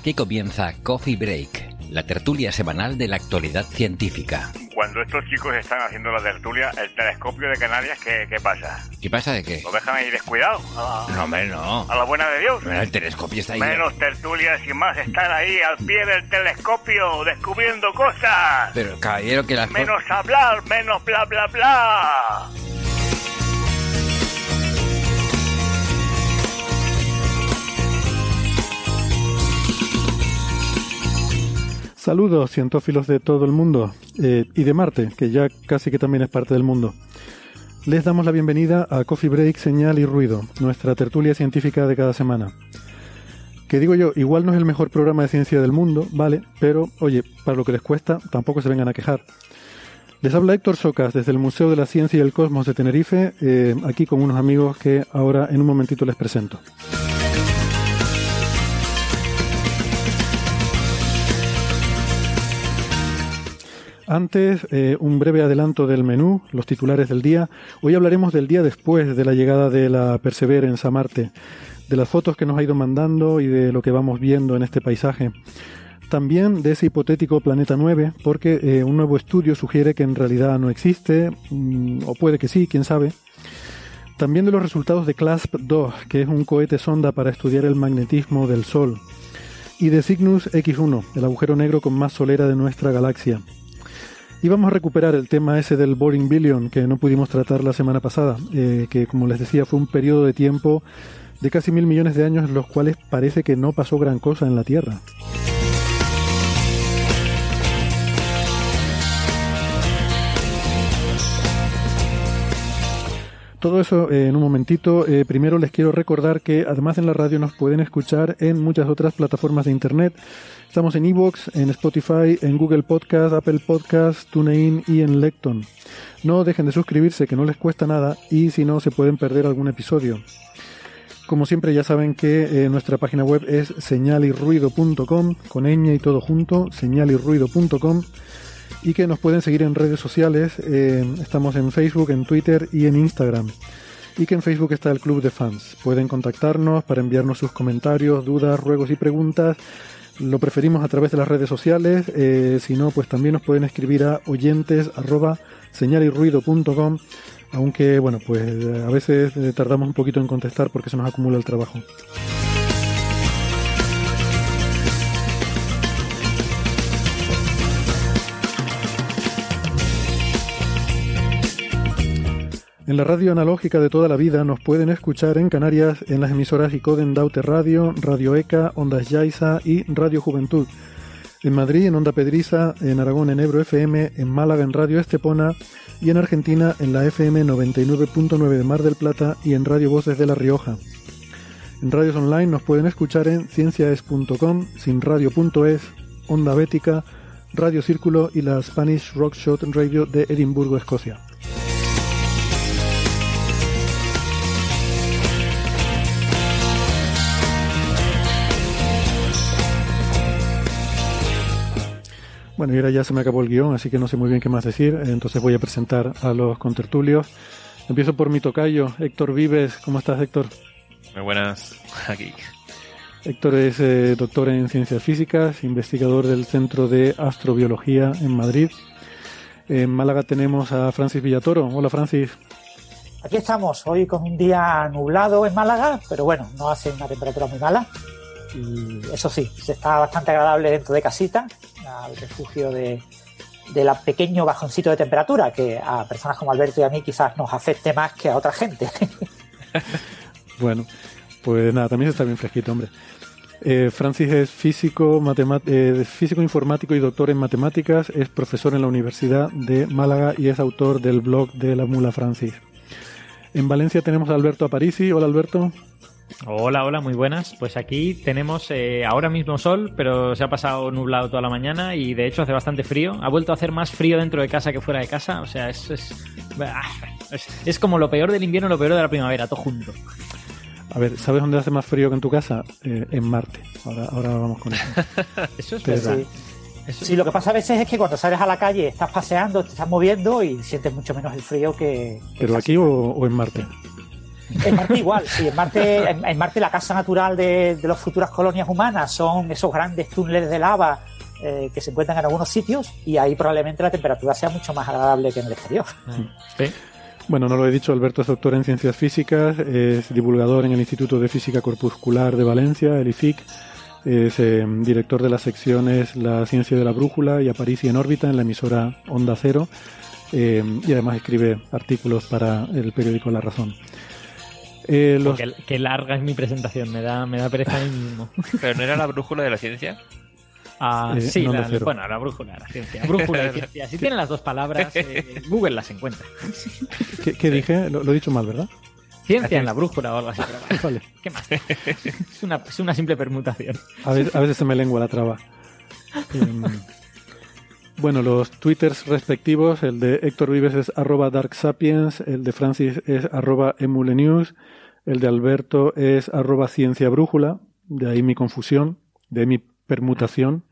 Aquí comienza Coffee Break, la tertulia semanal de la actualidad científica. Cuando estos chicos están haciendo la tertulia, el telescopio de Canarias, ¿qué, qué pasa? ¿Qué pasa de qué? ¿Lo dejan ahí descuidado? A la, No, hombre, no. a la buena de Dios. Bueno, el telescopio está ahí. Menos tertulias y más están ahí al pie del telescopio descubriendo cosas. Pero, caballero, que las Menos hablar, menos bla bla bla. Saludos, cientófilos de todo el mundo eh, y de Marte, que ya casi que también es parte del mundo. Les damos la bienvenida a Coffee Break, Señal y Ruido, nuestra tertulia científica de cada semana. Que digo yo, igual no es el mejor programa de ciencia del mundo, ¿vale? Pero, oye, para lo que les cuesta, tampoco se vengan a quejar. Les habla Héctor Socas desde el Museo de la Ciencia y el Cosmos de Tenerife, eh, aquí con unos amigos que ahora en un momentito les presento. Antes, eh, un breve adelanto del menú, los titulares del día. Hoy hablaremos del día después de la llegada de la Perseverance a Marte, de las fotos que nos ha ido mandando y de lo que vamos viendo en este paisaje. También de ese hipotético planeta 9, porque eh, un nuevo estudio sugiere que en realidad no existe, mm, o puede que sí, quién sabe. También de los resultados de CLASP-2, que es un cohete sonda para estudiar el magnetismo del Sol. Y de Cygnus X1, el agujero negro con más solera de nuestra galaxia. Y vamos a recuperar el tema ese del Boring Billion que no pudimos tratar la semana pasada, eh, que como les decía fue un periodo de tiempo de casi mil millones de años en los cuales parece que no pasó gran cosa en la Tierra. Todo eso eh, en un momentito. Eh, primero les quiero recordar que además en la radio nos pueden escuchar en muchas otras plataformas de internet. Estamos en Evox, en Spotify, en Google Podcast, Apple Podcast, TuneIn y en Lecton. No dejen de suscribirse, que no les cuesta nada y si no se pueden perder algún episodio. Como siempre ya saben que eh, nuestra página web es señalirruido.com, con ñ y todo junto, señalirruido.com y que nos pueden seguir en redes sociales. eh, estamos en Facebook, en Twitter y en Instagram. Y que en Facebook está el Club de Fans. Pueden contactarnos para enviarnos sus comentarios, dudas, ruegos y preguntas. Lo preferimos a través de las redes sociales. eh, si no, pues también nos pueden escribir a oyentes señalirruido.com. Aunque, bueno, pues eh, a veces tardamos un poquito en contestar porque se nos acumula el trabajo. En la radio analógica de toda la vida nos pueden escuchar en Canarias en las emisoras Icoden Daute Radio, Radio ECA, Ondas Yaiza y Radio Juventud. En Madrid en Onda Pedriza, en Aragón en Ebro FM, en Málaga en Radio Estepona y en Argentina en la FM 99.9 de Mar del Plata y en Radio Voces de La Rioja. En radios online nos pueden escuchar en cienciaes.com, sinradio.es, Onda Bética, Radio Círculo y la Spanish Rock Shot Radio de Edimburgo, Escocia. Bueno, y ahora ya se me acabó el guion, así que no sé muy bien qué más decir, entonces voy a presentar a los contertulios. Empiezo por mi tocayo, Héctor Vives. ¿Cómo estás, Héctor? Muy buenas, aquí. Héctor es eh, doctor en ciencias físicas, investigador del Centro de Astrobiología en Madrid. En Málaga tenemos a Francis Villatoro. Hola, Francis. Aquí estamos, hoy con un día nublado en Málaga, pero bueno, no hace una temperatura muy mala. Y eso sí, se está bastante agradable dentro de casita, al refugio de, de la pequeño bajoncito de temperatura que a personas como Alberto y a mí quizás nos afecte más que a otra gente. Bueno, pues nada, también está bien fresquito, hombre. Eh, Francis es físico, eh, físico informático y doctor en matemáticas, es profesor en la Universidad de Málaga y es autor del blog de la Mula Francis. En Valencia tenemos a Alberto Aparici. Hola Alberto. Hola, hola, muy buenas. Pues aquí tenemos eh, ahora mismo sol, pero se ha pasado nublado toda la mañana y de hecho hace bastante frío. Ha vuelto a hacer más frío dentro de casa que fuera de casa. O sea, es, es, es, como lo peor del invierno y lo peor de la primavera, todo junto. A ver, ¿sabes dónde hace más frío que en tu casa? Eh, en Marte. Ahora, ahora vamos con eso. eso es verdad. Sí. lo que pasa a veces es que cuando sales a la calle estás paseando, te estás moviendo y sientes mucho menos el frío que... ¿Pero aquí o, en Marte? En Marte igual, sí. En Marte, en, Marte la casa natural de, las futuras colonias humanas son esos grandes túneles de lava eh, que se encuentran en algunos sitios y ahí probablemente la temperatura sea mucho más agradable que en el exterior. Bueno, no lo he dicho, Alberto es doctor en ciencias físicas, es divulgador en el Instituto de Física Corpuscular de Valencia, el IFIC, es eh, director de las secciones La Ciencia de la Brújula y Aparici en órbita en la emisora Onda Cero eh, y además escribe artículos para el periódico La Razón. Eh, qué, larga es mi presentación, me da, me da pereza a mí mismo. ¿Pero no era la brújula de la ciencia? Ah, eh, sí, la, bueno, la brújula de la ciencia. Brújula de ciencia. Si tienen las dos palabras, eh, Google las encuentra. ¿Qué, dije? Lo, he dicho mal, ¿verdad? Ciencia en la brújula o algo así. vale. ¿Qué más? Es una, es una, simple permutación. A veces, a veces se me lengua la traba. Bueno, los twitters respectivos, el de Héctor Vives es arroba darksapiens, el de Francis es arroba emulenews, el de Alberto es arroba ciencia brújula, de ahí mi confusión, de ahí mi permutación.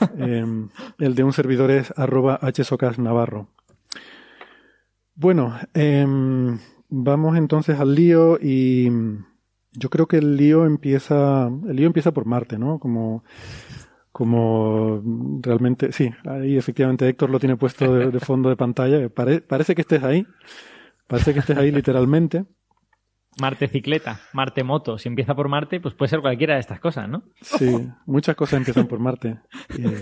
Em, el de un servidor es arroba hsocasnavarro. Bueno, em, vamos entonces al lío y yo creo que el lío empieza, el lío empieza por Marte, ¿no? Como, como realmente, sí, ahí efectivamente Héctor lo tiene puesto de, fondo de pantalla. parece que estés ahí, parece que estés ahí literalmente. Marte cicleta, Marte moto. Si empieza por Marte, pues puede ser cualquiera de estas cosas, ¿no? Sí, muchas cosas empiezan por Marte. Eh,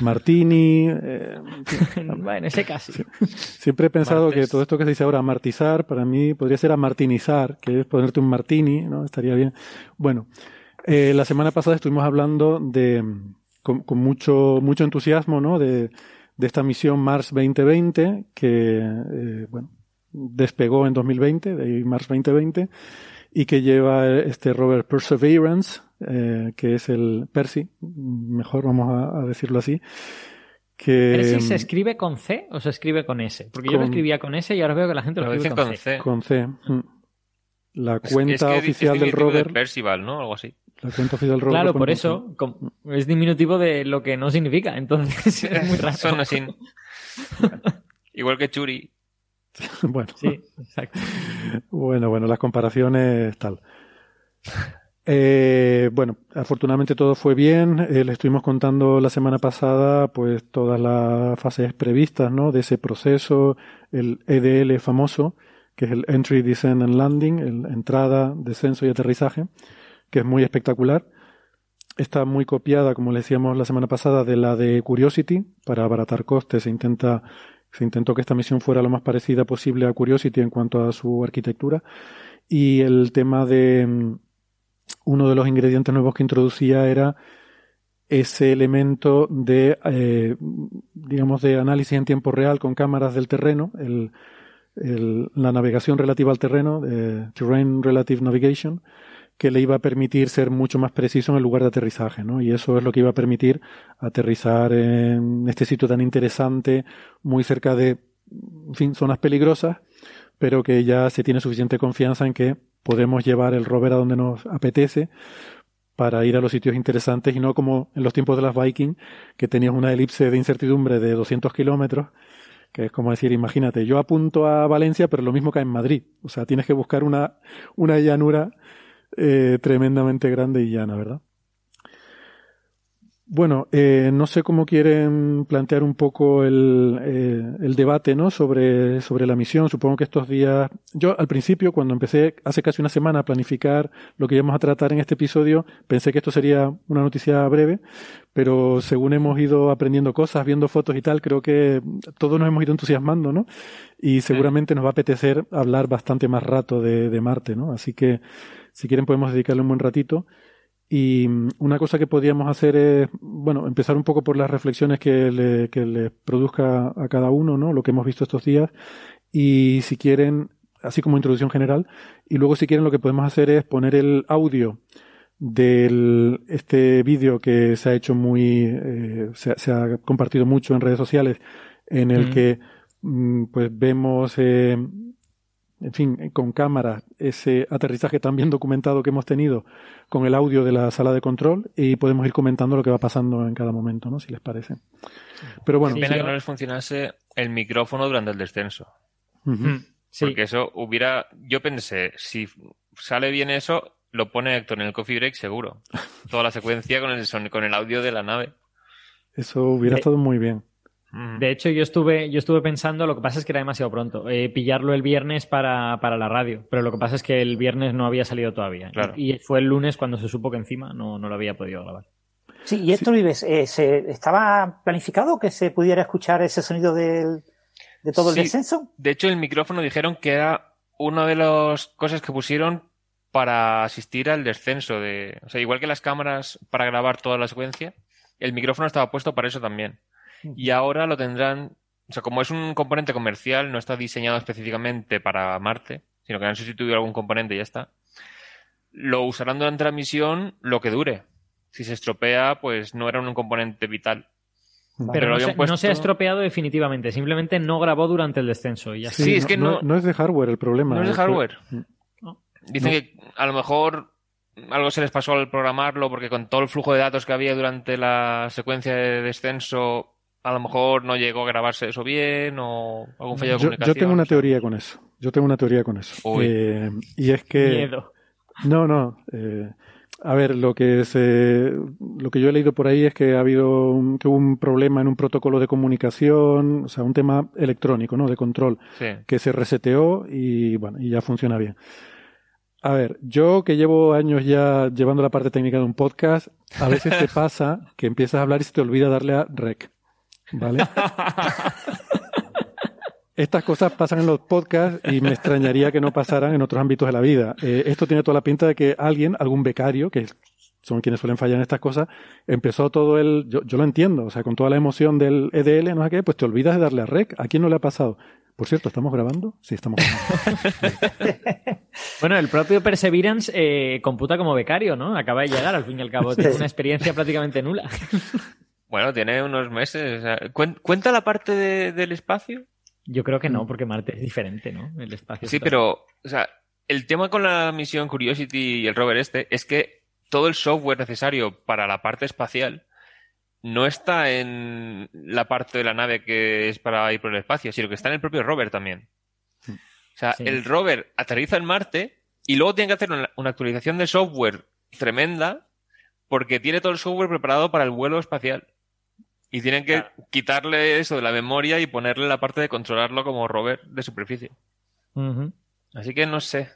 Martini. Eh, bueno, ese casi. Siempre he pensado que todo esto que se dice ahora, martizar, para mí podría ser amartinizar, que es ponerte un martini, ¿no? Estaría bien. Bueno, eh, la semana pasada estuvimos hablando de, con, mucho, mucho entusiasmo, ¿no? De, de esta misión Mars 2020, que, eh, bueno, despegó en 2020, de Mars 2020, y que lleva este rover Perseverance, eh, que es el Percy, mejor vamos a, decirlo así. Que, ¿Percy se escribe con C o se escribe con S? Porque yo lo escribía con S y ahora veo que la gente lo, escribe con, C. Con C. Mm. La cuenta oficial del rover. Percival, ¿no? Algo así. Claro, por eso es diminutivo de lo que no significa. Entonces es muy raro. Igual que Churi. bueno. Sí, exacto. Bueno, bueno, las comparaciones tal. Eh, bueno, afortunadamente todo fue bien. Eh, le estuvimos contando la semana pasada, pues todas las fases previstas, ¿no? De ese proceso, el EDL famoso, que es el Entry, Descent and Landing, el entrada, descenso y aterrizaje, que es muy espectacular. Está muy copiada, como le decíamos la semana pasada, de la de Curiosity. Para abaratar costes se intenta se intentó que esta misión fuera lo más parecida posible a Curiosity en cuanto a su arquitectura. Y el tema de mm, uno de los ingredientes nuevos que introducía era ese elemento de, eh, digamos, de análisis en tiempo real con cámaras del terreno, el, la navegación relativa al terreno, Terrain Relative Navigation, que le iba a permitir ser mucho más preciso en el lugar de aterrizaje, ¿no? Y eso es lo que iba a permitir aterrizar en este sitio tan interesante, muy cerca de, en fin, zonas peligrosas, pero que ya se tiene suficiente confianza en que podemos llevar el rover a donde nos apetece para ir a los sitios interesantes y no como en los tiempos de las Viking, que tenías una elipse de incertidumbre de 200 kilómetros, que es como decir, imagínate, yo apunto a Valencia, pero lo mismo que en Madrid. O sea, tienes que buscar una, una llanura eh, tremendamente grande y llana, ¿verdad? Bueno, eh, no sé cómo quieren plantear un poco el, eh, el, debate ¿no? sobre, sobre la misión. Supongo que estos días, yo al principio, cuando empecé hace casi una semana a planificar lo que íbamos a tratar en este episodio, pensé que esto sería una noticia breve, pero según hemos ido aprendiendo cosas, viendo fotos y tal, creo que todos nos hemos ido entusiasmando, ¿no? Y seguramente nos va a apetecer hablar bastante más rato de, de Marte, ¿no? Así que si quieren podemos dedicarle un buen ratito. Y mm, una cosa que podríamos hacer es, bueno, empezar un poco por las reflexiones que le, que le produzca a cada uno, ¿no? Lo que hemos visto estos días. Y si quieren, así como introducción general. Y luego si quieren lo que podemos hacer es poner el audio del este vídeo que se ha hecho muy, eh, se, se ha compartido mucho en redes sociales, en el Mm. que mm, pues vemos, eh, en fin, con cámara, ese aterrizaje tan bien documentado que hemos tenido con el audio de la sala de control y podemos ir comentando lo que va pasando en cada momento, ¿no? Si les parece. Pero bueno, Pena que no les funcionase el micrófono durante el descenso. Mm, Sí. Porque eso hubiera. Yo pensé, si sale bien eso, lo pone Héctor en el coffee break seguro. Toda la secuencia con el, son- con el audio de la nave. eso hubiera De- estado muy bien. De hecho, yo estuve, yo estuve pensando, lo que pasa es que era demasiado pronto, eh, pillarlo el viernes para, para la radio, pero lo que pasa es que el viernes no había salido todavía. Claro. Y, y fue el lunes cuando se supo que encima no, no lo había podido grabar. Sí, y esto, Vives, eh, ¿se, ¿estaba planificado que se pudiera escuchar ese sonido del, de todo Sí. el descenso? De hecho, el micrófono dijeron que era una de las cosas que pusieron para asistir al descenso de. O sea, igual que las cámaras para grabar toda la secuencia, el micrófono estaba puesto para eso también. Y ahora lo tendrán. O sea, como es un componente comercial, no está diseñado específicamente para Marte, sino que han sustituido algún componente y ya está. Lo usarán durante la misión lo que dure. Si se estropea, pues no era un componente vital. Pero, Pero lo no, se, puesto- no se ha estropeado definitivamente, simplemente no grabó durante el descenso. Y ya. Sí, es que no- no es de hardware el problema. No es de Eso- hardware. No. Dicen No. que a lo mejor algo se les pasó al programarlo porque con todo el flujo de datos que había durante la secuencia de descenso, a lo mejor no llegó a grabarse eso bien o algún fallo de Yo, yo comunicación. tengo una teoría con eso. Yo tengo una teoría con eso. Eh, y es que. Miedo. No, no. eh, a ver, lo que se, lo que yo he leído por ahí es que ha habido un, que hubo un problema en un protocolo de comunicación, o sea, un tema electrónico, ¿no? De control, Sí. que se reseteó y bueno, y ya funciona bien. A ver, yo que llevo años ya llevando la parte técnica de un podcast, a veces te pasa que empiezas a hablar y se te olvida darle a rec, ¿vale? Estas cosas pasan en los podcasts y me extrañaría que no pasaran en otros ámbitos de la vida. Eh, esto tiene toda la pinta de que alguien, algún becario, que son quienes suelen fallar en estas cosas, empezó todo el... Yo, yo lo entiendo, o sea, con toda la emoción del EDL, no sé qué, pues te olvidas de darle a rec. ¿A quién no le ha pasado? Por cierto, ¿estamos grabando? Sí, estamos grabando. Bueno, el propio Perseverance eh, computa como becario, ¿no? Acaba de llegar, al fin y al cabo. Tiene una experiencia prácticamente nula. Bueno, tiene unos meses. o sea, ¿cuen- ¿Cuenta la parte de- del espacio? Yo creo que no, porque Marte es diferente, ¿no? El espacio. Sí, está- pero, o sea, el tema con la misión Curiosity y el rover este es que todo el software necesario para la parte espacial no está en la parte de la nave que es para ir por el espacio, sino que está en el propio rover también. O sea, Sí. el rover aterriza en Marte y luego tiene que hacer una, una actualización de software tremenda porque tiene todo el software preparado para el vuelo espacial. Y tienen que quitarle eso de la memoria y ponerle la parte de controlarlo como rover de superficie. Así que no sé.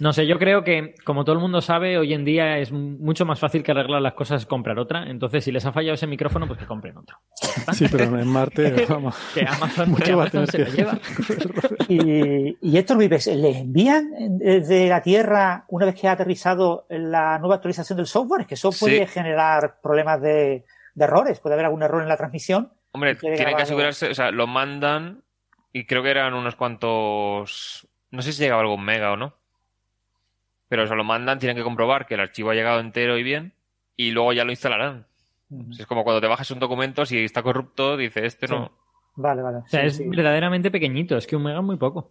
No sé, yo creo que, como todo el mundo sabe, hoy en día es mucho más fácil que arreglar las cosas es comprar otra. Entonces, si les ha fallado ese micrófono, pues que compren otro. Sí, pero en Marte, vamos. Que Amazon, Mucho que va a Amazon se tener lo que- lleva. Y, y Héctor Vives, ¿le envían desde la Tierra una vez que ha aterrizado la nueva actualización del software? Es que eso puede Sí. generar problemas de, de errores. Puede haber algún error en la transmisión. Hombre, tienen que asegurarse, o sea, lo mandan y creo que eran unos cuantos. No sé si llegaba algún mega o no. Pero o sea, lo mandan, tienen que comprobar que el archivo ha llegado entero y bien y luego ya lo instalarán. Es como cuando te bajas un documento, si está corrupto, dice este Sí. no. Vale, vale. O sea, Sí, es sí. verdaderamente pequeñito. Es que un mega es muy poco.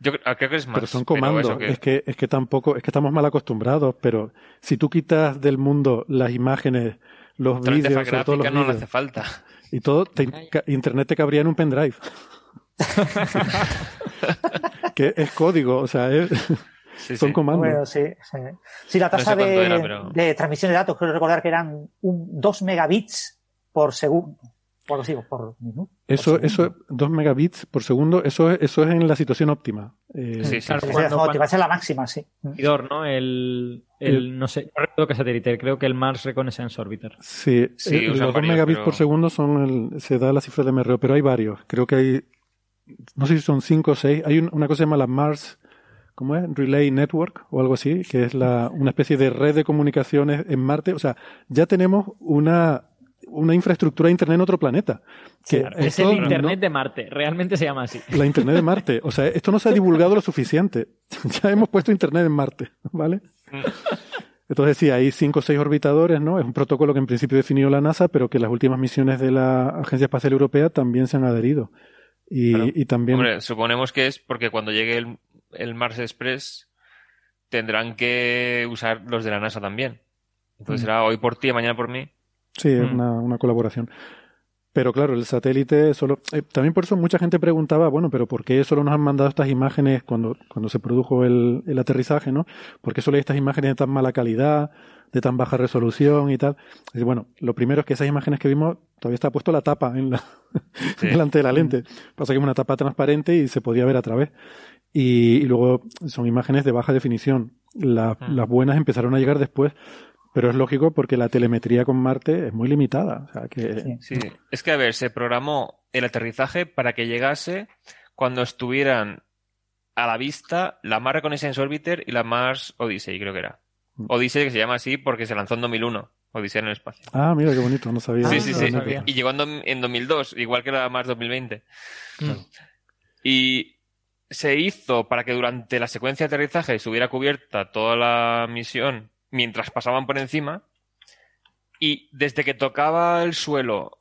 Yo cre- creo que es más. Pero son comandos. eso que- Es que es que tampoco, es que estamos mal acostumbrados. Pero si tú quitas del mundo las imágenes, los vídeos, sobre todo los no le vídeos, hace falta. y todo, te- internet te cabría en un pendrive. que es código, o sea, es- Sí, son sí. comandos. Bueno, sí, sí. Sí, la tasa sé cuánto de, era, pero- de transmisión de datos, creo recordar que eran un 2 megabits por segundo. Por, digo, por minuto. por Eso, segundo. eso, 2 megabits por segundo, eso es, eso es en la situación óptima. Eh, Sí, sí. Claro, Sí, sí, no, cuando- ser la máxima, sí. servidor, ¿no? El, el, no sé, no recuerdo qué satélite, creo que el Mars Reconnaissance Orbiter. Sí, Sí, eh, los 2 varios, megabits pero- por segundo son el, se da la cifra de MRO, pero hay varios. Creo que hay, no sé si son 5 o 6. Hay un- una cosa que se llama la Mars ¿cómo es? Relay Network o algo así, que es la, una especie de red de comunicaciones en Marte. O sea, ya tenemos una, una infraestructura de Internet en otro planeta. Que Claro, es el Internet no- de Marte, realmente se llama así. la Internet de Marte. O sea, esto no se ha divulgado lo suficiente. Ya hemos puesto Internet en Marte, ¿vale? Entonces sí, hay cinco o seis orbitadores, ¿no? Es un protocolo que en principio definió la NASA, pero que las últimas misiones de la Agencia Espacial Europea también se han adherido. Y, Claro. y también... Hombre, suponemos que es porque cuando llegue el, el Mars Express tendrán que usar los de la NASA también. Entonces Mm. será hoy por ti, mañana por mí. Sí, es Mm. una, una colaboración. Pero claro, el satélite solo. eh, también por eso mucha gente preguntaba, bueno, pero ¿por qué solo nos han mandado estas imágenes cuando, cuando se produjo el, el aterrizaje, ¿no? ¿Por qué solo hay estas imágenes de tan mala calidad, de tan baja resolución y tal? Y bueno, lo primero es que esas imágenes que vimos todavía está puesto la tapa en la, Sí. delante de la lente. Pasa que es una tapa transparente y se podía ver a través. Y, y luego son imágenes de baja definición. La- Mm. Las buenas empezaron a llegar después, pero es lógico porque la telemetría con Marte es muy limitada. O sea que Sí. Sí, es que a ver, se programó el aterrizaje para que llegase cuando estuvieran a la vista la Mars Reconnaissance Orbiter y la Mars Odyssey, creo que era. Mm. Odyssey que se llama así porque se lanzó en 2001, Odisea en el espacio. Ah, mira qué bonito, no sabía. Sí, Ah, sí, no sí. Y llegó en, en 2002, igual que la Mars 2020. Mm. Y se hizo para que durante la secuencia de aterrizaje estuviera cubierta toda la misión mientras pasaban por encima. Y desde que tocaba el suelo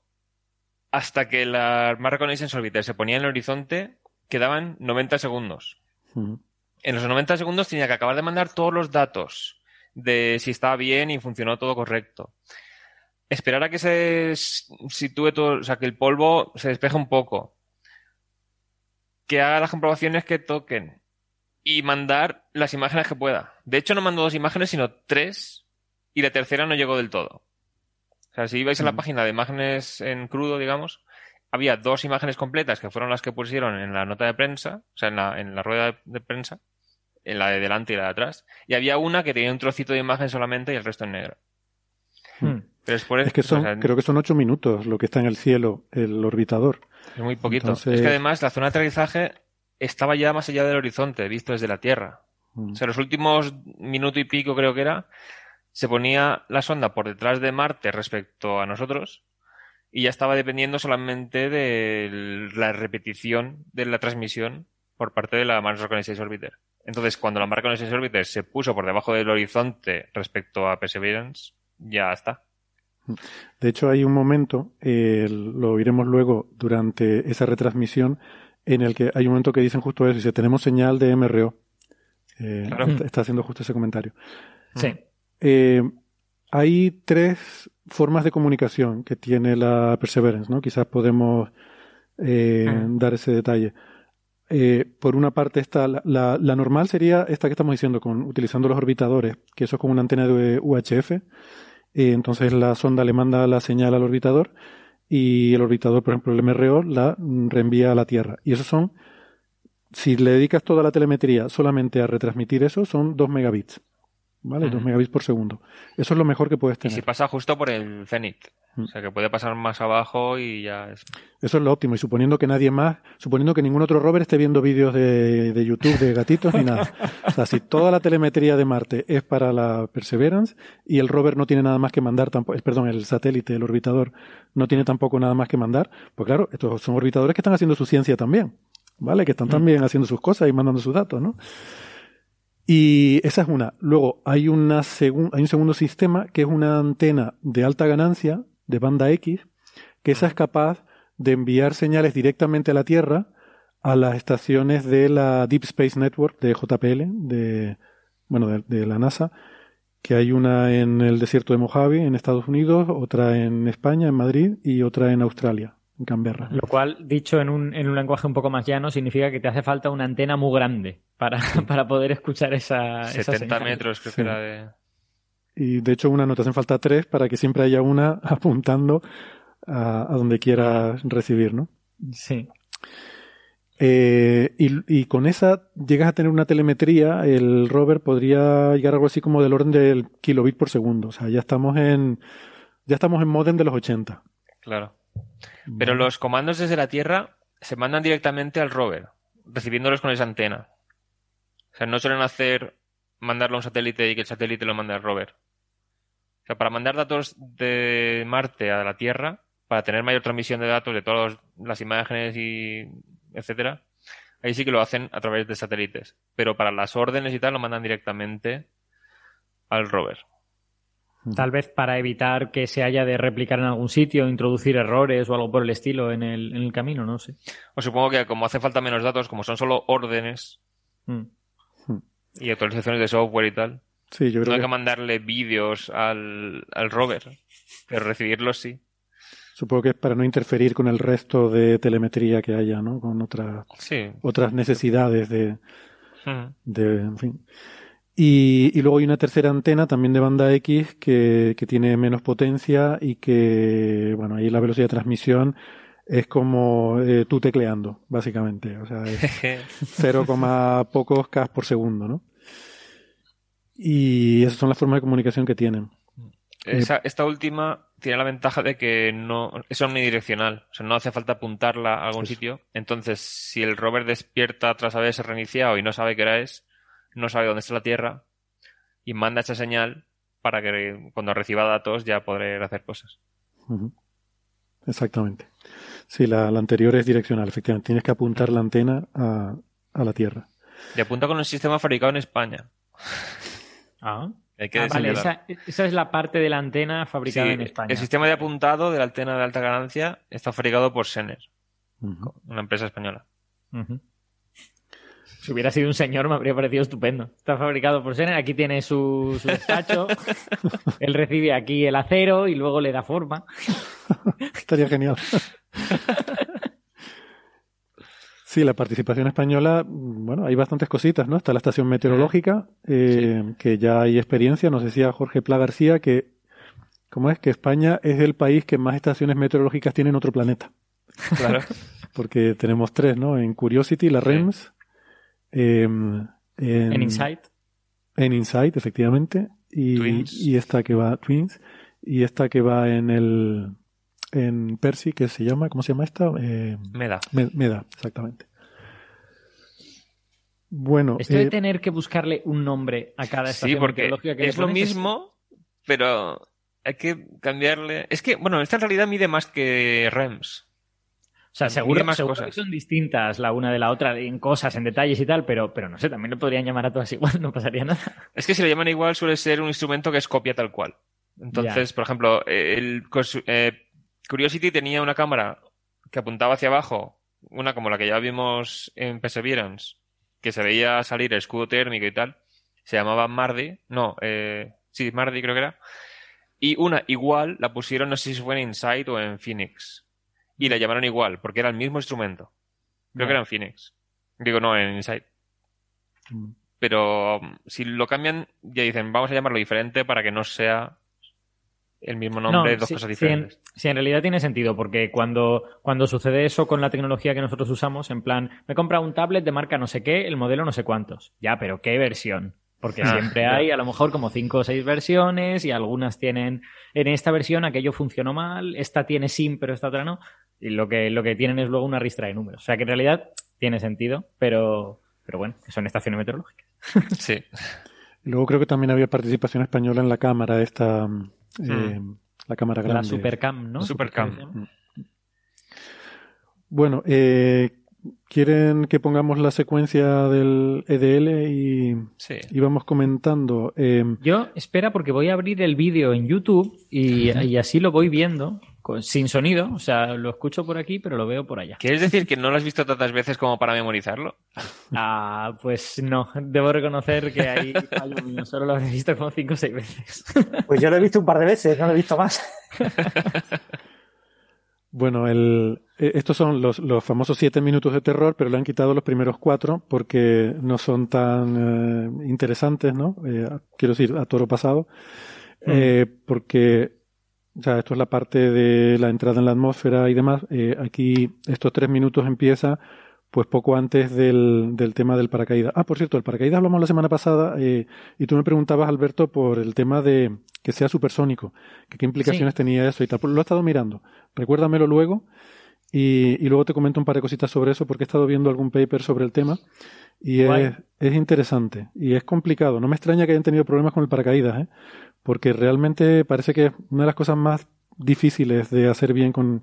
hasta que la Mars Reconnaissance Orbiter se ponía en el horizonte, quedaban 90 segundos. Mm. En los 90 segundos tenía que acabar de mandar todos los datos de si estaba bien y funcionó todo correcto. Esperar a que se sitúe todo, o sea, que el polvo se despeje un poco. Que haga las comprobaciones que toquen. Y mandar las imágenes que pueda. De hecho, no mandó dos imágenes, sino tres. Y la tercera no llegó del todo. O sea, si ibais a la Mm. página de imágenes en crudo, digamos, había dos imágenes completas que fueron las que pusieron en la nota de prensa, o sea, en la, en la rueda de, de prensa, en la de delante y la de atrás, y había una que tenía un trocito de imagen solamente y el resto en negro. Mm. Pero después Es que son, o sea, creo que son ocho minutos lo que está en el cielo, el orbitador. es muy poquito. entonces- Es que además la zona de aterrizaje estaba ya más allá del horizonte, visto desde la Tierra. Mm. O sea, los últimos minuto y pico creo que era, se ponía la sonda por detrás de Marte respecto a nosotros y ya estaba dependiendo solamente de la repetición de la transmisión por parte de la Mars Reconnaissance Orbiter. Entonces, cuando la Mars Reconnaissance Orbiter se puso por debajo del horizonte respecto a Perseverance, ya está. De hecho, hay un momento, eh, lo oiremos luego durante esa retransmisión, en el que hay un momento que dicen justo eso, dice, tenemos señal de MRO. Eh, Claro. está, está haciendo justo ese comentario. Sí. Eh, hay tres formas de comunicación que tiene la Perseverance, ¿no? Quizás podemos eh, Mm. dar ese detalle. Eh, por una parte está la, la- la normal sería esta que estamos diciendo con utilizando los orbitadores, que eso es con una antena de UHF. Eh, entonces la sonda le manda la señal al orbitador y el orbitador, por ejemplo, el MRO, la reenvía a la Tierra. Y esos son, si le dedicas toda la telemetría solamente a retransmitir eso, son 2 megabits. ¿Vale? Ujú. 2 megabits por segundo. Eso es lo mejor que puedes Y si tener. pasa justo por el cenit. Mm. O sea, que puede pasar más abajo y ya es... Eso es lo óptimo. Y suponiendo que nadie más, suponiendo que ningún otro rover esté viendo vídeos de, de YouTube de gatitos ni nada. O sea, si toda la telemetría de Marte es para la Perseverance y el rover no tiene nada más que mandar, tampoco, eh, perdón, el satélite, el orbitador, no tiene tampoco nada más que mandar, pues claro, estos son orbitadores que están haciendo su ciencia también. ¿Vale? Que están también haciendo sus cosas y mandando sus datos, ¿no? Y esa es una. Luego hay, una segun- hay un segundo sistema que es una antena de alta ganancia, de banda X, que esa es capaz de enviar señales directamente a la Tierra a las estaciones de la Deep Space Network de JPL, de, bueno, de, de la NASA, que hay una en el desierto de Mojave, en Estados Unidos, otra en España, en Madrid, y otra en Australia, en Canberra. Lo cual, dicho en un, en un lenguaje un poco más llano, significa que te hace falta una antena muy grande para, para poder escuchar esa, esa 70 señal. metros creo Sí. que era de... Y de hecho, una no te hacen falta tres para que siempre haya una apuntando a, a donde quieras recibir, ¿no? Sí. Eh, y, y con esa llegas a tener una telemetría, el rover podría llegar a algo así como del orden del kilobit por segundo. O sea, ya estamos en, ya estamos en modem de los 80. Claro. Pero los comandos desde la Tierra se mandan directamente al rover, recibiéndolos con esa antena. O sea, no suelen hacer mandarlo a un satélite y que el satélite lo mande al rover. O sea, para mandar datos de Marte a la Tierra, para tener mayor transmisión de datos de todas las imágenes y etcétera, ahí sí que lo hacen a través de satélites. Pero para las órdenes y tal lo mandan directamente al rover. Tal vez para evitar que se haya de replicar en algún sitio, introducir errores o algo por el estilo en el, en el camino, no sé. O supongo que como hace falta menos datos, como son solo órdenes Mm. y actualizaciones de software y tal, Sí, yo no creo hay que que mandarle vídeos al, al rover, pero recibirlos sí. supongo que es para no interferir con el resto de telemetría que haya, ¿no? Con otras Sí. otras necesidades de, Mm. de en fin. Y, y luego hay una tercera antena también de banda X que, que tiene menos potencia y que, bueno, ahí la velocidad de transmisión es como eh, tú tecleando, básicamente. O sea, es 0, pocos K por segundo, ¿no? Y esas son las formas de comunicación que tienen. Esa- esta última tiene la ventaja de que no es omnidireccional, o sea, no hace falta apuntarla a algún sitio. Entonces, si el rover despierta tras haberse reiniciado y no sabe qué hora es, no sabe dónde está la Tierra y manda esa señal para que cuando reciba datos ya poder hacer cosas. Exactamente. Sí, la, la anterior es direccional, efectivamente. Tienes que apuntar la antena a, a la Tierra. Y apunta con un sistema fabricado en España. Ah, Hay que Ah, vale, esa, esa es la parte de la antena fabricada Sí, en España. El sistema de apuntado de la antena de alta ganancia está fabricado por Sener, una empresa española. Si hubiera sido un señor me habría parecido estupendo. Está fabricado por Sener, aquí tiene su, su despacho, él recibe aquí el acero y luego le da forma. Estaría genial. Sí, la participación española, bueno, hay bastantes cositas, ¿no? Está la estación meteorológica, eh, que ya hay experiencia. Nos decía Jorge Pla García que, ¿cómo es? Que España es el país que más estaciones meteorológicas tiene en otro planeta. Claro. Porque tenemos tres, ¿no? En Curiosity, la Sí. REMS, em, en, En Insight. en Insight, efectivamente, y, Twins. y esta que va, Twins, y esta que va en el, en Percy, que se llama, ¿cómo se llama esta? Eh, Me da. Me- Meda, exactamente. Bueno, Esto de eh, tener que buscarle un nombre a cada Sí, estación porque meteorológica que es lo mismo, pero hay que cambiarle. Es que, bueno, esta en realidad mide más que REMS. O sea, seguro, más seguro cosas. que son distintas la una de la otra en cosas, en detalles y tal, pero, pero no sé, también le podrían llamar a todas igual, no pasaría nada. Es que si lo llaman igual suele ser un instrumento que es copia tal cual. Entonces, por ejemplo, eh, el eh, Curiosity tenía una cámara que apuntaba hacia abajo, una como la que ya vimos en Perseverance, que se veía salir el escudo térmico y tal. Se llamaba Mardi, no, eh, sí, Mardi creo que era. Y una igual la pusieron, no sé si fue en Insight o en Phoenix. Y la llamaron igual, porque era el mismo instrumento. Creo que era en Phoenix. Digo, no, en Insight. mm, Pero um, si lo cambian, ya dicen, vamos a llamarlo diferente para que no sea el mismo nombre dos sí, cosas sí, en, diferentes. sí, en realidad tiene sentido, porque cuando, cuando sucede eso con la tecnología que nosotros usamos, en plan, me he comprado un tablet de marca no sé qué, el modelo no sé cuántos. Ya, pero ¿qué versión? Porque Ah, siempre hay a lo mejor como cinco o seis versiones y algunas tienen, en esta versión aquello funcionó mal, esta tiene SIM pero esta otra no. Y lo que, lo que tienen es luego una ristra de números. O sea que en realidad tiene sentido, pero, pero bueno, que son estaciones meteorológicas. Sí. luego creo que también había participación española en la cámara esta, mm, eh, la cámara grande. La Supercam, ¿no? Supercam. Llama. Bueno, eh, ¿quieren que pongamos la secuencia del EDL y, Sí. y vamos comentando? Eh, Yo, espera, porque voy a abrir el vídeo en YouTube y, y así lo voy viendo, con- sin sonido. O sea, lo escucho por aquí, pero lo veo por allá. ¿Quieres decir que no lo has visto tantas veces como para memorizarlo? Ah, pues no, debo reconocer que ahí solo lo habré visto como cinco o seis veces. Pues yo lo he visto un par de veces, no lo he visto más. Bueno, el, eh, estos son los, los famosos siete minutos de terror, pero le han quitado los primeros cuatro porque no son tan eh, interesantes, ¿no? Eh, quiero decir, a toro pasado. Eh, porque, o sea, esto es la parte de la entrada en la atmósfera y demás. Eh, aquí estos tres minutos empieza pues poco antes del, del tema del paracaídas. Ah, por cierto, el paracaídas hablamos la semana pasada eh, y tú me preguntabas, Alberto, por el tema de que sea supersónico, que qué implicaciones Sí. tenía eso y tal. Pues Lo he estado mirando. Recuérdamelo luego Y, y luego te comento un par de cositas sobre eso porque he estado viendo algún paper sobre el tema y es, es, interesante y es complicado. No me extraña que hayan tenido problemas con el paracaídas, ¿eh? Porque realmente parece que es una de las cosas más difíciles de hacer bien con,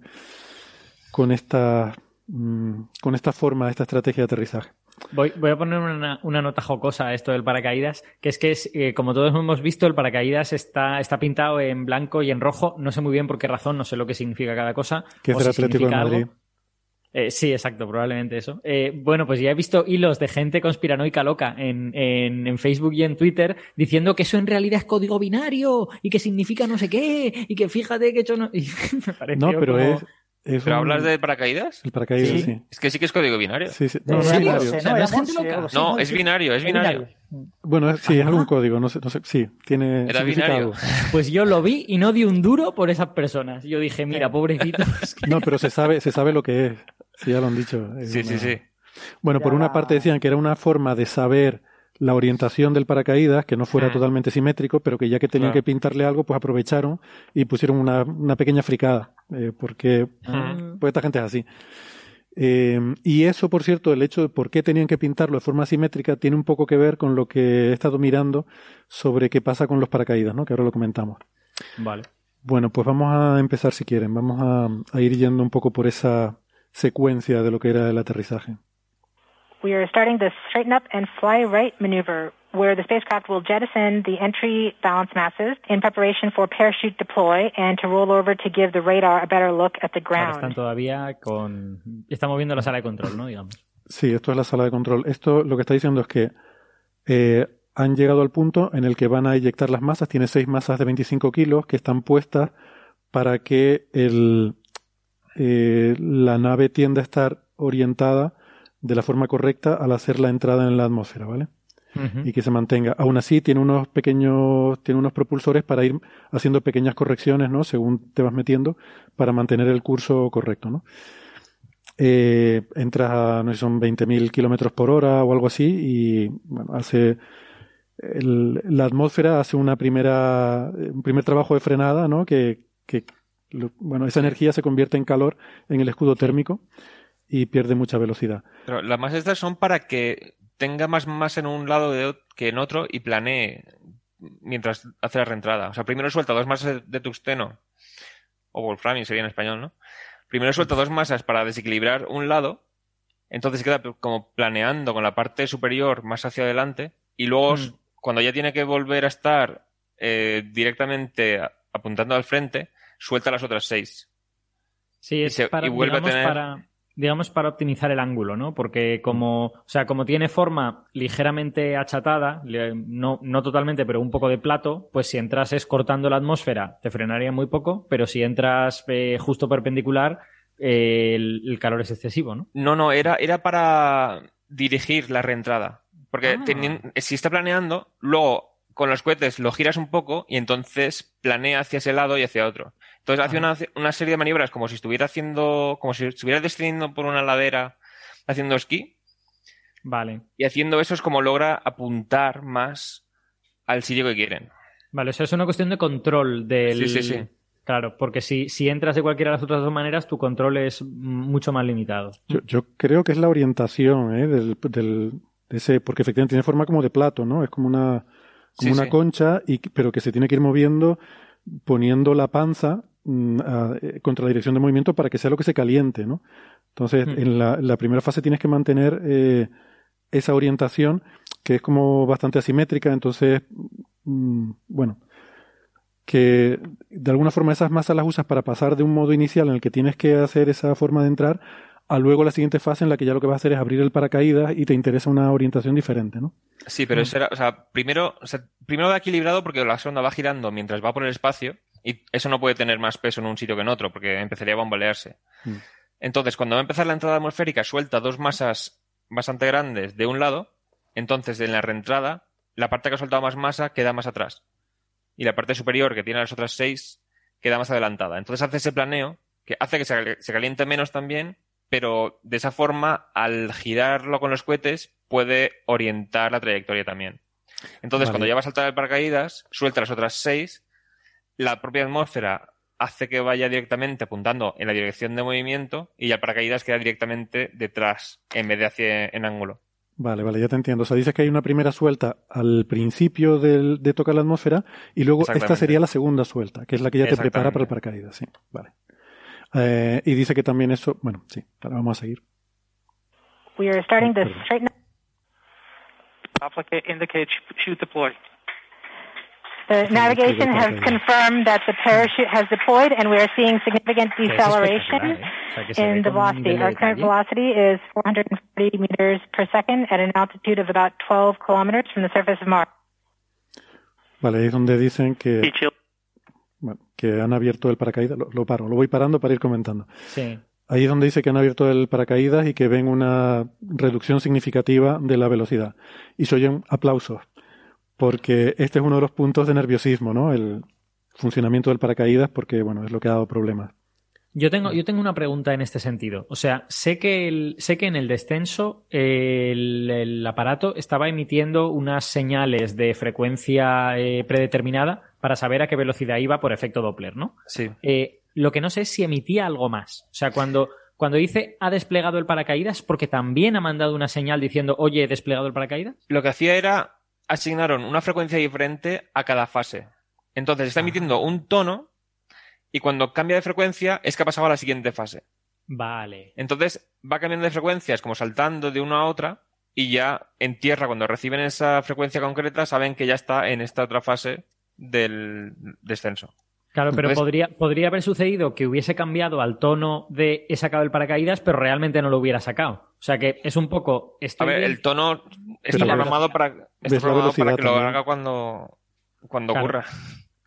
con esta mm, con esta forma, esta estrategia de aterrizaje. Voy, voy a poner una, una, nota jocosa a esto del paracaídas, que es que es, eh, como todos hemos visto, el paracaídas está, está pintado en blanco y en rojo. No sé muy bien por qué razón, no sé lo que significa cada cosa. Que es el si Atlético de Madrid. Eh, sí, exacto, probablemente eso. Eh, bueno, pues ya he visto hilos de gente conspiranoica loca en, en, en, Facebook y en Twitter diciendo que eso en realidad es código binario y que significa no sé qué y que fíjate que hecho no... Y me pareció no, pero como... es, es ¿Pero un- hablas de paracaídas? El paracaídas, sí. Sí. Es que sí que es código binario. Sí, sí. ¿En No, no es binario. Sí, O sea, no, no es gente loca. No, binario, es binario. Bueno, es- sí, es algún código, no sé, no sé, sí, tiene Era significado. binario. Pues yo lo vi y no di un duro por esas personas. Yo dije, mira, pobrecitos. No, pero se sabe, se sabe lo que es. Sí, ya lo han dicho. Sí, sí, una- sí. Bueno, por una parte decían que era una forma de saber la orientación del paracaídas, que no fuera Mm. totalmente simétrico, pero que ya que tenían Claro. que pintarle algo, pues aprovecharon y pusieron una, una pequeña fricada, eh, porque Ah. pues esta gente es así. Eh, y eso, por cierto, el hecho de por qué tenían que pintarlo de forma simétrica tiene un poco que ver con lo que he estado mirando sobre qué pasa con los paracaídas, ¿no? Que ahora lo comentamos. Vale. Bueno, pues vamos a empezar si quieren. Vamos a, a ir yendo un poco por esa secuencia de lo que era el aterrizaje. We are starting the straighten up and fly right maneuver, where the spacecraft will jettison the entry balance masses in preparation for parachute deploy and to roll over to give the radar a better look at the Ahora están ground. todavía con... Estamos viendo la sala de control, ¿no? Digamos. Sí, esto es la sala de control. Esto lo que está diciendo es que eh, han llegado al punto en el que van a eyectar las masas. Tiene seis masas de 25 kilos que están puestas para que el, eh, la nave tienda a estar orientada de la forma correcta al hacer la entrada en la atmósfera, ¿vale? Y que se mantenga. Aún así, tiene unos pequeños, tiene unos propulsores para ir haciendo pequeñas correcciones, ¿no? Según te vas metiendo, para mantener el curso correcto, ¿no? Eh, entras a, no sé, son 20.000 kilómetros por hora o algo así, y bueno, hace, el- la atmósfera hace una primera, un primer trabajo de frenada, ¿no? Que, que, lo- bueno, esa energía se convierte en calor en el escudo térmico y pierde mucha velocidad. Pero las masas estas son para que tenga más masa en un lado de que en otro y planee mientras hace la reentrada. O sea, primero suelta dos masas de tungsteno, o wolframio sería en español, ¿no? Primero suelta dos masas para desequilibrar un lado, entonces queda como planeando con la parte superior más hacia adelante, y luego Mm. cuando ya tiene que volver a estar eh, directamente apuntando al frente, suelta las otras seis. Sí, Y es se- para, y vuelve a digamos, tener- para, digamos, para optimizar el ángulo, ¿no? Porque como, o sea, como tiene forma ligeramente achatada, no, no totalmente, pero un poco de plato, pues si entrases cortando la atmósfera, te frenaría muy poco, pero si entras eh, justo perpendicular, eh, el, el calor es excesivo, ¿no? No, no, era, era para dirigir la reentrada. Porque Ah. si está planeando, luego con los cohetes lo giras un poco y entonces planea hacia ese lado y hacia otro. Entonces hace una, una serie de maniobras como si estuviera haciendo, como si estuviera descendiendo por una ladera haciendo esquí. Vale. Y haciendo eso es como logra apuntar más al sitio que quieren. Vale, eso es una cuestión de control del... Sí, sí, sí. Claro, porque si, si entras de cualquiera de las otras dos maneras, tu control es mucho más limitado. Yo, yo creo que es la orientación, ¿eh? Del, del, de ese, porque efectivamente tiene forma como de plato, ¿no? Es como una, como Sí, una sí. concha, y, pero que se tiene que ir moviendo, poniendo la panza contra la dirección de movimiento para que sea lo que se caliente, ¿no? Entonces, en la, en la primera fase tienes que mantener eh, esa orientación, que es como bastante asimétrica, entonces, mm, bueno, que de alguna forma esas masas las usas para pasar de un modo inicial en el que tienes que hacer esa forma de entrar a luego la siguiente fase en la que ya lo que vas a hacer es abrir el paracaídas y te interesa una orientación diferente, ¿no? Sí, pero Mm. eso era, o sea, primero, o sea, primero va equilibrado porque la sonda va girando mientras va por el espacio y eso no puede tener más peso en un sitio que en otro porque empezaría a bambolearse. Mm. Entonces, cuando va a empezar la entrada atmosférica, suelta dos masas bastante grandes de un lado, entonces en la reentrada, la parte que ha soltado más masa queda más atrás. Y la parte superior, que tiene las otras seis, queda más adelantada. Entonces hace ese planeo que hace que se caliente menos también, pero de esa forma, al girarlo con los cohetes, puede orientar la trayectoria también. Entonces, Vale. cuando ya va a saltar el paracaídas, suelta las otras seis, la propia atmósfera hace que vaya directamente apuntando en la dirección de movimiento y el paracaídas queda directamente detrás en vez de hacia en ángulo. Vale, vale, ya te entiendo. O sea, dices que hay una primera suelta al principio del- de tocar la atmósfera y luego esta sería la segunda suelta, que es la que ya te prepara para el paracaídas. Sí, vale. Eh, y dice que también eso, bueno, sí, ahora vamos a seguir. We are starting the straighten up. Applicate indicate sh- chute deploy. The navigation has confirmed that the parachute has deployed and we are seeing significant deceleration ¿eh? In the velocity. Our current velocity is 440 meters per second at an altitude of about 12 kilometers from the surface of Mars. Vale, ahí es donde dicen que, bueno, que han abierto el paracaídas. Lo, lo paro, lo voy parando para ir comentando. Sí. Ahí es donde dice que han abierto el paracaídas y que ven una reducción significativa de la velocidad. Y se oyen aplausos, porque este es uno de los puntos de nerviosismo, ¿no? El funcionamiento del paracaídas, porque, bueno, es lo que ha dado problemas. Yo tengo, yo tengo una pregunta en este sentido. O sea, sé que, el- sé que en el descenso eh, el, el aparato estaba emitiendo unas señales de frecuencia eh, predeterminada para saber a qué velocidad iba por efecto Doppler, ¿no? Sí. Eh, lo que no sé es si emitía algo más. O sea, cuando, cuando dice ha desplegado el paracaídas, porque también ha mandado una señal diciendo, oye, he desplegado el paracaídas. Lo que hacía era asignaron una frecuencia diferente a cada fase. Entonces está emitiendo un tono y cuando cambia de frecuencia es que ha pasado a la siguiente fase. Vale. Entonces va cambiando de frecuencias, como saltando de una a otra, y ya en tierra, cuando reciben esa frecuencia concreta, saben que ya está en esta otra fase del descenso. Claro, pero Entonces- podría, podría haber sucedido que hubiese cambiado al tono de he sacado el paracaídas, pero realmente no lo hubiera sacado. O sea que es un poco. A estoy ver, bien- el tono está programado para, ves está la programado para velocidad que lo haga cuando, cuando Claro. ocurra.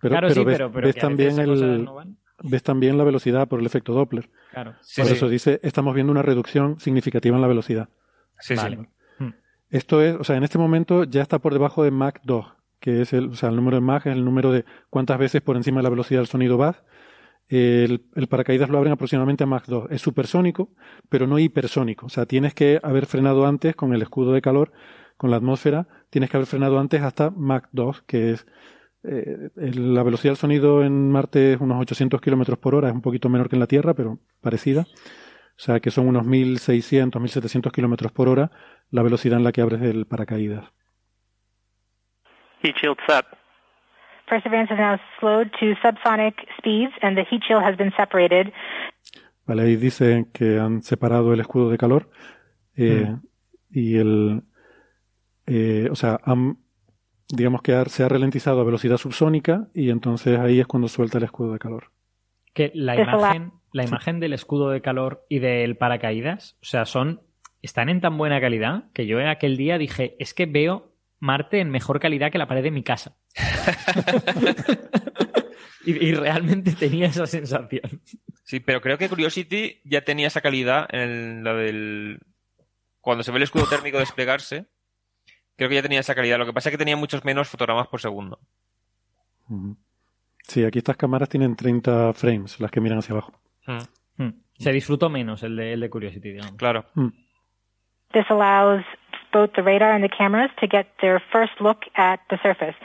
Pero, Claro, pero sí, ves, pero- pero ves también el, no ves también la velocidad por el efecto Doppler. Claro. Sí, por sí. eso dice, estamos viendo una reducción significativa en la velocidad. Sí, Vale. sí. Hmm. Esto es, o sea, en este momento ya está por debajo de Mach 2, que es el, o sea, el número de Mach es el número de cuántas veces por encima de la velocidad del sonido vas. El, el paracaídas lo abren aproximadamente a Mach 2. Es supersónico, pero no hipersónico. O sea, tienes que haber frenado antes con el escudo de calor, con la atmósfera, tienes que haber frenado antes hasta Mach 2, que es eh, la velocidad del sonido en Marte es unos 800 kilómetros por hora, es un poquito menor que en la Tierra, pero parecida. O sea, que son unos 1600, 1700 kilómetros por hora la velocidad en la que abres el paracaídas. Heat shield set. Perseverance has now slowed to subsonic speeds and the heat shield has been separated. Vale, ahí dicen que han separado el escudo de calor eh, y el, eh, o sea, han, digamos que ha- se ha ralentizado a velocidad subsónica y entonces ahí es cuando suelta el escudo de calor. Que la imagen, la imagen del escudo de calor y del paracaídas, o sea, son. están en tan buena calidad que yo aquel día dije, es que veo Marte en mejor calidad que la pared de mi casa. y, y realmente tenía esa sensación. Sí, pero creo que Curiosity ya tenía esa calidad en la del. Cuando se ve el escudo térmico desplegarse, creo que ya tenía esa calidad. Lo que pasa es que tenía muchos menos fotogramas por segundo. Sí, aquí estas cámaras tienen 30 frames, las que miran hacia abajo. Hmm. Se disfrutó menos el de, el de Curiosity, digamos. Claro. Mm. This allows both the radar and the cameras to get their first look at the surface.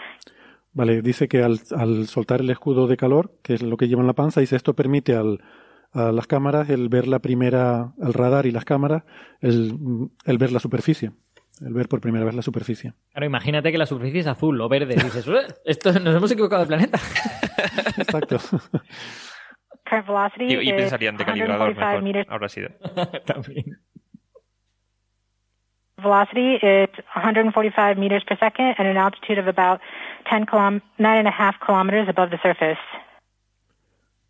Vale, dice que al, al soltar el escudo de calor, que es lo que lleva en la panza, dice esto permite al, a las cámaras el ver la primera, al radar y las cámaras, el, el ver la superficie, el ver por primera vez la superficie. Claro, imagínate que la superficie es azul o verde. Y dices, "Ué, esto, nos hemos equivocado de planeta. Exacto. Current velocity Y, y is pensarían de calibrador 145 mejor. meters. Habrá sido. También. Velocity is 145 meters per second at an altitude of about 10 kilom- nine and a half kilometers above the surface.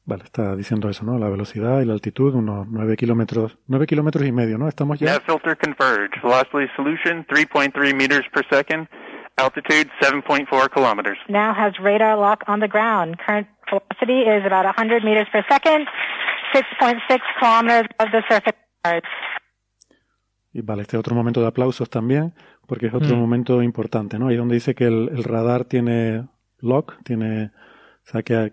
Vale, está diciendo eso, ¿no? La velocidad y la altitud, unos 9 kilómetros, 9 kilómetros y medio, ¿no? Estamos ya. Nav filter converge. Velocity solution 3.3 meters per second. Altitude 7.4 kilometers. Now has radar lock on the ground. Current velocity is about 100 meters per second, 6.6 kilometers above the surface. Mars. Y vale, este otro momento de aplausos también, porque es otro Mm. momento importante, ¿no? Ahí donde dice que el, el radar tiene lock, tiene, o sea, que,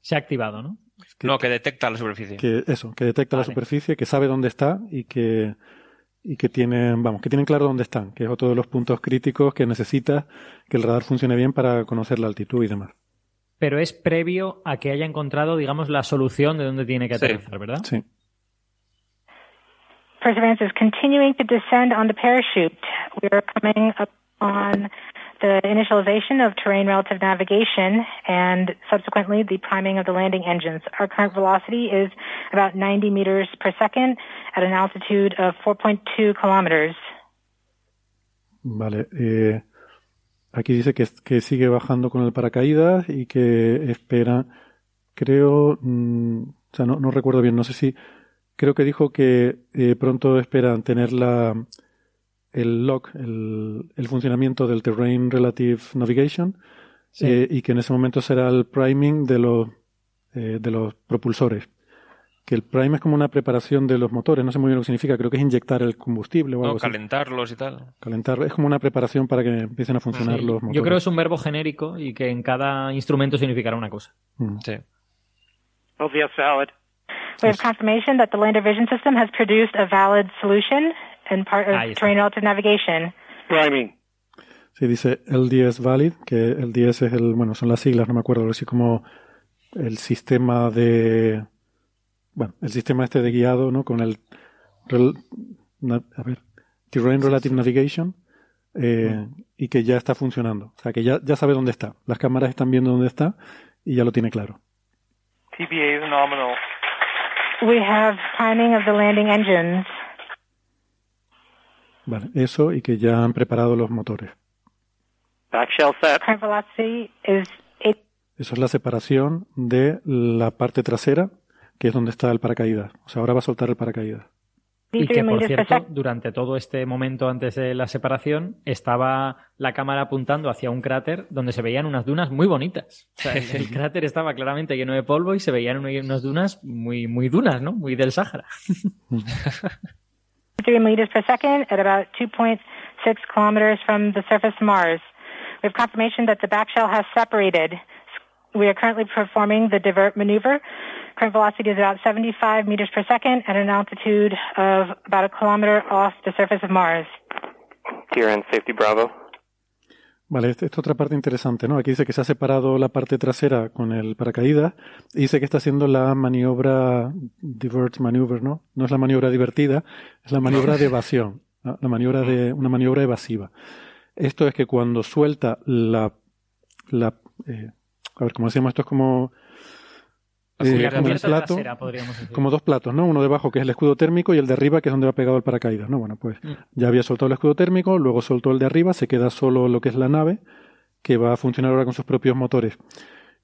Se ha activado, ¿no? que- No, que detecta la superficie. que eso, que detecta la superficie, que sabe dónde está y que y que tienen, vamos, que tienen claro dónde están, que es otro de los puntos críticos que necesita que el radar funcione bien para conocer la altitud y demás. pero es previo a que haya encontrado, digamos, la solución de dónde tiene que Sí. aterrizar, ¿verdad? Sí. Perseverance is continuing to descend on the parachute. We are coming up on the initialization of terrain relative navigation and subsequently the priming of the landing engines. Our current velocity is about 90 meters per second at an altitude of 4.2 kilometers. Vale. eh, aquí dice que, que sigue bajando con el paracaídas y que espera, creo, mm, o sea, no, no recuerdo bien, no sé si, creo que dijo que eh, pronto esperan tener la, el lock, el, el funcionamiento del Terrain Relative Navigation Sí. eh, y que en ese momento será el priming de los, eh, de los propulsores. Que el prime es como una preparación de los motores, no sé muy bien lo que significa, creo que es inyectar el combustible o algo No, así. calentarlos y tal. Calentar, es como una preparación para que empiecen a funcionar Sí. los motores. Yo creo que es un verbo genérico y que en cada instrumento significará una cosa. Mm. Sí. Valid. We have confirmation that the lander vision system has produced a valid solution and part of terrain relative navigation. Priming. Sí, dice LDS Valid, que el DS es el, bueno, son las siglas, no me acuerdo, algo así como el sistema de, bueno, el sistema este de guiado, ¿no? Con el, rel- na- a ver, Terrain Relative Navigation, eh, y que ya está funcionando. O sea, que ya, ya sabe dónde está. Las cámaras están viendo dónde está y ya lo tiene claro. TBA is nominal. We have priming of the landing engines. Vale, eso y que ya han preparado los motores. Back shell set. Current velocity is eight Eso es la separación de la parte trasera, que es donde está el paracaídas. O sea, ahora va a soltar el paracaídas. Y 83 que, por cierto, durante todo este momento antes de la separación, estaba la cámara apuntando hacia un cráter donde se veían unas dunas muy bonitas. O sea, el, el cráter estaba claramente lleno de polvo y se veían una- unas dunas muy, muy dunas, ¿no? Muy del Sáhara. 3 meters per second at about 2.6 kilometers from the surface of Mars. We have confirmation that the back shell has separated. We are currently performing the divert maneuver. Current velocity is about 75 meters per second at an altitude of about a kilometer off the surface of Mars. TRN safety Bravo. Vale, esta esta otra parte interesante, ¿no? Aquí dice que se ha separado la parte trasera con el paracaídas y dice que está haciendo la maniobra divert maneuver, ¿no? No es la maniobra divertida, es la maniobra de evasión, la maniobra de una maniobra evasiva. Esto es que cuando suelta la, la eh, a ver, como decíamos, esto es como eh, como plato, trasera, dos platos, ¿no? Uno debajo que es el escudo térmico y el de arriba que es donde va pegado el paracaídas, ¿no? Bueno, pues Mm. ya había soltado el escudo térmico, luego soltó el de arriba, se queda solo lo que es la nave, que va a funcionar ahora con sus propios motores.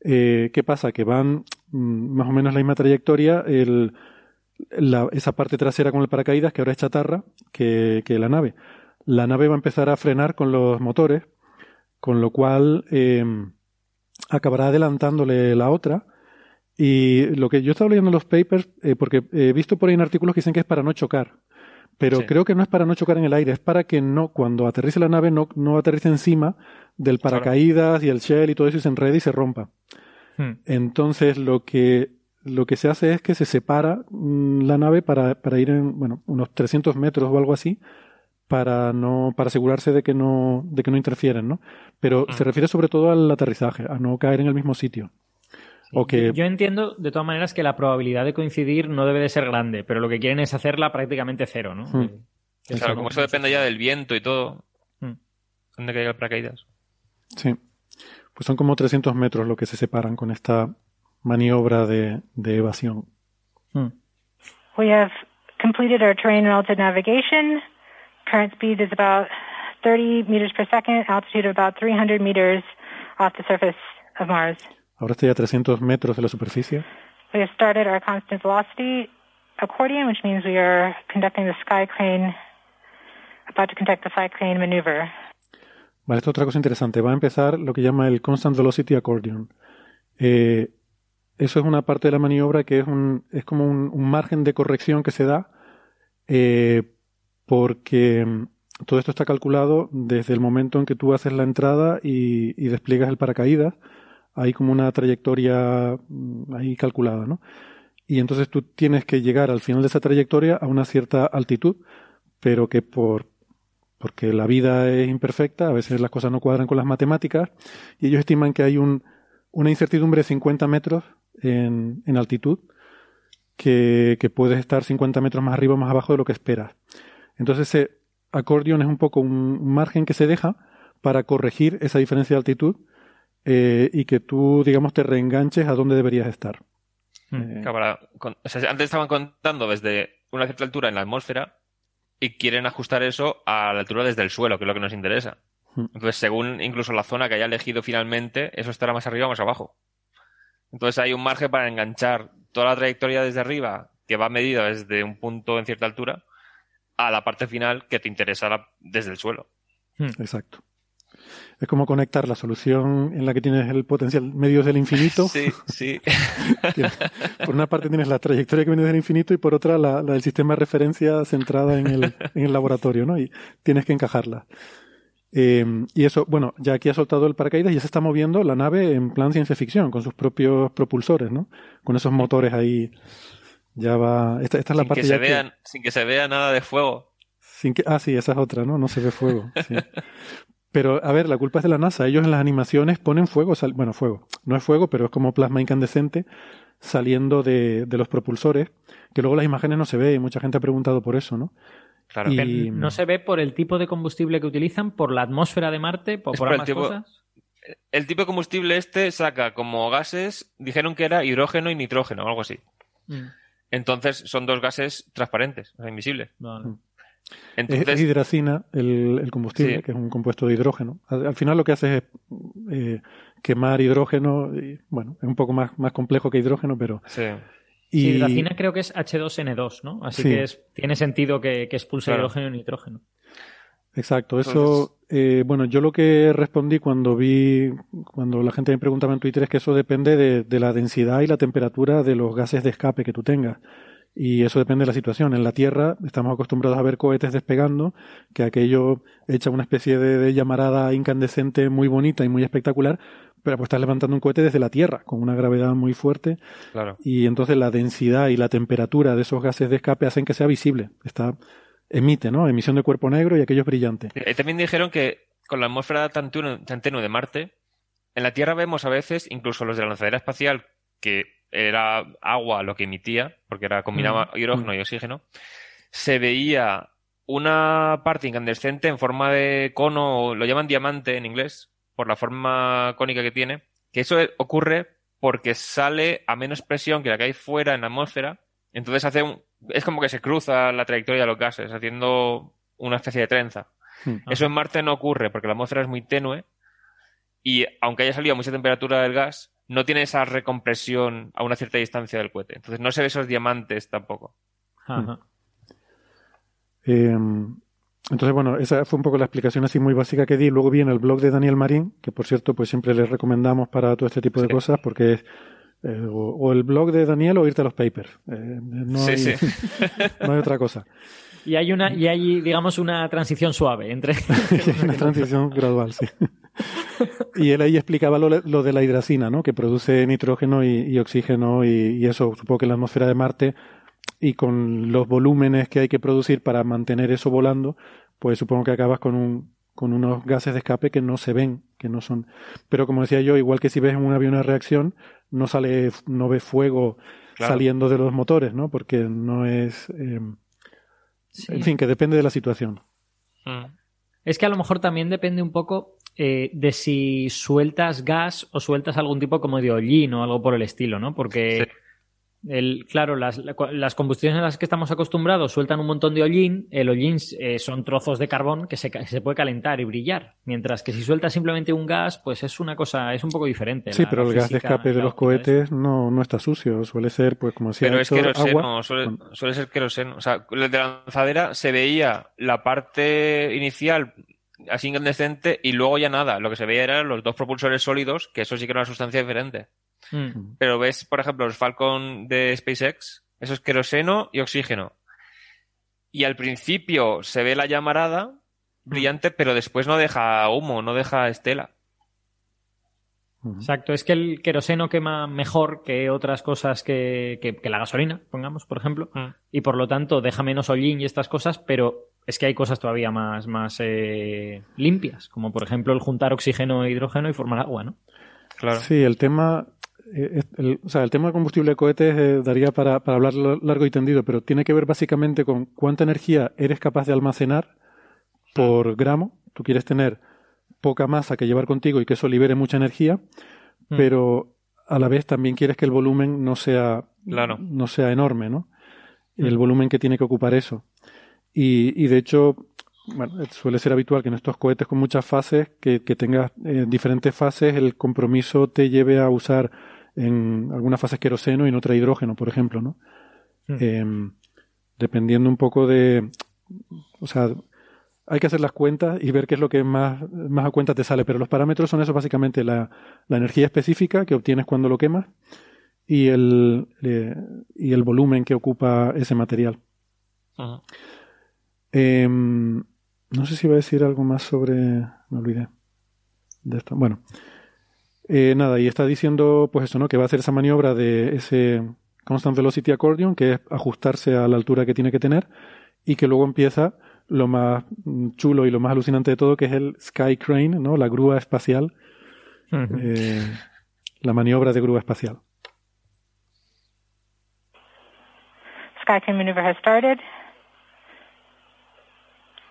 Eh, ¿Qué pasa? Que van mm, más o menos la misma trayectoria, el, la- esa parte trasera con el paracaídas, que ahora es chatarra, que, que la nave. La nave va a empezar a frenar con los motores, con lo cual eh, acabará adelantándole la otra. Y lo que yo estaba leyendo en los papers, eh, porque he visto por ahí en artículos que dicen que es para no chocar, pero Sí. creo que no es para no chocar en el aire, es para que no, cuando aterrice la nave, no, no aterrice encima del paracaídas y el shell y todo eso y se enrede y se rompa. Hmm. Entonces lo que, lo que se hace es que se separa mm, la nave para, para ir en, bueno, unos 300 metros o algo así, para no, para asegurarse de que no, de que no interfieren, ¿no? Pero se refiere sobre todo al aterrizaje, a no caer en el mismo sitio. O que, Yo entiendo, de todas maneras, que la probabilidad de coincidir no debe de ser grande, pero lo que quieren es hacerla prácticamente cero, ¿no? Hmm. Que- que Claro, como eso depende ya del viento y todo. Mm. ¿Dónde caiga el paracaídas? sí, pues son como 300 metros lo que se separan con esta maniobra de, de evasión. Hmm. We have completed our terrain relative navigation. Current speed is about 30 meters per second, altitude of about 300 meters off the surface of Mars. Ahora está ya a 300 metros de la superficie. We have started our constant velocity accordion, which means we are conducting the sky crane, about to conduct the sky crane maneuver. Vale, esto es otra cosa interesante. Va a empezar lo que llama el Constant Velocity Accordion. Eh, eso es una parte de la maniobra que es, un, es como un, un margen de corrección que se da eh, porque mm, todo esto está calculado desde el momento en que tú haces la entrada y, y despliegas el paracaídas. Hay como una trayectoria mm, ahí calculada, ¿no? Y entonces tú tienes que llegar al final de esa trayectoria a una cierta altitud, pero que por porque la vida es imperfecta, a veces las cosas no cuadran con las matemáticas, y ellos estiman que hay un, una incertidumbre de 50 metros en, en altitud, que, que, puedes estar 50 metros más arriba o más abajo de lo que esperas. Entonces, ese accordion es un poco un margen que se deja para corregir esa diferencia de altitud eh, y que tú, digamos, te reenganches a donde deberías estar. Hmm. Eh, antes estaban contando desde una cierta altura en la atmósfera y quieren ajustar eso a la altura desde el suelo, que es lo que nos interesa. Hmm. Entonces, según incluso la zona que haya elegido finalmente, eso estará más arriba o más abajo. Entonces hay un margen para enganchar toda la trayectoria desde arriba, que va medida desde un punto en cierta altura, a la parte final que te interesa desde el suelo. Hmm. Exacto. Es como conectar la solución en la que tienes el potencial medio del infinito. Sí, sí. por una parte tienes la trayectoria que viene del infinito y por otra la, del sistema de referencia centrada en el, en el laboratorio, ¿no? Y tienes que encajarla. Eh, y eso, bueno, ya aquí ha soltado el paracaídas y ya se está moviendo la nave en plan ciencia ficción, con sus propios propulsores, ¿no? Con esos motores ahí. Ya va. Esta, esta es la parte que se vean, Sin que se vea nada de fuego. Sin que, ah, sí, esa es otra, ¿no? No se ve fuego. Sí. Pero, a ver, la culpa es de la NASA. Ellos en las animaciones ponen fuego, bueno, fuego. No es fuego, pero es como plasma incandescente saliendo de, los propulsores, que luego las imágenes no se ve y mucha gente ha preguntado por eso, ¿no? Claro. Y... No se ve por el tipo de combustible que utilizan, por la atmósfera de Marte, por, por ambas cosas. El tipo de combustible este saca como gases, dijeron que era hidrógeno y nitrógeno, o algo así. Mm. Entonces son dos gases transparentes, o sea, invisibles. Es, hidracina el, combustible, que es un compuesto de hidrógeno. Al, final lo que hace es eh, quemar hidrógeno. Y, bueno, es un poco más, más complejo que hidrógeno, pero. Sí. Y... hidracina creo que es H2N2, ¿no? Así que tiene sentido que, expulse hidrógeno y nitrógeno. Exacto, eso, eh, bueno, yo lo que respondí cuando vi, cuando la gente me preguntaba en Twitter es que eso depende de, de la densidad y la temperatura de los gases de escape que tú tengas. Y eso depende de la situación. En la Tierra estamos acostumbrados a ver cohetes despegando, que aquello echa una especie de, llamarada incandescente muy bonita y muy espectacular, pero pues estás levantando un cohete desde la Tierra, con una gravedad muy fuerte. Claro. Y entonces la densidad y la temperatura de esos gases de escape hacen que sea visible. Está, emite, ¿no? Emisión de cuerpo negro y aquello es brillante. también dijeron que con la atmósfera tan tenue de Marte, en la Tierra vemos a veces, incluso los de la lanzadera espacial, que era agua lo que emitía, porque era combinaba mm. hidrógeno y oxígeno, se veía una parte incandescente en forma de cono, lo llaman diamante en inglés, por la forma cónica que tiene, que eso ocurre porque sale a menos presión que la que hay fuera en la atmósfera, entonces hace un, es como que se cruza la trayectoria de los gases, haciendo una especie de trenza. Hmm. Eso en Marte no ocurre porque la atmósfera es muy tenue y aunque haya salido a mucha temperatura del gas, no tiene esa recompresión a una cierta distancia del cohete. Entonces no se ve esos diamantes tampoco. Em, entonces, bueno, esa fue un poco la explicación así muy básica que di. Luego viene el blog de Daniel Marín, que por cierto, pues siempre les recomendamos para todo este tipo de cosas, porque es eh, o, el blog de Daniel o irte a los papers. Eh, no, hay, no hay otra cosa. Y hay una, y hay, digamos, una transición suave entre. una transición gradual, sí. y él ahí explicaba lo, de la hidracina, ¿no? Que produce nitrógeno y, oxígeno y, eso, supongo que en la atmósfera de Marte y con los volúmenes que hay que producir para mantener eso volando, pues supongo que acabas con un con unos gases de escape que no se ven, que no son. Pero como decía yo, igual que si ves en un avión una reacción, no sale, no ves fuego saliendo de los motores, ¿no? Porque no es. Eh, en fin, que depende de la situación. Mm. Es que a lo mejor también depende un poco eh, de si sueltas gas o sueltas algún tipo como de hollín o algo por el estilo, ¿no? Porque el, claro, las, las, combustiones a las que estamos acostumbrados sueltan un montón de hollín. El hollín eh, son trozos de carbón que se, se, puede calentar y brillar. Mientras que si sueltas simplemente un gas, pues es una cosa, es un poco diferente. Sí, pero el gas de escape de los cohetes no, no está sucio. Suele ser, pues como decía, Pero es queroseno, suele, suele ser queroseno. O sea, de la lanzadera se veía la parte inicial así incandescente y luego ya nada. Lo que se veía eran los dos propulsores sólidos, que eso sí que era una sustancia diferente. Mm. Pero ves, por ejemplo, los Falcon de SpaceX, eso es queroseno y oxígeno. Y al principio se ve la llamarada brillante, pero después no deja humo, no deja estela. Exacto, es que el queroseno quema mejor que otras cosas que, que, la gasolina, pongamos, por ejemplo, mm. y por lo tanto deja menos hollín y estas cosas, pero es que hay cosas todavía más, más eh, limpias, como por ejemplo el juntar oxígeno e hidrógeno y formar agua, ¿no? Claro. Sí, el tema, eh, el, o sea, el tema de combustible de cohetes eh, daría para, para hablar largo y tendido, pero tiene que ver básicamente con cuánta energía eres capaz de almacenar por gramo. Tú quieres tener poca masa que llevar contigo y que eso libere mucha energía, Mm. pero a la vez también quieres que el volumen no sea, Claro. no sea enorme, ¿no? Mm. El volumen que tiene que ocupar eso. Y, y de hecho, bueno, suele ser habitual que en estos cohetes con muchas fases, que, que tengas eh, diferentes fases, el compromiso te lleve a usar en algunas fases queroseno y en otra hidrógeno, por ejemplo, ¿no? Mm. Em, dependiendo un poco de, o sea, hay que hacer las cuentas y ver qué es lo que más, más a cuenta te sale, pero los parámetros son eso básicamente, la, la energía específica que obtienes cuando lo quemas y el, eh, y el volumen que ocupa ese material. Em, no sé si iba a decir algo más sobre. Me olvidé. De esto. Bueno. Eh, nada, y está diciendo, pues eso, ¿no? Que va a hacer esa maniobra de ese Constant Velocity Accordion, que es ajustarse a la altura que tiene que tener, y que luego empieza lo más chulo y lo más alucinante de todo, que es el Sky Crane, ¿no? La grúa espacial, eh, la maniobra de grúa espacial. Sky crane maneuver has started.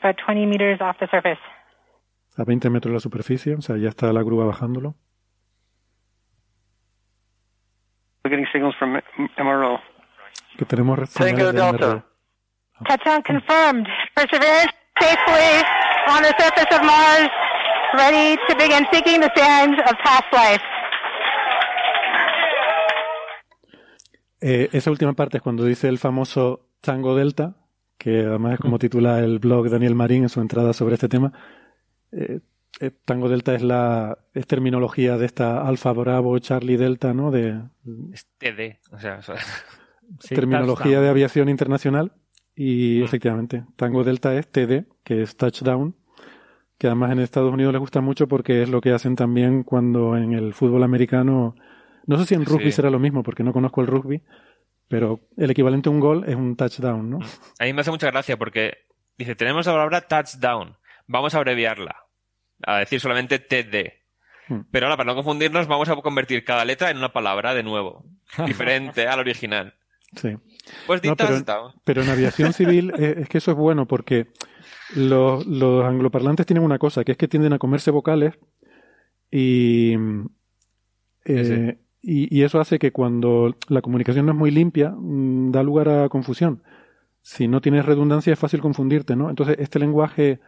About 20 meters off the surface. A 20 metros de la superficie, o sea, ya está la grúa bajándolo. We're getting signals from MRO. Que tenemos Tango señales de Delta. MRO. Touchdown confirmed. Perseverance safely on the surface of Mars, ready to begin seeking the sands of past life. Eh, esa última parte es cuando dice el famoso Tango Delta, que además es como titula el blog Daniel Marín en su entrada sobre este tema. Eh, Tango Delta es la es terminología de esta Alfa Bravo Charlie Delta, ¿no? De Es TD. O sea, o sea, Sí, terminología touchdown. de aviación internacional y Mm. efectivamente Tango Delta es TD, que es touchdown, que además en Estados Unidos les gusta mucho porque es lo que hacen también cuando en el fútbol americano, no sé si en rugby Sí. será lo mismo porque no conozco el rugby, pero el equivalente a un gol es un touchdown, ¿no? a mí me hace mucha gracia porque dice, tenemos la palabra touchdown. Vamos a abreviarla. A decir solamente TD. Hmm. Pero ahora, para no confundirnos, vamos a convertir cada letra en una palabra de nuevo. Diferente al original. Sí. Pues No, pero, en aviación civil eh, es que eso es bueno porque los, los angloparlantes tienen una cosa, que es que tienden a comerse vocales y, eh, y, y eso hace que cuando la comunicación no es muy limpia, mm, da lugar a confusión. Si no tienes redundancia es fácil confundirte, ¿no? Entonces, este lenguaje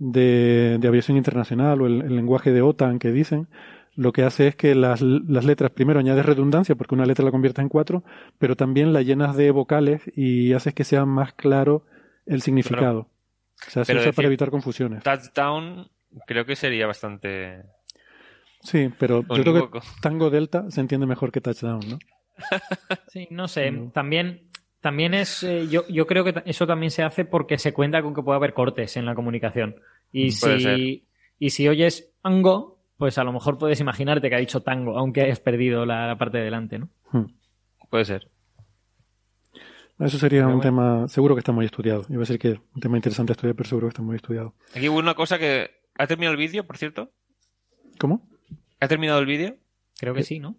de, de aviación internacional o el, el lenguaje de OTAN que dicen, lo que hace es que las, las letras, primero añades redundancia porque una letra la conviertes en cuatro, pero también la llenas de vocales y haces que sea más claro el significado. O sea, se usa para evitar confusiones. Touchdown creo que sería bastante... Sí, pero yo creo que. Tango Delta se entiende mejor que Touchdown, ¿no? Sí, no sé. No. También, también es. eh, yo, yo creo que eso también se hace porque se cuenta con que puede haber cortes en la comunicación. Y Puede ser. si, y si oyes tango, pues a lo mejor puedes imaginarte que ha dicho tango, aunque hayas perdido la, la parte de delante, ¿no? Hmm. Puede ser. Eso sería Pero un bueno. tema, seguro que está muy estudiado. Iba a decir que es un tema interesante a estudiar, pero seguro que está muy estudiado. Aquí hubo una cosa que... ¿Ha terminado el vídeo, por cierto? ¿Cómo? ¿Ha terminado el vídeo? Creo que sí, ¿no?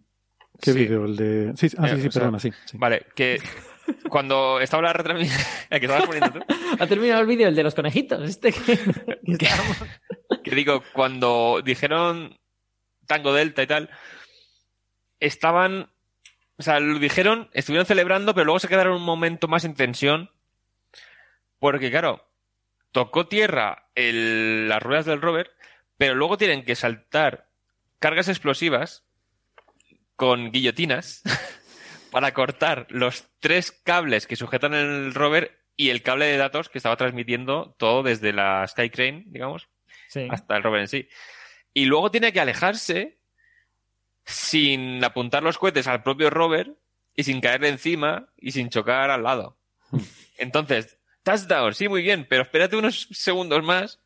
¿Qué Sí. vídeo? El de... Sí, ah, Eh, sí, sí, o sea, perdona, sí. sí. Vale, que cuando estaba la retransmisión... que estabas poniendo tú. Ha terminado el vídeo, el de los conejitos. Este que, que Que digo, cuando dijeron Tango Delta y tal, estaban, o sea, lo dijeron, estuvieron celebrando, pero luego se quedaron un momento más en tensión, porque claro, tocó tierra el- las ruedas del rover, pero luego tienen que saltar cargas explosivas con guillotinas para cortar los tres cables que sujetan el rover y el cable de datos que estaba transmitiendo todo desde la Sky Crane, digamos, Sí. hasta el rover en sí. Y luego tiene que alejarse sin apuntar los cohetes al propio rover y sin caerle encima y sin chocar al lado. Entonces, touchdown, sí, muy bien, pero espérate unos segundos más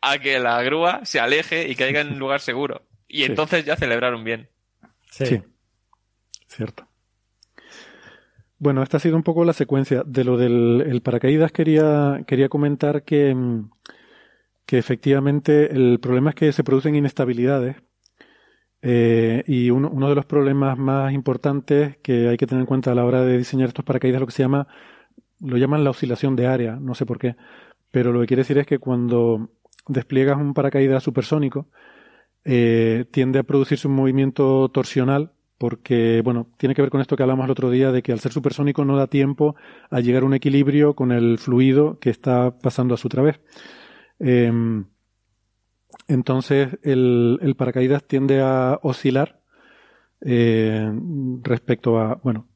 a que la grúa se aleje y caiga en un lugar seguro. Y Sí. entonces ya celebraron bien. Sí. Cierto. Bueno, esta ha sido un poco la secuencia. De lo del el paracaídas quería, quería comentar que, mm, que efectivamente el problema es que se producen inestabilidades Eh, y uno, de los problemas más importantes que hay que tener en cuenta a la hora de diseñar estos paracaídas es lo que se llama, lo llaman la oscilación de área, no sé por qué, pero lo que quiere decir es que cuando despliegas un paracaídas supersónico, eh, tiende a producirse un movimiento torsional porque, bueno, tiene que ver con esto que hablamos el otro día de que al ser supersónico no da tiempo a llegar a un equilibrio con el fluido que está pasando a su través. Em, entonces, el, paracaídas tiende a oscilar eh, respecto a, bueno,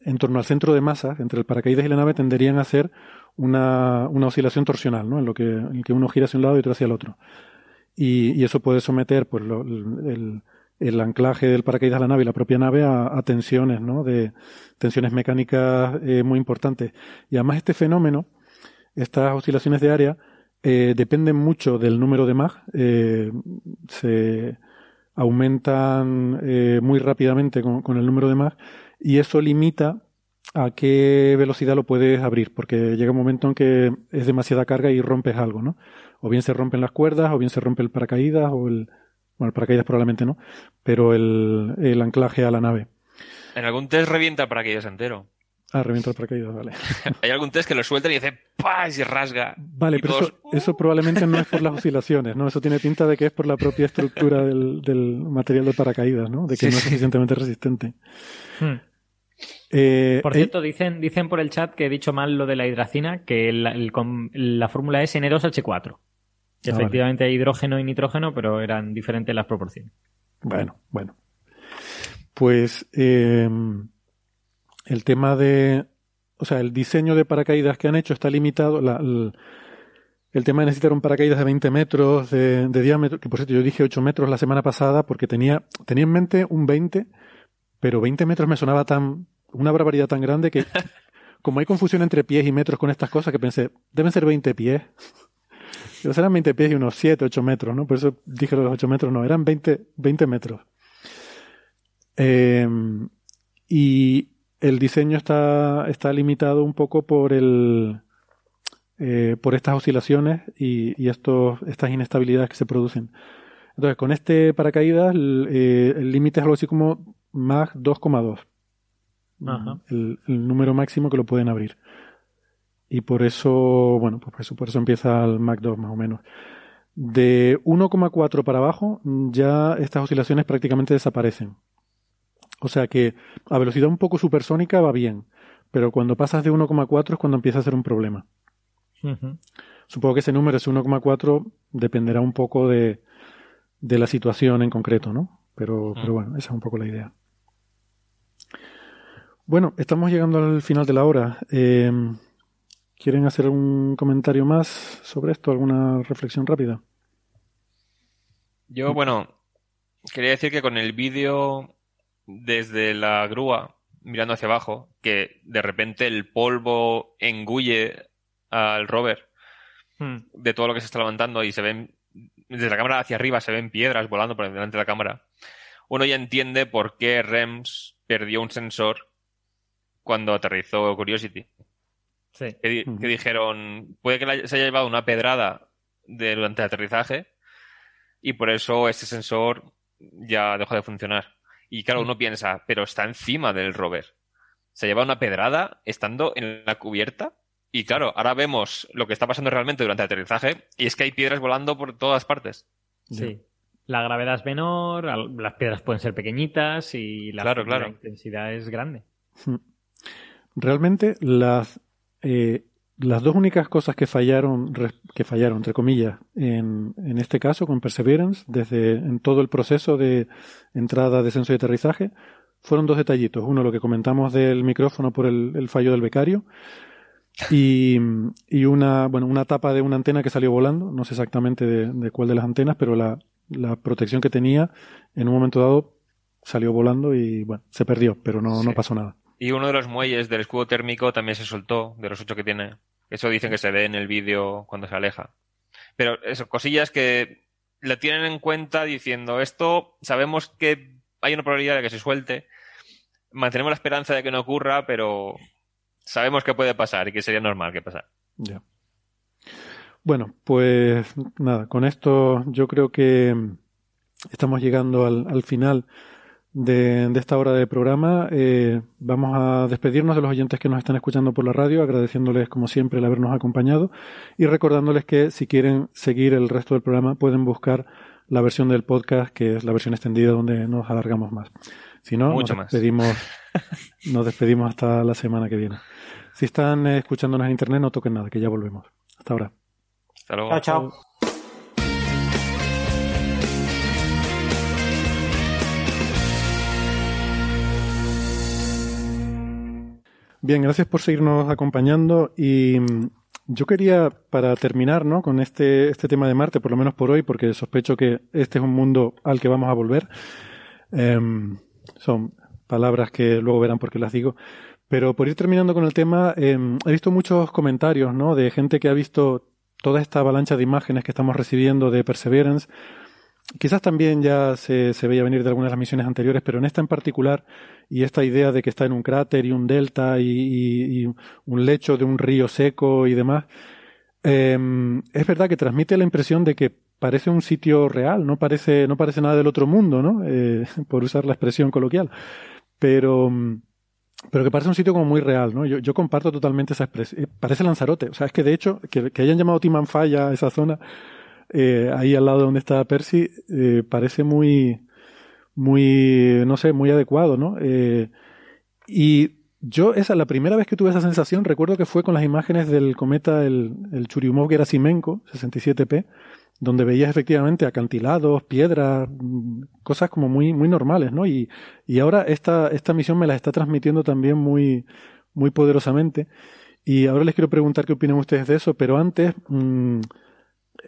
en torno al centro de masa, entre el paracaídas y la nave, tenderían a hacer una, una oscilación torsional, ¿no? En lo que, en que uno gira hacia un lado y otro hacia el otro. Y, y eso puede someter, pues, el, el, anclaje del paracaídas a la nave y la propia nave a, tensiones, ¿no? De tensiones mecánicas eh, muy importantes. Y además este fenómeno, estas oscilaciones de área, eh, dependen mucho del número de MAG. Eh, se aumentan muy rápidamente con, con, el número de MAG y eso limita a qué velocidad lo puedes abrir, porque llega un momento en que es demasiada carga y rompes algo, ¿no? O bien se rompen las cuerdas, o bien se rompe el paracaídas, o el... Bueno, el paracaídas probablemente no, pero el, el anclaje a la nave. En algún test revienta el paracaídas entero. Ah, revienta el paracaídas, vale. Hay algún test que lo sueltan y dice ¡pah! y se rasga. Vale, pero eso, eso, probablemente no es por las oscilaciones, ¿no? Eso tiene pinta de que es por la propia estructura del, del material de paracaídas, ¿no? De que no es suficientemente resistente. Hmm. Eh, por cierto, dicen, dicen por el chat que he dicho mal lo de la hidracina, que la, la fórmula es N2H4. Ah, efectivamente hay hidrógeno y nitrógeno, pero eran diferentes las proporciones. Bueno, bueno. Pues eh, el tema de, o sea, el diseño de paracaídas que han hecho está limitado. La, el, tema de necesitar un paracaídas de 20 metros de, de, diámetro, que por cierto yo dije 8 metros la semana pasada porque tenía, tenía en mente un 20 pero 20 metros me sonaba tan, una barbaridad tan grande que, como hay confusión entre pies y metros con estas cosas, que pensé, deben ser 20 pies. Pero serán 20 pies y unos 7, 8 metros, ¿no? Por eso dije los 8 metros, no, eran 20, 20 metros. Eh, y el diseño está, está limitado un poco por el, eh, por estas oscilaciones y, y estos, estas inestabilidades que se producen. Entonces, con este paracaídas, eh, el límite es algo así como Mach 2,2. El, el, número máximo que lo pueden abrir. Y por eso, bueno, pues por eso, por eso empieza el Mach 2 más o menos. De 1,4 para abajo, ya estas oscilaciones prácticamente desaparecen. O sea que a velocidad un poco supersónica va bien, pero cuando pasas de 1,4 es cuando empieza a ser un problema. Supongo que ese número, ese 1,4, dependerá un poco de, de la situación en concreto, ¿no? Pero, pero bueno, esa es un poco la idea. Bueno, estamos llegando al final de la hora. Eh, ¿Quieren hacer un comentario más sobre esto? ¿Alguna reflexión rápida? Yo, bueno, quería decir que con el vídeo desde la grúa, mirando hacia abajo, que de repente el polvo engulle al rover hmm. de todo lo que se está levantando y se ven desde la cámara hacia arriba se ven piedras volando por delante de la cámara, uno ya entiende por qué Rems perdió un sensor cuando aterrizó Curiosity. Sí. Que, dijeron, puede que se haya llevado una pedrada durante el aterrizaje y por eso ese sensor ya dejó de funcionar. Y claro, uno piensa, pero está encima del rover. Se lleva una pedrada estando en la cubierta y claro, ahora vemos lo que está pasando realmente durante el aterrizaje y es que hay piedras volando por todas partes. Sí. La gravedad es menor, las piedras pueden ser pequeñitas y la, intensidad es grande. Realmente las, eh, las dos únicas cosas que fallaron, que fallaron, entre comillas, en, en este caso con Perseverance, desde en todo el proceso de entrada, descenso y aterrizaje, fueron dos detallitos. Uno, lo que comentamos del micrófono por el fallo del becario, y, y, una, bueno, una tapa de una antena que salió volando, no sé exactamente de, cuál de las antenas, pero la, la, protección que tenía en un momento dado salió volando y bueno, se perdió, pero no, no pasó nada. Y uno de los muelles del escudo térmico también se soltó, de los ocho que tiene. Eso dicen que se ve en el vídeo cuando se aleja. Pero eso, cosillas que le tienen en cuenta diciendo esto, sabemos que hay una probabilidad de que se suelte, mantenemos la esperanza de que no ocurra, pero sabemos que puede pasar y que sería normal que pasara. Bueno, pues nada, con esto yo creo que estamos llegando al, al final de, de, esta hora de programa. Eh, vamos a despedirnos de los oyentes que nos están escuchando por la radio, agradeciéndoles como siempre el habernos acompañado y recordándoles que si quieren seguir el resto del programa pueden buscar la versión del podcast, que es la versión extendida donde nos alargamos más. Si no, nos despedimos, nos despedimos hasta la semana que viene. Si están eh, escuchándonos en internet, no toquen nada, que ya volvemos. Hasta ahora. Hasta luego. Chao, chao. Bien, gracias por seguirnos acompañando y mm, yo quería, para terminar ¿no? con este, este tema de Marte, por lo menos por hoy, porque sospecho que este es un mundo al que vamos a volver, eh, son palabras que luego verán por qué las digo, pero por ir terminando con el tema, eh, he visto muchos comentarios ¿no? de gente que ha visto toda esta avalancha de imágenes que estamos recibiendo de Perseverance Quizás también ya se, se, veía venir de algunas de las misiones anteriores, pero en esta en particular, y esta idea de que está en un cráter y un delta y, y, y un lecho de un río seco y demás, eh, es verdad que transmite la impresión de que parece un sitio real, no parece, no parece nada del otro mundo, ¿no? Eh, por usar la expresión coloquial. Pero, pero que parece un sitio como muy real, ¿no? Yo, yo comparto totalmente esa expresión. Eh, parece Lanzarote. O sea, es que de hecho, que, que hayan llamado Timanfaya a esa zona, eh, ahí al lado donde está Percy, eh, parece muy, muy, no sé, muy adecuado, ¿no? Eh, y yo, esa, la primera vez que tuve esa sensación, recuerdo que fue con las imágenes del cometa, el, el Churyumov Gerasimenko, 67P, donde veías efectivamente acantilados, piedras, cosas como muy, muy normales, ¿no? Y, y ahora esta, esta misión me la está transmitiendo también muy, muy poderosamente. Y ahora les quiero preguntar qué opinan ustedes de eso, pero antes, mmm,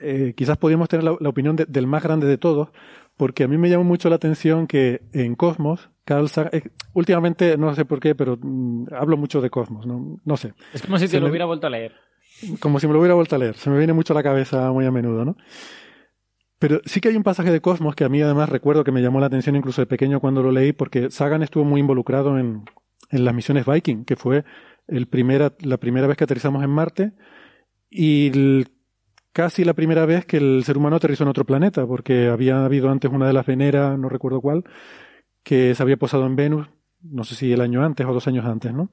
eh, quizás podríamos tener la, la opinión de, del más grande de todos, porque a mí me llamó mucho la atención que en Cosmos, Carl Sagan, eh, últimamente no sé por qué, pero mm, hablo mucho de Cosmos, no, no sé. Es como si te Se lo me- hubiera vuelto a leer. como si me lo hubiera vuelto a leer. Se me viene mucho a la cabeza muy a menudo, ¿no? Pero sí que hay un pasaje de Cosmos que a mí además recuerdo que me llamó la atención incluso de pequeño cuando lo leí, porque Sagan estuvo muy involucrado en, en las misiones Viking, que fue el primera, la primera vez que aterrizamos en Marte y el- casi la primera vez que el ser humano aterrizó en otro planeta, porque había habido antes una de las Venera, no recuerdo cuál, que se había posado en Venus, no sé si el año antes o dos años antes, ¿no?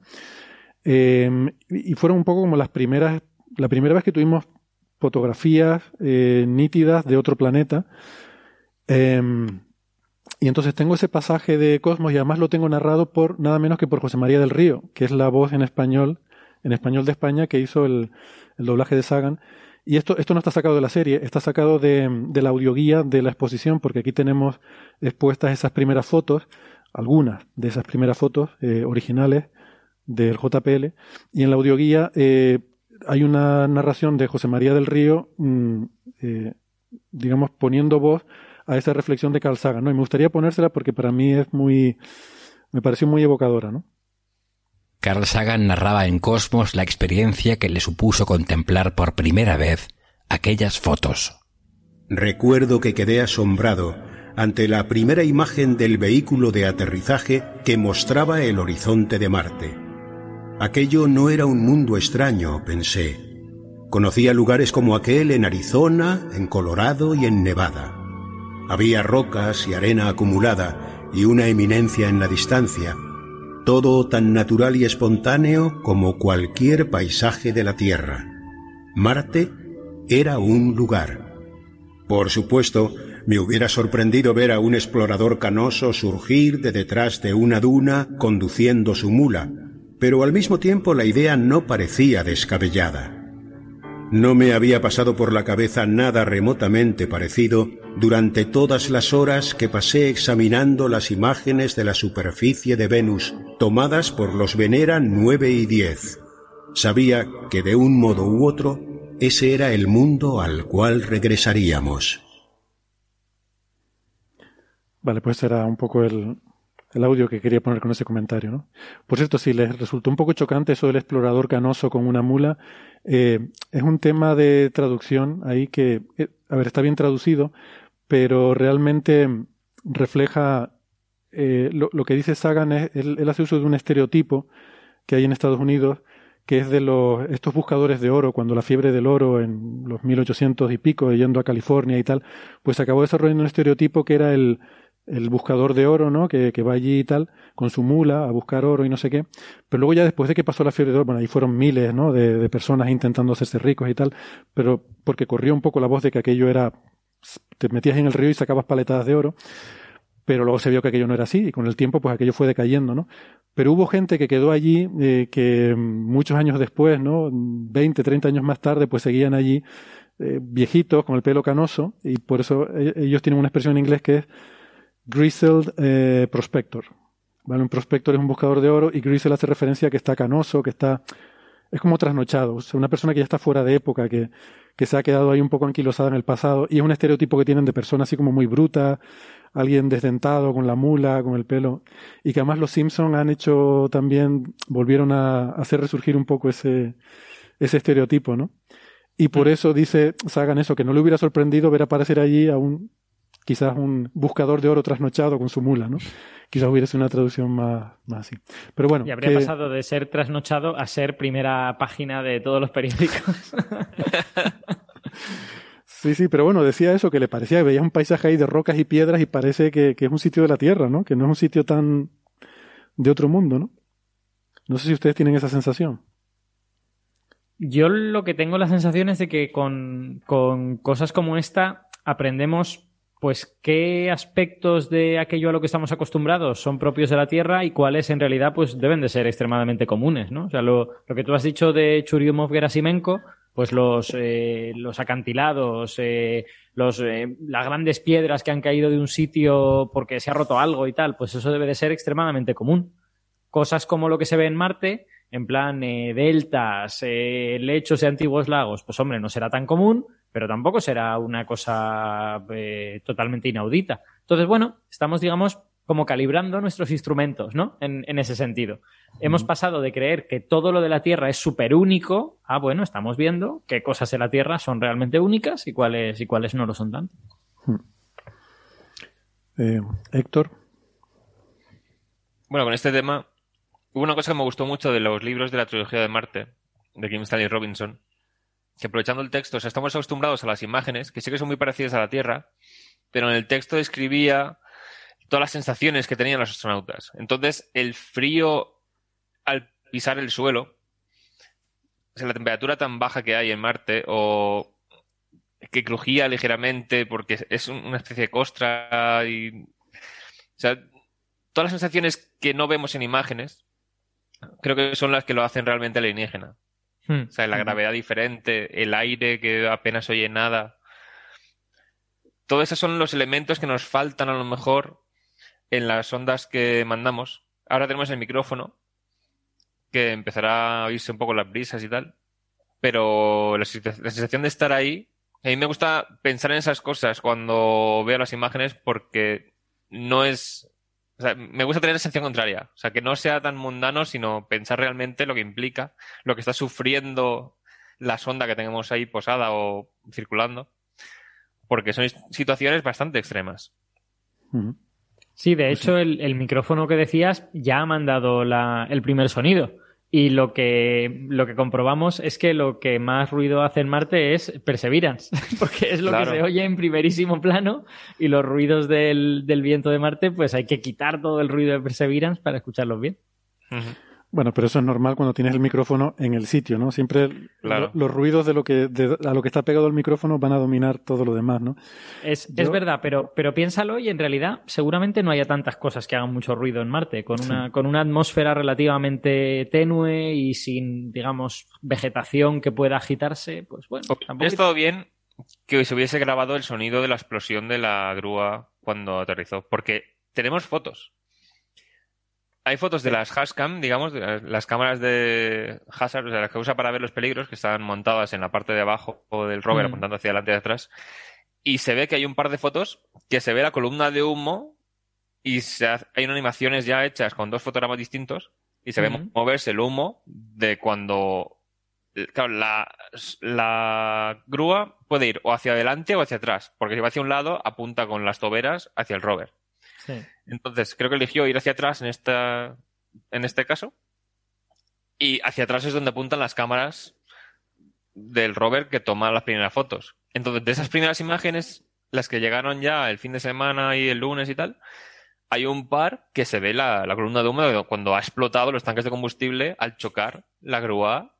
Eh, y fueron un poco como las primeras, la primera vez que tuvimos fotografías eh, nítidas de otro planeta. Eh, y entonces tengo ese pasaje de Cosmos y además lo tengo narrado por nada menos que por José María del Río, que es la voz en español, en español de España, que hizo el, el doblaje de Sagan. Y esto, esto no está sacado de la serie, está sacado de, de la audioguía de la exposición, porque aquí tenemos expuestas esas primeras fotos, algunas de esas primeras fotos eh, originales del JPL, y en la audioguía eh, hay una narración de José María del Río, mm, eh, digamos, poniendo voz a esa reflexión de Carl Sagan, ¿no? Y me gustaría ponérsela porque para mí es muy, me pareció muy evocadora, ¿no? Carl Sagan narraba en Cosmos la experiencia que le supuso contemplar por primera vez aquellas fotos. Recuerdo que quedé asombrado ante la primera imagen del vehículo de aterrizaje que mostraba el horizonte de Marte. Aquello no era un mundo extraño, pensé. Conocía lugares como aquel en Arizona, en Colorado y en Nevada. Había rocas y arena acumulada y una eminencia en la distancia, todo tan natural y espontáneo como cualquier paisaje de la Tierra. Marte era un lugar. Por supuesto, me hubiera sorprendido ver a un explorador canoso surgir de detrás de una duna conduciendo su mula, pero al mismo tiempo la idea no parecía descabellada. No me había pasado por la cabeza nada remotamente parecido durante todas las horas que pasé examinando las imágenes de la superficie de Venus tomadas por los Venera 9 y 10. Sabía que de un modo u otro ese era el mundo al cual regresaríamos. Vale, pues era un poco el, el audio que quería poner con ese comentario, ¿no? Por cierto, si les resultó un poco chocante eso del explorador canoso con una mula, eh, es un tema de traducción ahí que, eh, a ver, está bien traducido, pero realmente refleja eh, lo, que dice Sagan es, él, él, hace uso de un estereotipo que hay en Estados Unidos que es de los, estos buscadores de oro, cuando la fiebre del oro en los 1800 y pico, yendo a California y tal, pues acabó desarrollando un estereotipo que era el, el buscador de oro, ¿no? Que, que, va allí y tal, con su mula a buscar oro y no sé qué. Pero luego ya después de que pasó la fiebre de oro, bueno, ahí fueron miles, ¿no? De, de personas intentando hacerse ricos y tal, pero porque corrió un poco la voz de que aquello era, te metías en el río y sacabas paletadas de oro, pero luego se vio que aquello no era así y con el tiempo pues aquello fue decayendo, ¿no? Pero hubo gente que quedó allí, eh, que muchos años después, ¿no? 20, 30 años más tarde, pues seguían allí eh, viejitos con el pelo canoso y por eso eh, ellos tienen una expresión en inglés que es Grizzled eh, Prospector. ¿Vale? Un prospector es un buscador de oro y Grizzled hace referencia a que está canoso, que está... Es como trasnochado, o sea, una persona que ya está fuera de época, que, que se ha quedado ahí un poco anquilosada en el pasado y es un estereotipo que tienen de persona así como muy bruta, alguien desdentado con la mula, con el pelo y que además los Simpson han hecho también, volvieron a hacer resurgir un poco ese, ese estereotipo, ¿no? Y por eso dice Sagan eso, que no le hubiera sorprendido ver aparecer allí a un quizás un buscador de oro trasnochado con su mula, ¿no? Quizás hubiera sido una traducción más, más así. Pero bueno. Y habría que... pasado de ser trasnochado a ser primera página de todos los periódicos. sí, sí, pero bueno, decía eso, que le parecía que veía un paisaje ahí de rocas y piedras y parece que, que es un sitio de la Tierra, ¿no? Que no es un sitio tan de otro mundo, ¿no? No sé si ustedes tienen esa sensación. Yo lo que tengo la sensación es de que con, con cosas como esta aprendemos pues qué aspectos de aquello a lo que estamos acostumbrados son propios de la Tierra y cuáles en realidad pues deben de ser extremadamente comunes, ¿no? O sea, lo, lo que tú has dicho de Churyumov Gerasimenko, pues los, eh, los acantilados, eh, los, eh, las grandes piedras que han caído de un sitio porque se ha roto algo y tal, pues eso debe de ser extremadamente común. Cosas como lo que se ve en Marte, en plan deltas, lechos de antiguos lagos, pues hombre, no será tan común, pero tampoco será una cosa eh, totalmente inaudita. Entonces, bueno, estamos, digamos, como calibrando nuestros instrumentos, ¿no? En, en ese sentido. Hemos pasado de creer que todo lo de la Tierra es súper único a, bueno, estamos viendo qué cosas de la Tierra son realmente únicas y cuáles, y cuáles no lo son tanto. Eh, Héctor. Bueno, con este tema, hubo una cosa que me gustó mucho de los libros de la trilogía de Marte, de Kim Stanley Robinson, que aprovechando el texto, o sea, estamos acostumbrados a las imágenes, que sí que son muy parecidas a la Tierra, pero en el texto describía todas las sensaciones que tenían los astronautas. Entonces, el frío al pisar el suelo, o sea, la temperatura tan baja que hay en Marte, o que crujía ligeramente porque es una especie de costra y... O sea, todas las sensaciones que no vemos en imágenes, creo que son las que lo hacen realmente alienígena. O sea, la gravedad diferente, el aire que apenas oye nada. Todos esos son los elementos que nos faltan a lo mejor en las ondas que mandamos. Ahora tenemos el micrófono, que empezará a oírse un poco las brisas y tal. Pero la, la sensación de estar ahí, a mí me gusta pensar en esas cosas cuando veo las imágenes porque no es o sea, me gusta tener la sensación contraria. O sea, que no sea tan mundano, sino pensar realmente lo que implica, lo que está sufriendo la sonda que tenemos ahí posada o circulando. Porque son situaciones bastante extremas. Sí, de hecho, el, el, micrófono que decías ya ha mandado la, el primer sonido. Y lo que, lo que comprobamos es que lo que más ruido hace en Marte es Perseverance, porque es lo claro. que se oye en primerísimo plano y los ruidos del, del, viento de Marte, pues hay que quitar todo el ruido de Perseverance para escucharlos bien. Uh -huh. Bueno, pero eso es normal cuando tienes el micrófono en el sitio, ¿no? Siempre claro. lo, los ruidos de lo que de, a lo que está pegado el micrófono van a dominar todo lo demás, ¿no? Es, Yo... es verdad, pero, pero piénsalo y en realidad seguramente no haya tantas cosas que hagan mucho ruido en Marte, con una, sí. con una atmósfera relativamente tenue y sin, digamos, vegetación que pueda agitarse, pues bueno. Tampoco... Es todo bien que se hubiese grabado el sonido de la explosión de la grúa cuando aterrizó, porque tenemos fotos hay fotos de las Hashcam, digamos, de las cámaras de Hazard, o sea, las que usa para ver los peligros, que están montadas en la parte de abajo del rover, mm. apuntando hacia adelante y atrás. Y se ve que hay un par de fotos que se ve la columna de humo y se hace, hay unas animaciones ya hechas con dos fotogramas distintos y se mm. ve moverse el humo de cuando. Claro, la, la grúa puede ir o hacia adelante o hacia atrás, porque si va hacia un lado, apunta con las toberas hacia el rover. Sí. Entonces, creo que eligió ir hacia atrás en, esta, en este caso. Y hacia atrás es donde apuntan las cámaras del rover que toma las primeras fotos. Entonces, de esas primeras imágenes, las que llegaron ya el fin de semana y el lunes y tal, hay un par que se ve la, la columna de humo cuando ha explotado los tanques de combustible al chocar la grúa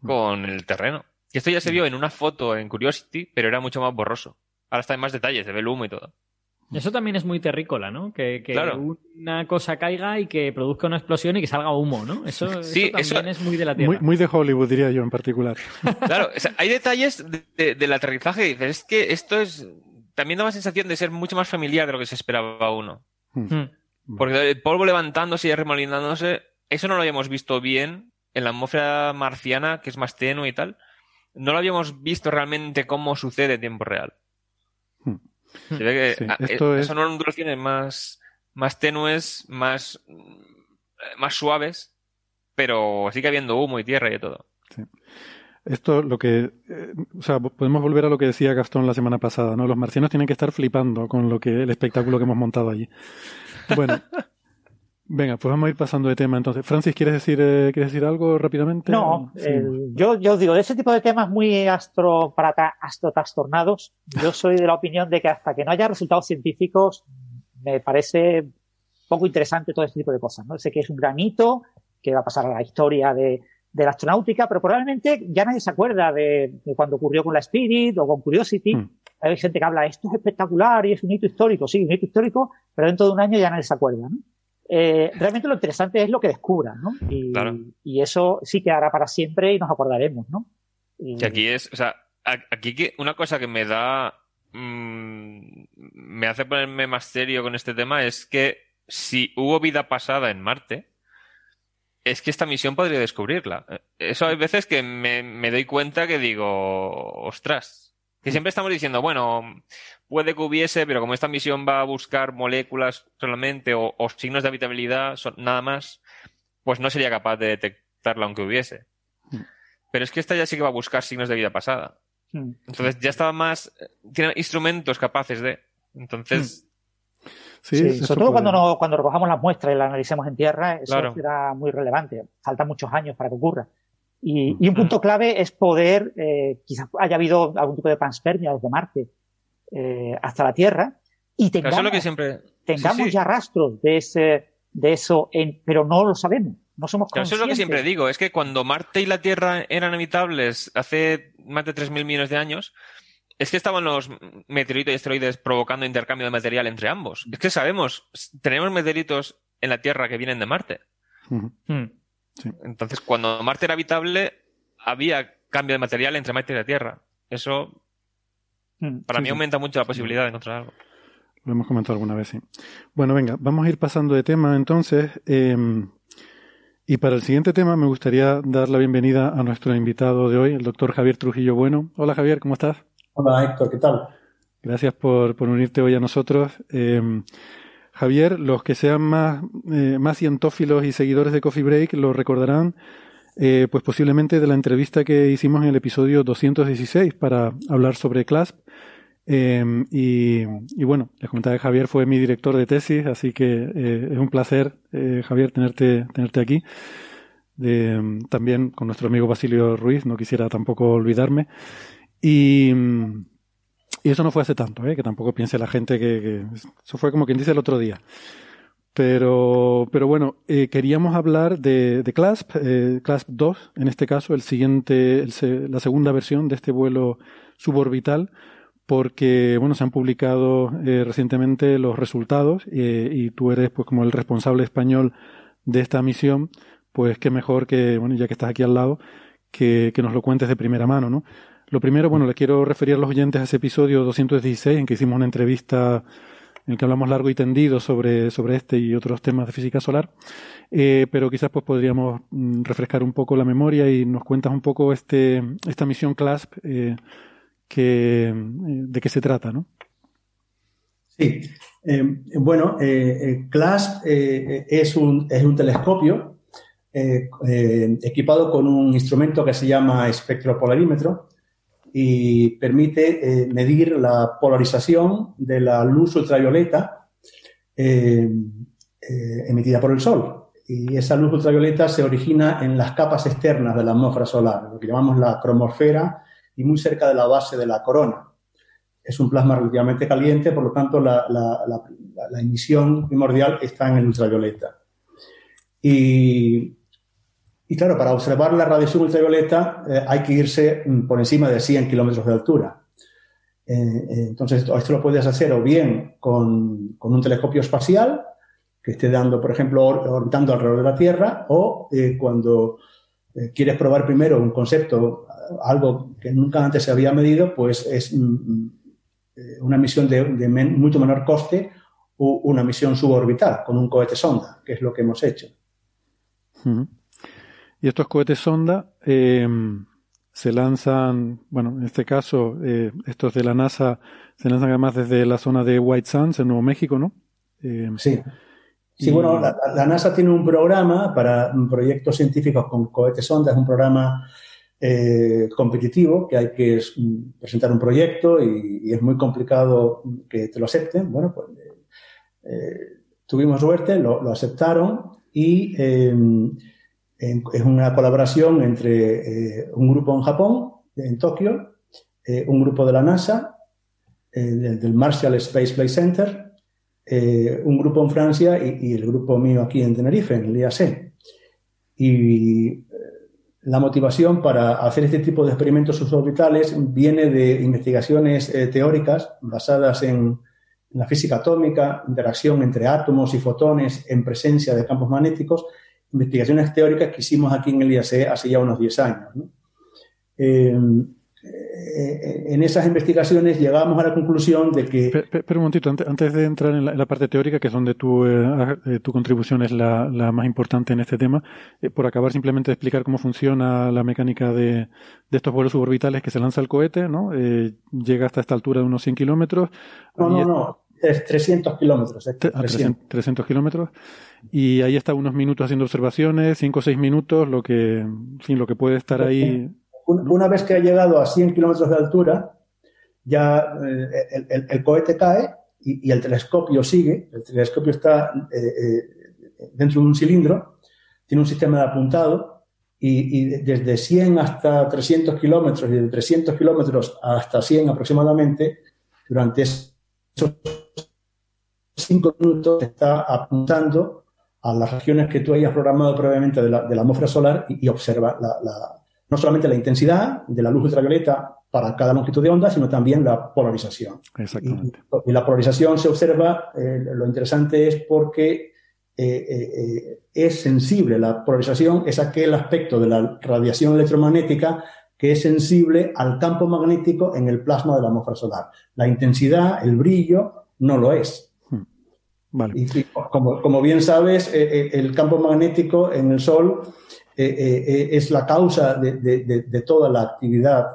con el terreno. Y esto ya se vio en una foto en Curiosity, pero era mucho más borroso. Ahora está en más detalles, se ve el humo y todo. Eso también es muy terrícola, ¿no? Que, una cosa caiga y que produzca una explosión y que salga humo, ¿no? Eso, también es muy de la Tierra. Muy, de Hollywood, diría yo en particular. Claro, hay detalles del aterrizaje dices, es que esto es... También da la sensación de ser mucho más familiar de lo que se esperaba uno. Hmm. Hmm. Porque el polvo levantándose y remolinándose, eso no lo habíamos visto bien en la atmósfera marciana, que es más tenue y tal. No lo habíamos visto realmente cómo sucede en tiempo real. Hmm. Se ve que ah, eh, son ondulaciones más, más tenues, más, más suaves, pero sigue habiendo humo y tierra y todo. Esto lo que, eh, o sea, podemos volver a lo que decía Gastón la semana pasada, ¿no? Los marcianos tienen que estar flipando con lo que el espectáculo que hemos montado allí. Bueno, venga, pues vamos a ir pasando de tema entonces. Francis, ¿quieres decir, eh, ¿quieres decir algo rápidamente? No, yo, yo os digo, de ese tipo de temas muy astro, para astrotrastornados, yo soy de la opinión de que hasta que no haya resultados científicos, me parece poco interesante todo este tipo de cosas, ¿no? Sé que es un granito que va a pasar a la historia de, de la astronáutica, pero probablemente ya nadie se acuerda de, cuando ocurrió con la Spirit o con Curiosity. Hmm. Hay gente que habla, esto es espectacular y es un hito histórico. Sí, un hito histórico, pero dentro de un año ya nadie se acuerda. ¿no? Eh, realmente lo interesante es lo que descubran, ¿no? Y, y, eso sí quedará para siempre y nos acordaremos, ¿no? Y, aquí es, o sea, aquí que una cosa que me da, mmm, me hace ponerme más serio con este tema es que si hubo vida pasada en Marte, es que esta misión podría descubrirla. Eso hay veces que me, doy cuenta que digo, ostras, que siempre estamos diciendo, bueno, puede que hubiese, pero como esta misión va a buscar moléculas solamente o, signos de habitabilidad, nada más, pues no sería capaz de detectarla aunque hubiese. Pero es que esta ya sí que va a buscar signos de vida pasada. Entonces ya estaba más, tiene instrumentos capaces de. Entonces, Sí, sobre todo cuando, cuando recojamos las muestras y las analicemos en tierra, eso será muy relevante. Faltan muchos años para que ocurra. Y, y un punto clave es poder, eh, quizás haya habido algún tipo de panspermia desde Marte eh, hasta la Tierra y tengamos, que siempre... tengamos ya rastros de, ese, de eso, en, pero no lo sabemos. No somos conscientes. Eso es lo que siempre digo, es que cuando Marte y la Tierra eran habitables hace más de 3.000 millones de años, es que estaban los meteoritos y asteroides provocando intercambio de material entre ambos. Es que sabemos, tenemos meteoritos en la Tierra que vienen de Marte. Entonces, cuando Marte era habitable, había cambio de material entre Marte y la Tierra. Eso, hmm. para mí, aumenta mucho la posibilidad de encontrar algo. Lo hemos comentado alguna vez, sí. Bueno, venga, vamos a ir pasando de tema entonces. Em, y para el siguiente tema me gustaría dar la bienvenida a nuestro invitado de hoy, el doctor Javier Trujillo Bueno. Hola Javier, ¿cómo estás? Hola Héctor, ¿qué tal? Gracias por, unirte hoy a nosotros. Em, Javier, los que sean más, eh, más cientófilos y seguidores de Coffee Break lo recordarán, eh, pues posiblemente de la entrevista que hicimos en el episodio 216 para hablar sobre CLASP. Em, y, bueno, les comentaba que Javier fue mi director de tesis, así que eh, es un placer, Javier, tenerte, tenerte aquí. Em, también con nuestro amigo Basilio Ruiz, no quisiera tampoco olvidarme. Y, y eso no fue hace tanto, ¿eh? que tampoco piense la gente que, Eso fue como quien dice el otro día. Pero, pero bueno, eh, queríamos hablar de, de CLASP, eh, CLASP 2, en este caso, el siguiente, la segunda versión de este vuelo suborbital, porque, bueno, se han publicado eh, recientemente los resultados eh, y tú eres, pues, como el responsable español de esta misión, pues qué mejor que, bueno, ya que estás aquí al lado, que, que nos lo cuentes de primera mano, ¿no? Lo primero, bueno, le quiero referir a los oyentes a ese episodio 216 en que hicimos una entrevista en el que hablamos largo y tendido sobre, sobre este y otros temas de física solar. Eh, pero quizás pues podríamos mm, refrescar un poco la memoria y nos cuentas un poco este, esta misión CLASP, eh, que, eh, de qué se trata, ¿no? Sí. bueno, CLASP es, un, es un telescopio equipado con un instrumento que se llama espectropolarímetro y permite eh, medir la polarización de la luz ultravioleta eh, eh, emitida por el Sol. y esa luz ultravioleta se origina en las capas externas de la atmósfera solar, lo que llamamos la cromosfera y muy cerca de la base de la corona. Es un plasma relativamente caliente, por lo tanto la, emisión primordial está en el ultravioleta. Y, claro, para observar la radiación ultravioleta eh, hay que irse mm, por encima de 100 kilómetros de altura. Eh, eh, entonces, esto lo puedes hacer o bien con, un telescopio espacial, que esté dando, por ejemplo, orbitando alrededor de la Tierra, o cuando quieres probar primero un concepto, algo que nunca antes se había medido, pues es mm, mm, una misión de, mucho menor coste o una misión suborbital con un cohete sonda, que es lo que hemos hecho. Y estos cohetes sonda se lanzan, bueno, en este caso, estos de la NASA se lanzan además desde la zona de White Sands, en Nuevo México, ¿no? sí. Sí, bueno, la, NASA tiene un programa para proyectos científicos con cohetes sonda, es un programa eh, competitivo que hay que presentar un proyecto y, es muy complicado que te lo acepten. Bueno, pues eh, tuvimos suerte, lo, aceptaron y em, es una colaboración entre eh, un grupo en Japón, en Tokio, un grupo de la NASA, del Marshall Space Play Center, eh, un grupo en Francia y, el grupo mío aquí en Tenerife, en el IAC. Y eh, la motivación para hacer este tipo de experimentos suborbitales viene de investigaciones eh, teóricas basadas en, la física atómica, interacción entre átomos y fotones en presencia de campos magnéticos, investigaciones teóricas que hicimos aquí en el IAC hace ya unos 10 años. Eh, en esas investigaciones llegamos a la conclusión de que... Pero, un momentito, antes, de entrar en la, parte teórica, que es donde tu, eh, eh, tu contribución es la, más importante en este tema, por acabar simplemente de explicar cómo funciona la mecánica de, estos vuelos suborbitales que se lanza el cohete, ¿no? llega hasta esta altura de unos 100 kilómetros. No, no, no, 300 kilómetros. 300, kilómetros. Y ahí está unos minutos haciendo observaciones, 5 o 6 minutos, lo que, en fin, lo que puede estar ahí una vez que ha llegado a 100 kilómetros de altura, ya eh, el, cohete cae y, el telescopio sigue. El telescopio está eh, eh, dentro de un cilindro, tiene un sistema de apuntado y, desde 100 hasta 300 kilómetros y de 300 kilómetros hasta 100 aproximadamente, durante esos 5 minutos está apuntando a las regiones que tú hayas programado previamente de la, atmósfera solar y, observa la no solamente la intensidad de la luz ultravioleta para cada longitud de onda, sino también la polarización. Exactamente. Y, la polarización se observa, eh, lo interesante es porque eh, eh, es sensible. La polarización es aquel aspecto de la radiación electromagnética que es sensible al campo magnético en el plasma de la atmósfera solar. La intensidad, el brillo, no lo es. Vale. Y, como, como, bien sabes, el campo magnético en el Sol eh, eh, eh, es la causa de, toda la actividad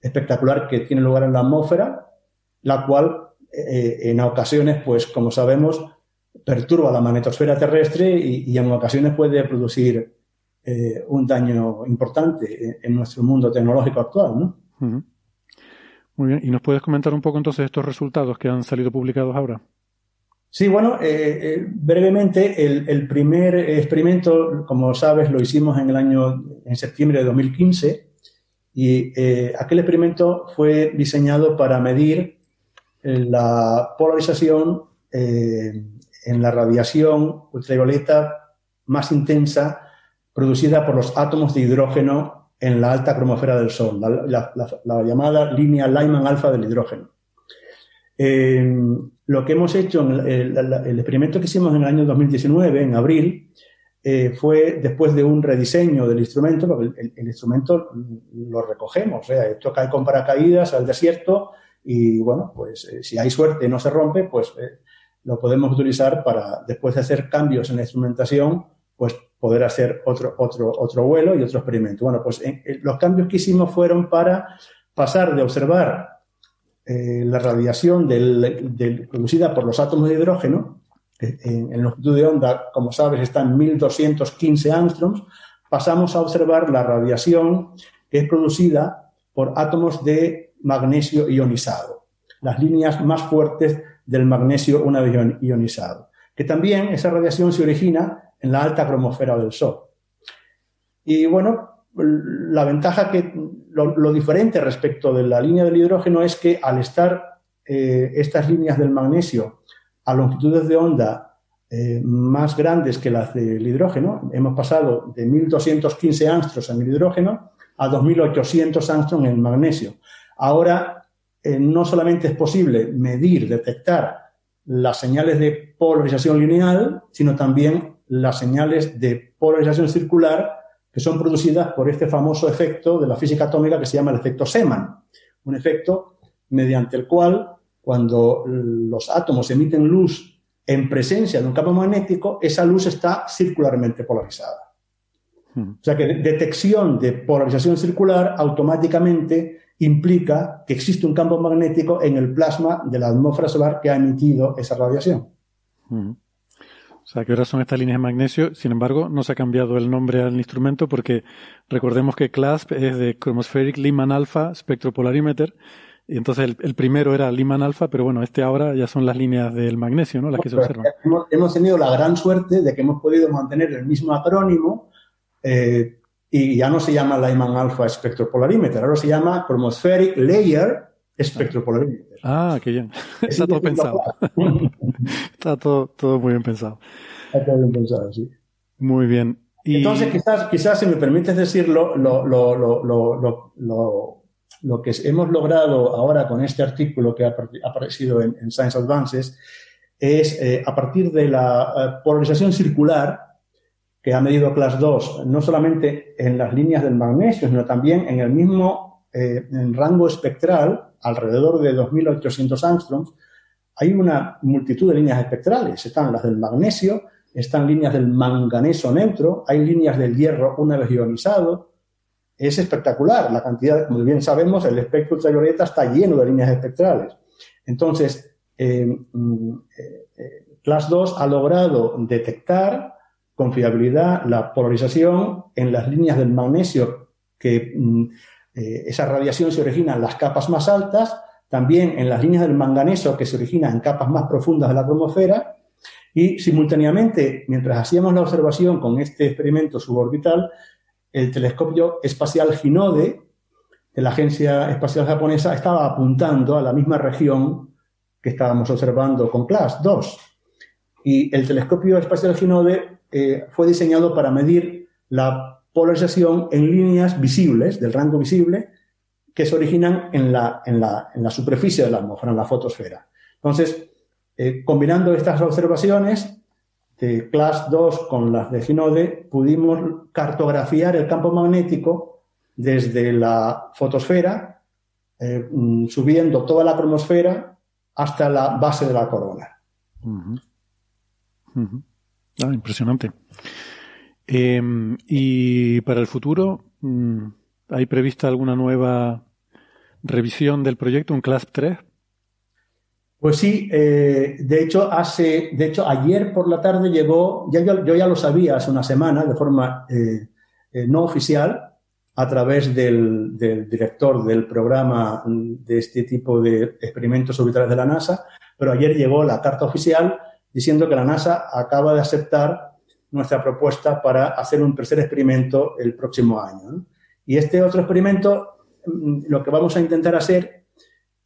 espectacular que tiene lugar en la atmósfera, la cual en ocasiones, pues como sabemos, perturba la magnetosfera terrestre y, en ocasiones puede producir un daño importante en, nuestro mundo tecnológico actual. ¿no? Muy bien, ¿y nos puedes comentar un poco entonces estos resultados que han salido publicados ahora? Sí, bueno, eh, eh, brevemente, el, primer experimento, como sabes, lo hicimos en el año, en septiembre de 2015, y eh, aquel experimento fue diseñado para medir la polarización en la radiación ultravioleta más intensa producida por los átomos de hidrógeno en la alta cromosfera del Sol, la, llamada línea Lyman alfa del hidrógeno lo que hemos hecho, en el, experimento que hicimos en el año 2019, en abril, eh, fue después de un rediseño del instrumento, porque el, instrumento lo recogemos, o sea, esto cae con paracaídas al desierto y bueno, pues eh, si hay suerte y no se rompe, pues eh, lo podemos utilizar para, después de hacer cambios en la instrumentación, pues poder hacer otro, otro, otro vuelo y otro experimento. Bueno, pues los cambios que hicimos fueron para pasar de observar eh, la radiación producida por los átomos de hidrógeno, que en, longitud de onda, como sabes, está en 1215 angstroms, pasamos a observar la radiación que es producida por átomos de magnesio ionizado, las líneas más fuertes del magnesio una vez ionizado, que también esa radiación se origina en la alta cromosfera del Sol. Y bueno, la ventaja que, lo, diferente respecto de la línea del hidrógeno es que al estar eh, estas líneas del magnesio a longitudes de onda eh, más grandes que las del hidrógeno, hemos pasado de 1215 angstroms en el hidrógeno a 2800 angstroms en el magnesio. Ahora, eh, no solamente es posible medir, detectar las señales de polarización lineal, sino también las señales de polarización circular que son producidas por este famoso efecto de la física atómica que se llama el efecto Seman, un efecto mediante el cual cuando los átomos emiten luz en presencia de un campo magnético, esa luz está circularmente polarizada. Hmm. O sea que detección de polarización circular automáticamente implica que existe un campo magnético en el plasma de la atmósfera solar que ha emitido esa radiación. Hmm. O sea, que ahora son estas líneas de magnesio. Sin embargo, no se ha cambiado el nombre al instrumento porque recordemos que CLASP es de Chromospheric Lyman Alpha Spectropolarimeter. Y entonces el, primero era Lyman Alpha, pero bueno, este ahora ya son las líneas del magnesio, ¿no? Las que se observan. Hemos, tenido la gran suerte de que hemos podido mantener el mismo acrónimo eh, y ya no se llama Lyman Alpha Spectropolarimeter, ahora se llama Chromospheric Layer Spectropolarimeter. Ah, qué bien. Está todo pensado. Está todo, todo muy bien pensado. Está todo bien pensado, sí. Muy bien. Entonces, quizás, quizás, si me permites decirlo, lo, lo, lo, lo, que hemos logrado ahora con este artículo que ha aparecido en, Science Advances es, eh, a partir de la eh, polarización circular que ha medido Class 2, no solamente en las líneas del magnesio, sino también en el mismo eh, rango espectral, alrededor de 2.800 angstroms, hay una multitud de líneas espectrales. Están las del magnesio, están líneas del manganeso neutro, hay líneas del hierro una vez ionizado. Es espectacular la cantidad, como bien sabemos, el espectro ultravioleta está lleno de líneas espectrales. Entonces, eh, mm, eh, Class 2 ha logrado detectar con fiabilidad la polarización en las líneas del magnesio que mm, eh, esa radiación se origina en las capas más altas, también en las líneas del manganeso que se origina en capas más profundas de la cromosfera y simultáneamente, mientras hacíamos la observación con este experimento suborbital, el telescopio espacial Hinode de la Agencia Espacial Japonesa estaba apuntando a la misma región que estábamos observando con CLASS 2. Y el telescopio espacial Hinode eh, fue diseñado para medir la polarización en líneas visibles, del rango visible, que se originan en la, en la, en la superficie de la atmósfera, en la fotosfera. Entonces, eh, combinando estas observaciones de Class 2 con las de Ginode, pudimos cartografiar el campo magnético desde la fotosfera, eh, mm, subiendo toda la cromosfera hasta la base de la corona. Ah, impresionante. Em, y para el futuro, mm, ¿hay prevista alguna nueva revisión del proyecto, un CLASP 3? Pues sí, eh, de hecho, hace, de hecho, ayer por la tarde llegó, ya, yo, ya lo sabía hace una semana de forma eh, eh, no oficial, a través del, del, director del programa de este tipo de experimentos orbitales de la NASA, pero ayer llegó la carta oficial diciendo que la NASA acaba de aceptar nuestra propuesta para hacer un tercer experimento el próximo año. Y este otro experimento, mm, lo que vamos a intentar hacer,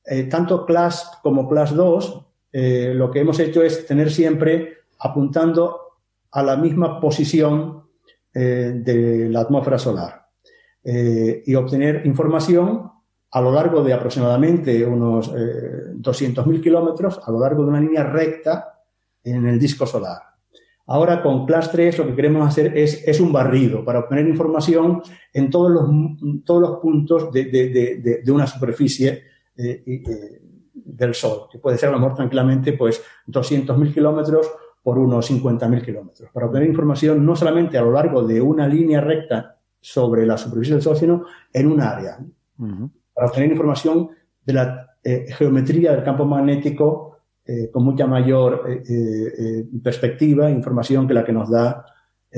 eh, tanto Class como Class 2, eh, lo que hemos hecho es tener siempre apuntando a la misma posición eh, de la atmósfera solar y obtener información a lo largo de aproximadamente unos 200.000 kilómetros, a lo largo de una línea recta en el disco solar. Ahora con Class 3 lo que queremos hacer es, es un barrido para obtener información en todos los, todos los puntos de, de, de, una superficie eh, eh, del Sol, que puede ser a lo mejor tranquilamente pues 200.000 kilómetros por unos 50.000 kilómetros, para obtener información no solamente a lo largo de una línea recta sobre la superficie del Sol, sino en un área, para obtener información de la eh, geometría del campo magnético eh, con mucha mayor eh, eh, perspectiva, información que la que nos da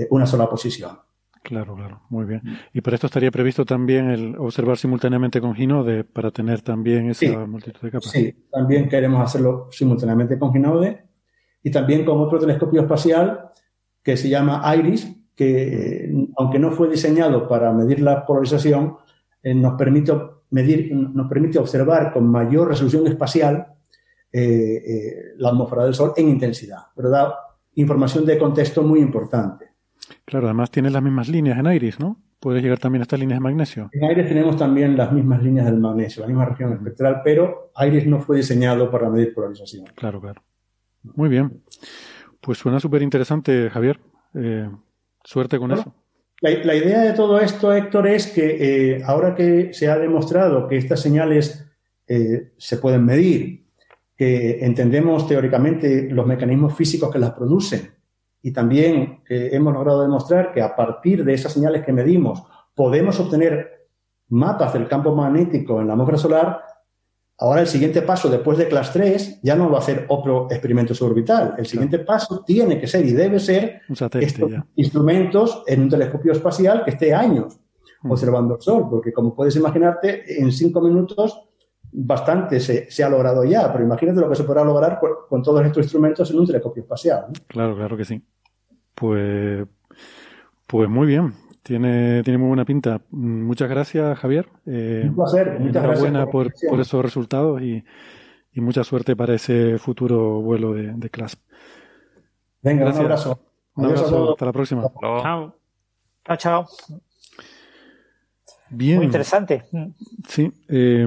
una sola posición. Claro, claro, muy bien. Y por esto estaría previsto también el observar simultáneamente con Ginode para tener también esa multitud de capas. Sí, también queremos hacerlo simultáneamente con Ginode y también con otro telescopio espacial que se llama IRIS, que eh, aunque no fue diseñado para medir la polarización, eh, nos, permite medir, nos permite observar con mayor resolución espacial eh, la atmósfera del Sol en intensidad, pero da información de contexto muy importante. Claro, además tiene las mismas líneas en IRIS, ¿no? Puede llegar también a estas líneas de magnesio. En IRIS tenemos también las mismas líneas del magnesio, la misma región espectral, pero IRIS no fue diseñado para medir polarización. Claro, claro. Muy bien. Pues suena súper interesante, Javier. Eh, suerte con eso. La, idea de todo esto, Héctor, es que eh, ahora que se ha demostrado que estas señales eh, se pueden medir, que entendemos teóricamente los mecanismos físicos que las producen y también hemos logrado demostrar que a partir de esas señales que medimos podemos obtener mapas del campo magnético en la atmósfera solar, Ahora el siguiente paso después de Class 3 ya no va a ser otro experimento suborbital. El siguiente paso tiene que ser y debe ser instrumentos en un telescopio espacial que esté años mm. observando el Sol, porque como puedes imaginarte, en cinco minutos bastante se, ha logrado ya, pero imagínate lo que se podrá lograr con, todos estos instrumentos en un telescopio espacial. Claro, claro que sí. Pues, pues muy bien. Tiene, tiene muy buena pinta. Muchas gracias, Javier. Eh, Un placer. Muchas gracias por, por, esos resultados y, y, mucha suerte para ese futuro vuelo de, de CLASP. Venga, un abrazo. Un abrazo. Hasta la próxima. Chao. Chao, chao. Bien. Muy interesante. Sí. Eh,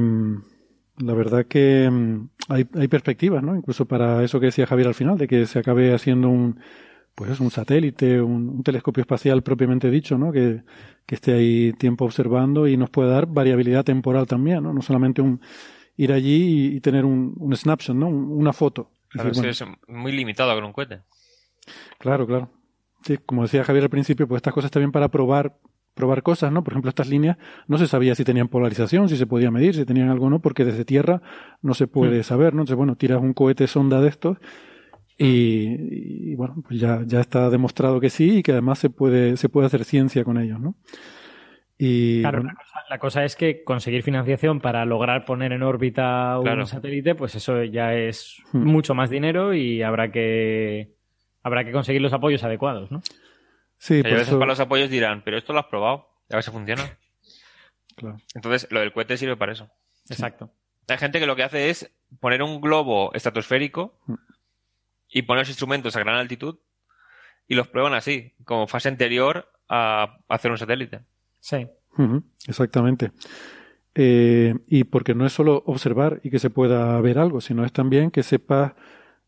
la verdad que mm, hay, hay perspectivas, ¿no? Incluso para eso que decía Javier al final, de que se acabe haciendo un pues es un satélite, un, telescopio espacial propiamente dicho, ¿no? Que, esté ahí tiempo observando y nos puede dar variabilidad temporal también, ¿no? No solamente un ir allí y, tener un, un, snapshot, ¿no? Una foto. Claro, es muy limitado con un cohete. Claro, claro. Sí, como decía Javier al principio, pues estas cosas también para probar probar cosas, ¿no? Por ejemplo, estas líneas no se sabía si tenían polarización, si se podía medir, si tenían algo o no, porque desde tierra no se puede hmm. saber, ¿no? Entonces, bueno, tiras un cohete sonda de estos y, bueno, pues ya, ya está demostrado que sí y que además se puede, se puede hacer ciencia con ellos, ¿no? Y, claro, la, cosa, es que conseguir financiación para lograr poner en órbita un satélite, pues eso ya es hmm. mucho más dinero y habrá que habrá que conseguir los apoyos adecuados, ¿no? Sí, a veces para los apoyos dirán, pero esto lo has probado, a ver si funciona. Claro. Entonces, lo del cohete sirve para eso. Exacto. Hay gente que lo que hace es poner un globo estratosférico hmm y poner los instrumentos a gran altitud y los prueban así, como fase anterior a hacer un satélite. Sí. exactamente. Eh, y porque no es solo observar y que se pueda ver algo, sino es también que sepas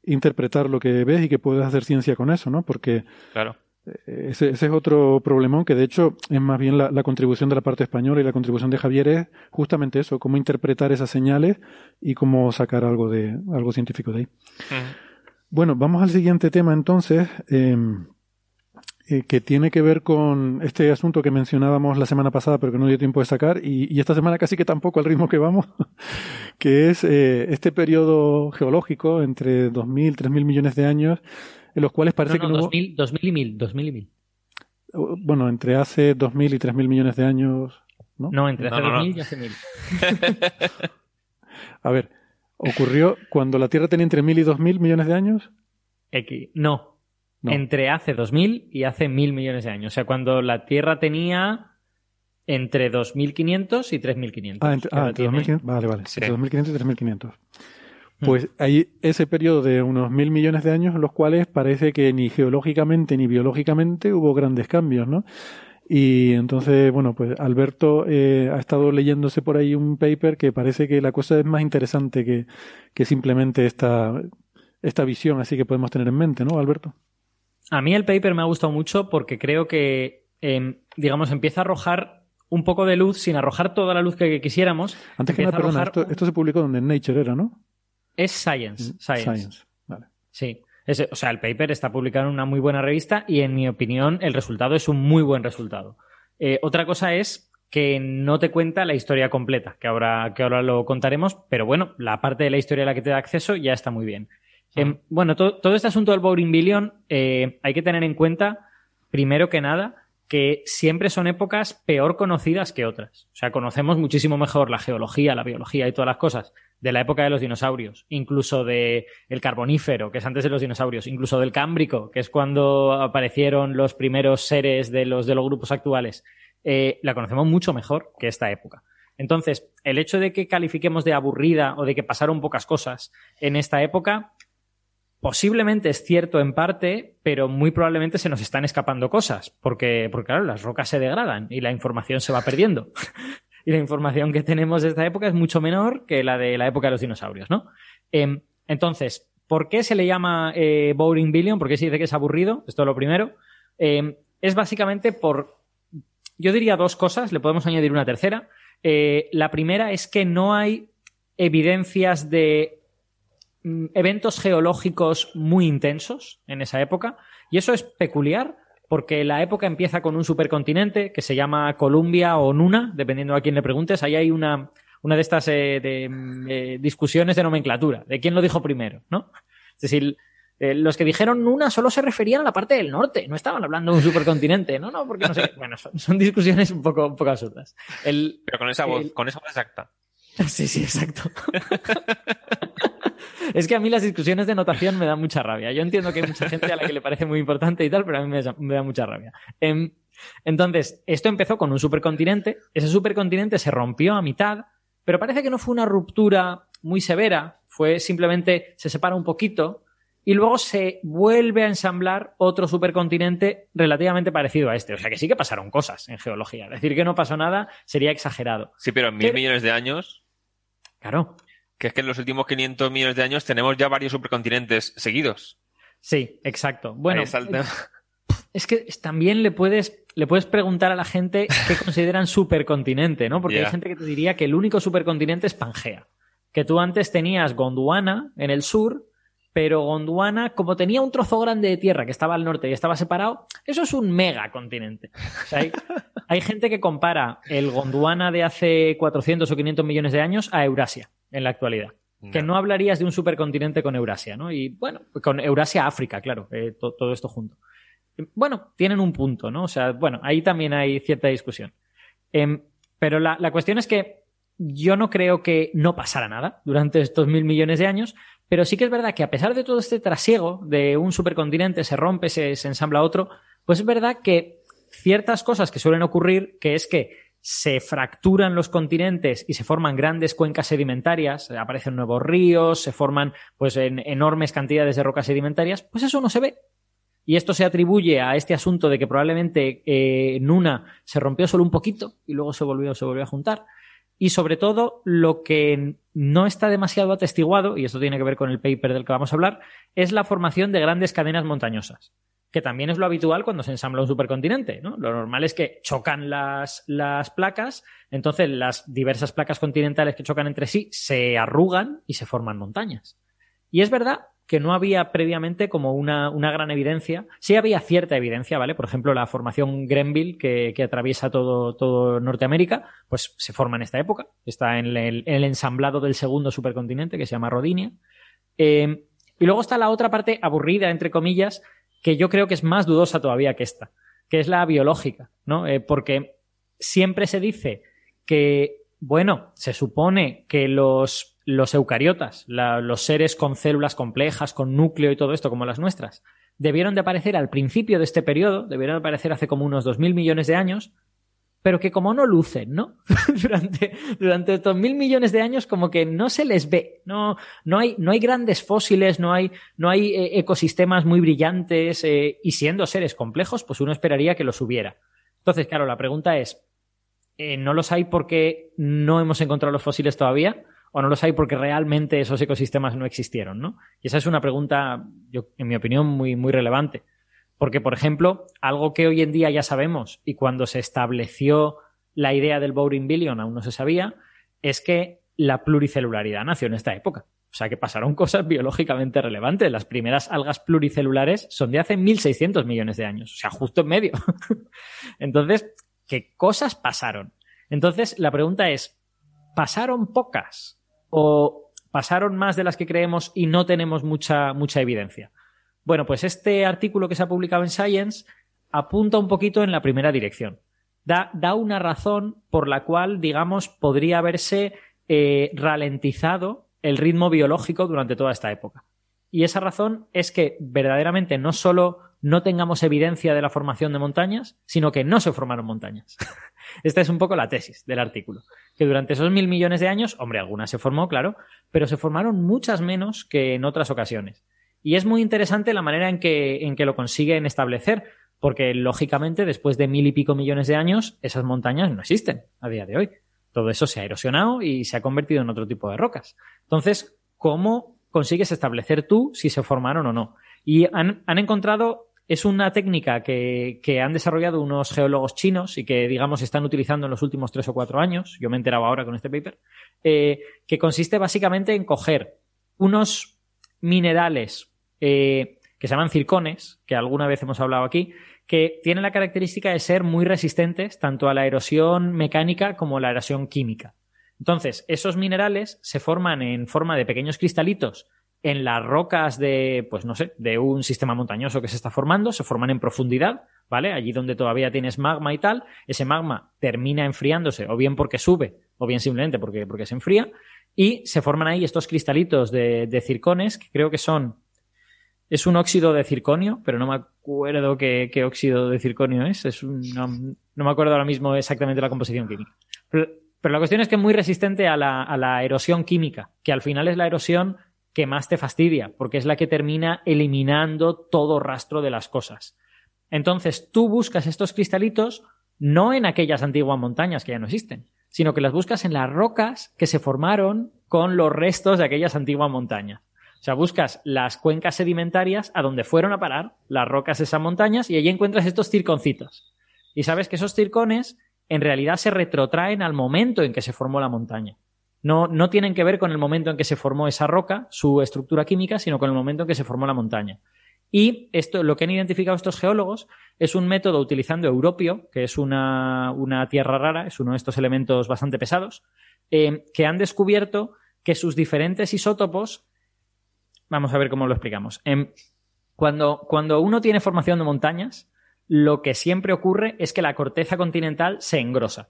interpretar lo que ves y que puedas hacer ciencia con eso, ¿no? Porque claro. Eh, ese, es otro problemón que de hecho es más bien la, contribución de la parte española y la contribución de Javier es justamente eso, cómo interpretar esas señales y cómo sacar algo de algo científico de ahí. Bueno, vamos al siguiente tema entonces, em, eh, que tiene que ver con este asunto que mencionábamos la semana pasada, pero que no dio tiempo de sacar, y, esta semana casi que tampoco al ritmo que vamos, que es eh, este periodo geológico entre 2.000, 3.000 millones de años, en los cuales parece que no 2000, 2000 y 1000, 2000 y 1000. Bueno, entre hace 2.000 y 3.000 millones de años, ¿no? No, entre hace 2.000 y hace 1.000. A ver, ¿Ocurrió cuando la Tierra tenía entre mil y dos mil millones de años? X. No. Entre hace 2000 y hace mil millones de años. O sea, cuando la Tierra tenía entre 2500 y 3500. Ah, entre, ah, entre 2500. Vale, vale. Entre 2500 y 3500. Mm. Pues hay ese periodo de unos mil millones de años en los cuales parece que ni geológicamente ni biológicamente hubo grandes cambios, ¿no? Y entonces, bueno, pues Alberto eh, ha estado leyéndose por ahí un paper que parece que la cosa es más interesante que, que simplemente esta, esta visión así que podemos tener en mente, ¿no, Alberto? A mí el paper me ha gustado mucho porque creo que, em, digamos, empieza a arrojar un poco de luz sin arrojar toda la luz que quisiéramos. Antes que nada, perdona, esto, esto, se publicó donde en Nature era, ¿no? Es Science. Mm, Science. Science. Vale. Sí o sea, el paper está publicado en una muy buena revista y en mi opinión el resultado es un muy buen resultado. Eh, otra cosa es que no te cuenta la historia completa, que ahora, que ahora lo contaremos, pero bueno, la parte de la historia a la que te da acceso ya está muy bien. Ah. Em, bueno, todo este asunto del Boring Billion eh, hay que tener en cuenta, primero que nada, que siempre son épocas peor conocidas que otras. O sea, conocemos muchísimo mejor la geología, la biología y todas las cosas de la época de los dinosaurios, incluso de el carbonífero, que es antes de los dinosaurios, incluso del cámbrico, que es cuando aparecieron los primeros seres de los de los grupos actuales. Eh, la conocemos mucho mejor que esta época. Entonces, el hecho de que califiquemos de aburrida o de que pasaron pocas cosas en esta época posiblemente es cierto en parte, pero muy probablemente se nos están escapando cosas, porque, porque claro, las rocas se degradan y la información se va perdiendo. y la información que tenemos de esta época es mucho menor que la de la época de los dinosaurios, ¿no? Em, entonces, ¿por qué se le llama eh, Boring Billion? ¿Por qué se dice que es aburrido? Esto es lo primero. Em, es básicamente por, yo diría dos cosas, le podemos añadir una tercera. Eh, la primera es que no hay evidencias de eventos geológicos muy intensos en esa época. Y eso es peculiar porque la época empieza con un supercontinente que se llama Columbia o Nuna, dependiendo a quién le preguntes. Ahí hay una, una de estas eh, de, mm, eh, discusiones de nomenclatura, de quién lo dijo primero, ¿no? Es decir, eh, los que dijeron Nuna solo se referían a la parte del norte, no estaban hablando de un supercontinente, no, no, porque no sé. Bueno, son, discusiones un poco, un poco absurdas. Pero con esa voz, con esa voz exacta. Sí, sí, exacto. es que a mí las discusiones de notación me dan mucha rabia. Yo entiendo que hay mucha gente a la que le parece muy importante y tal, pero a mí me, da, mucha rabia. Em, entonces, esto empezó con un supercontinente. Ese supercontinente se rompió a mitad, pero parece que no fue una ruptura muy severa. Fue simplemente se separa un poquito y luego se vuelve a ensamblar otro supercontinente relativamente parecido a este. O sea que sí que pasaron cosas en geología. Decir que no pasó nada sería exagerado. Sí, pero en mil millones de años. Claro que es que en los últimos 500 millones de años tenemos ya varios supercontinentes seguidos. Sí, exacto. Bueno, es que también le puedes, le puedes preguntar a la gente qué consideran supercontinente, ¿no? Porque hay gente que te diría que el único supercontinente es Pangea. Que tú antes tenías Gondwana en el sur, pero Gondwana, como tenía un trozo grande de tierra que estaba al norte y estaba separado, eso es un megacontinente. hay, hay gente que compara el Gondwana de hace 400 o 500 millones de años a Eurasia en la actualidad. Que no hablarías de un supercontinente con Eurasia, ¿no? Y bueno, con Eurasia-África, claro, eh, todo esto junto. Bueno, tienen un punto, ¿no? O sea, bueno, ahí también hay cierta discusión. Em, pero la, cuestión es que yo no creo que no pasara nada durante estos mil millones de años, pero sí que es verdad que a pesar de todo este trasiego de un supercontinente se rompe, se, se ensambla otro, pues es verdad que ciertas cosas que suelen ocurrir, que es que se fracturan los continentes y se forman grandes cuencas sedimentarias, aparecen nuevos ríos, se forman pues en enormes cantidades de rocas sedimentarias, pues eso no se ve. Y esto se atribuye a este asunto de que probablemente eh, Nuna se rompió solo un poquito y luego se volvió, se volvió a juntar. Y sobre todo, lo que no está demasiado atestiguado, y esto tiene que ver con el paper del que vamos a hablar, es la formación de grandes cadenas montañosas que también es lo habitual cuando se ensambla un supercontinente. ¿no? Lo normal es que chocan las, las placas, entonces las diversas placas continentales que chocan entre sí se arrugan y se forman montañas. Y es verdad que no había previamente como una, una, gran evidencia. Sí había cierta evidencia, ¿vale? Por ejemplo, la formación Grenville, que, que atraviesa todo, todo, Norteamérica, pues se forma en esta época. Está en el, en el ensamblado del segundo supercontinente, que se llama Rodinia. Eh, y luego está la otra parte aburrida, entre comillas, que yo creo que es más dudosa todavía que esta, que es la biológica, ¿no? Eh, porque siempre se dice que, bueno, se supone que los, los eucariotas, los seres con células complejas, con núcleo y todo esto, como las nuestras, debieron de aparecer al principio de este periodo, debieron de aparecer hace como unos 2.000 millones de años, pero que como no lucen, ¿no? durante, durante estos mil millones de años como que no se les ve, no, no, hay, no hay grandes fósiles, no hay, no hay eh, ecosistemas muy brillantes eh, y siendo seres complejos, pues uno esperaría que los hubiera. Entonces, claro, la pregunta es, eh, ¿no los hay porque no hemos encontrado los fósiles todavía? ¿O no los hay porque realmente esos ecosistemas no existieron, ¿no? Y esa es una pregunta, yo, en mi opinión, muy, muy relevante. Porque, por ejemplo, algo que hoy en día ya sabemos y cuando se estableció la idea del Boring Billion aún no se sabía, es que la pluricelularidad nació en esta época. O sea que pasaron cosas biológicamente relevantes. Las primeras algas pluricelulares son de hace 1.600 millones de años, o sea, justo en medio. Entonces, ¿qué cosas pasaron? Entonces, la pregunta es, ¿pasaron pocas o pasaron más de las que creemos y no tenemos mucha, mucha evidencia? Bueno, pues este artículo que se ha publicado en Science apunta un poquito en la primera dirección. Da, da una razón por la cual, digamos, podría haberse eh, ralentizado el ritmo biológico durante toda esta época. Y esa razón es que verdaderamente no solo no tengamos evidencia de la formación de montañas, sino que no se formaron montañas. Esta es un poco la tesis del artículo. Que durante esos mil millones de años, hombre, algunas se formó, claro, pero se formaron muchas menos que en otras ocasiones. Y es muy interesante la manera en que, en que lo consiguen establecer, porque lógicamente después de mil y pico millones de años, esas montañas no existen a día de hoy. Todo eso se ha erosionado y se ha convertido en otro tipo de rocas. Entonces, ¿cómo consigues establecer tú si se formaron o no? Y han, encontrado es una técnica que, han desarrollado unos geólogos chinos y que, digamos, están utilizando en los últimos tres o cuatro años, yo me he enterado ahora con este paper, eh, que consiste básicamente en coger unos minerales eh, que se llaman circones, que alguna vez hemos hablado aquí, que tienen la característica de ser muy resistentes tanto a la erosión mecánica como a la erosión química. Entonces, esos minerales se forman en forma de pequeños cristalitos en las rocas de, pues no sé, de un sistema montañoso que se está formando, se forman en profundidad, ¿vale? Allí donde todavía tienes magma y tal, ese magma termina enfriándose, o bien porque sube, o bien simplemente porque, porque se enfría, y se forman ahí estos cristalitos de, de circones, que creo que son, es un óxido de circonio, pero no me acuerdo qué, óxido de circonio es, es no, me acuerdo ahora mismo exactamente la composición química. Pero, pero la cuestión es que es muy resistente a la, a la erosión química, que al final es la erosión que más te fastidia, porque es la que termina eliminando todo rastro de las cosas. Entonces tú buscas estos cristalitos no en aquellas antiguas montañas que ya no existen, sino que las buscas en las rocas que se formaron con los restos de aquellas antiguas montañas. O sea, buscas las cuencas sedimentarias a donde fueron a parar las rocas de esas montañas y allí encuentras estos circoncitos. Y sabes que esos circones en realidad se retrotraen al momento en que se formó la montaña no, no tienen que ver con el momento en que se formó esa roca, su estructura química, sino con el momento en que se formó la montaña. Y esto, lo que han identificado estos geólogos es un método utilizando europio, que es una, tierra rara, es uno de estos elementos bastante pesados, eh, que han descubierto que sus diferentes isótopos, vamos a ver cómo lo explicamos. Em, cuando, cuando uno tiene formación de montañas, lo que siempre ocurre es que la corteza continental se engrosa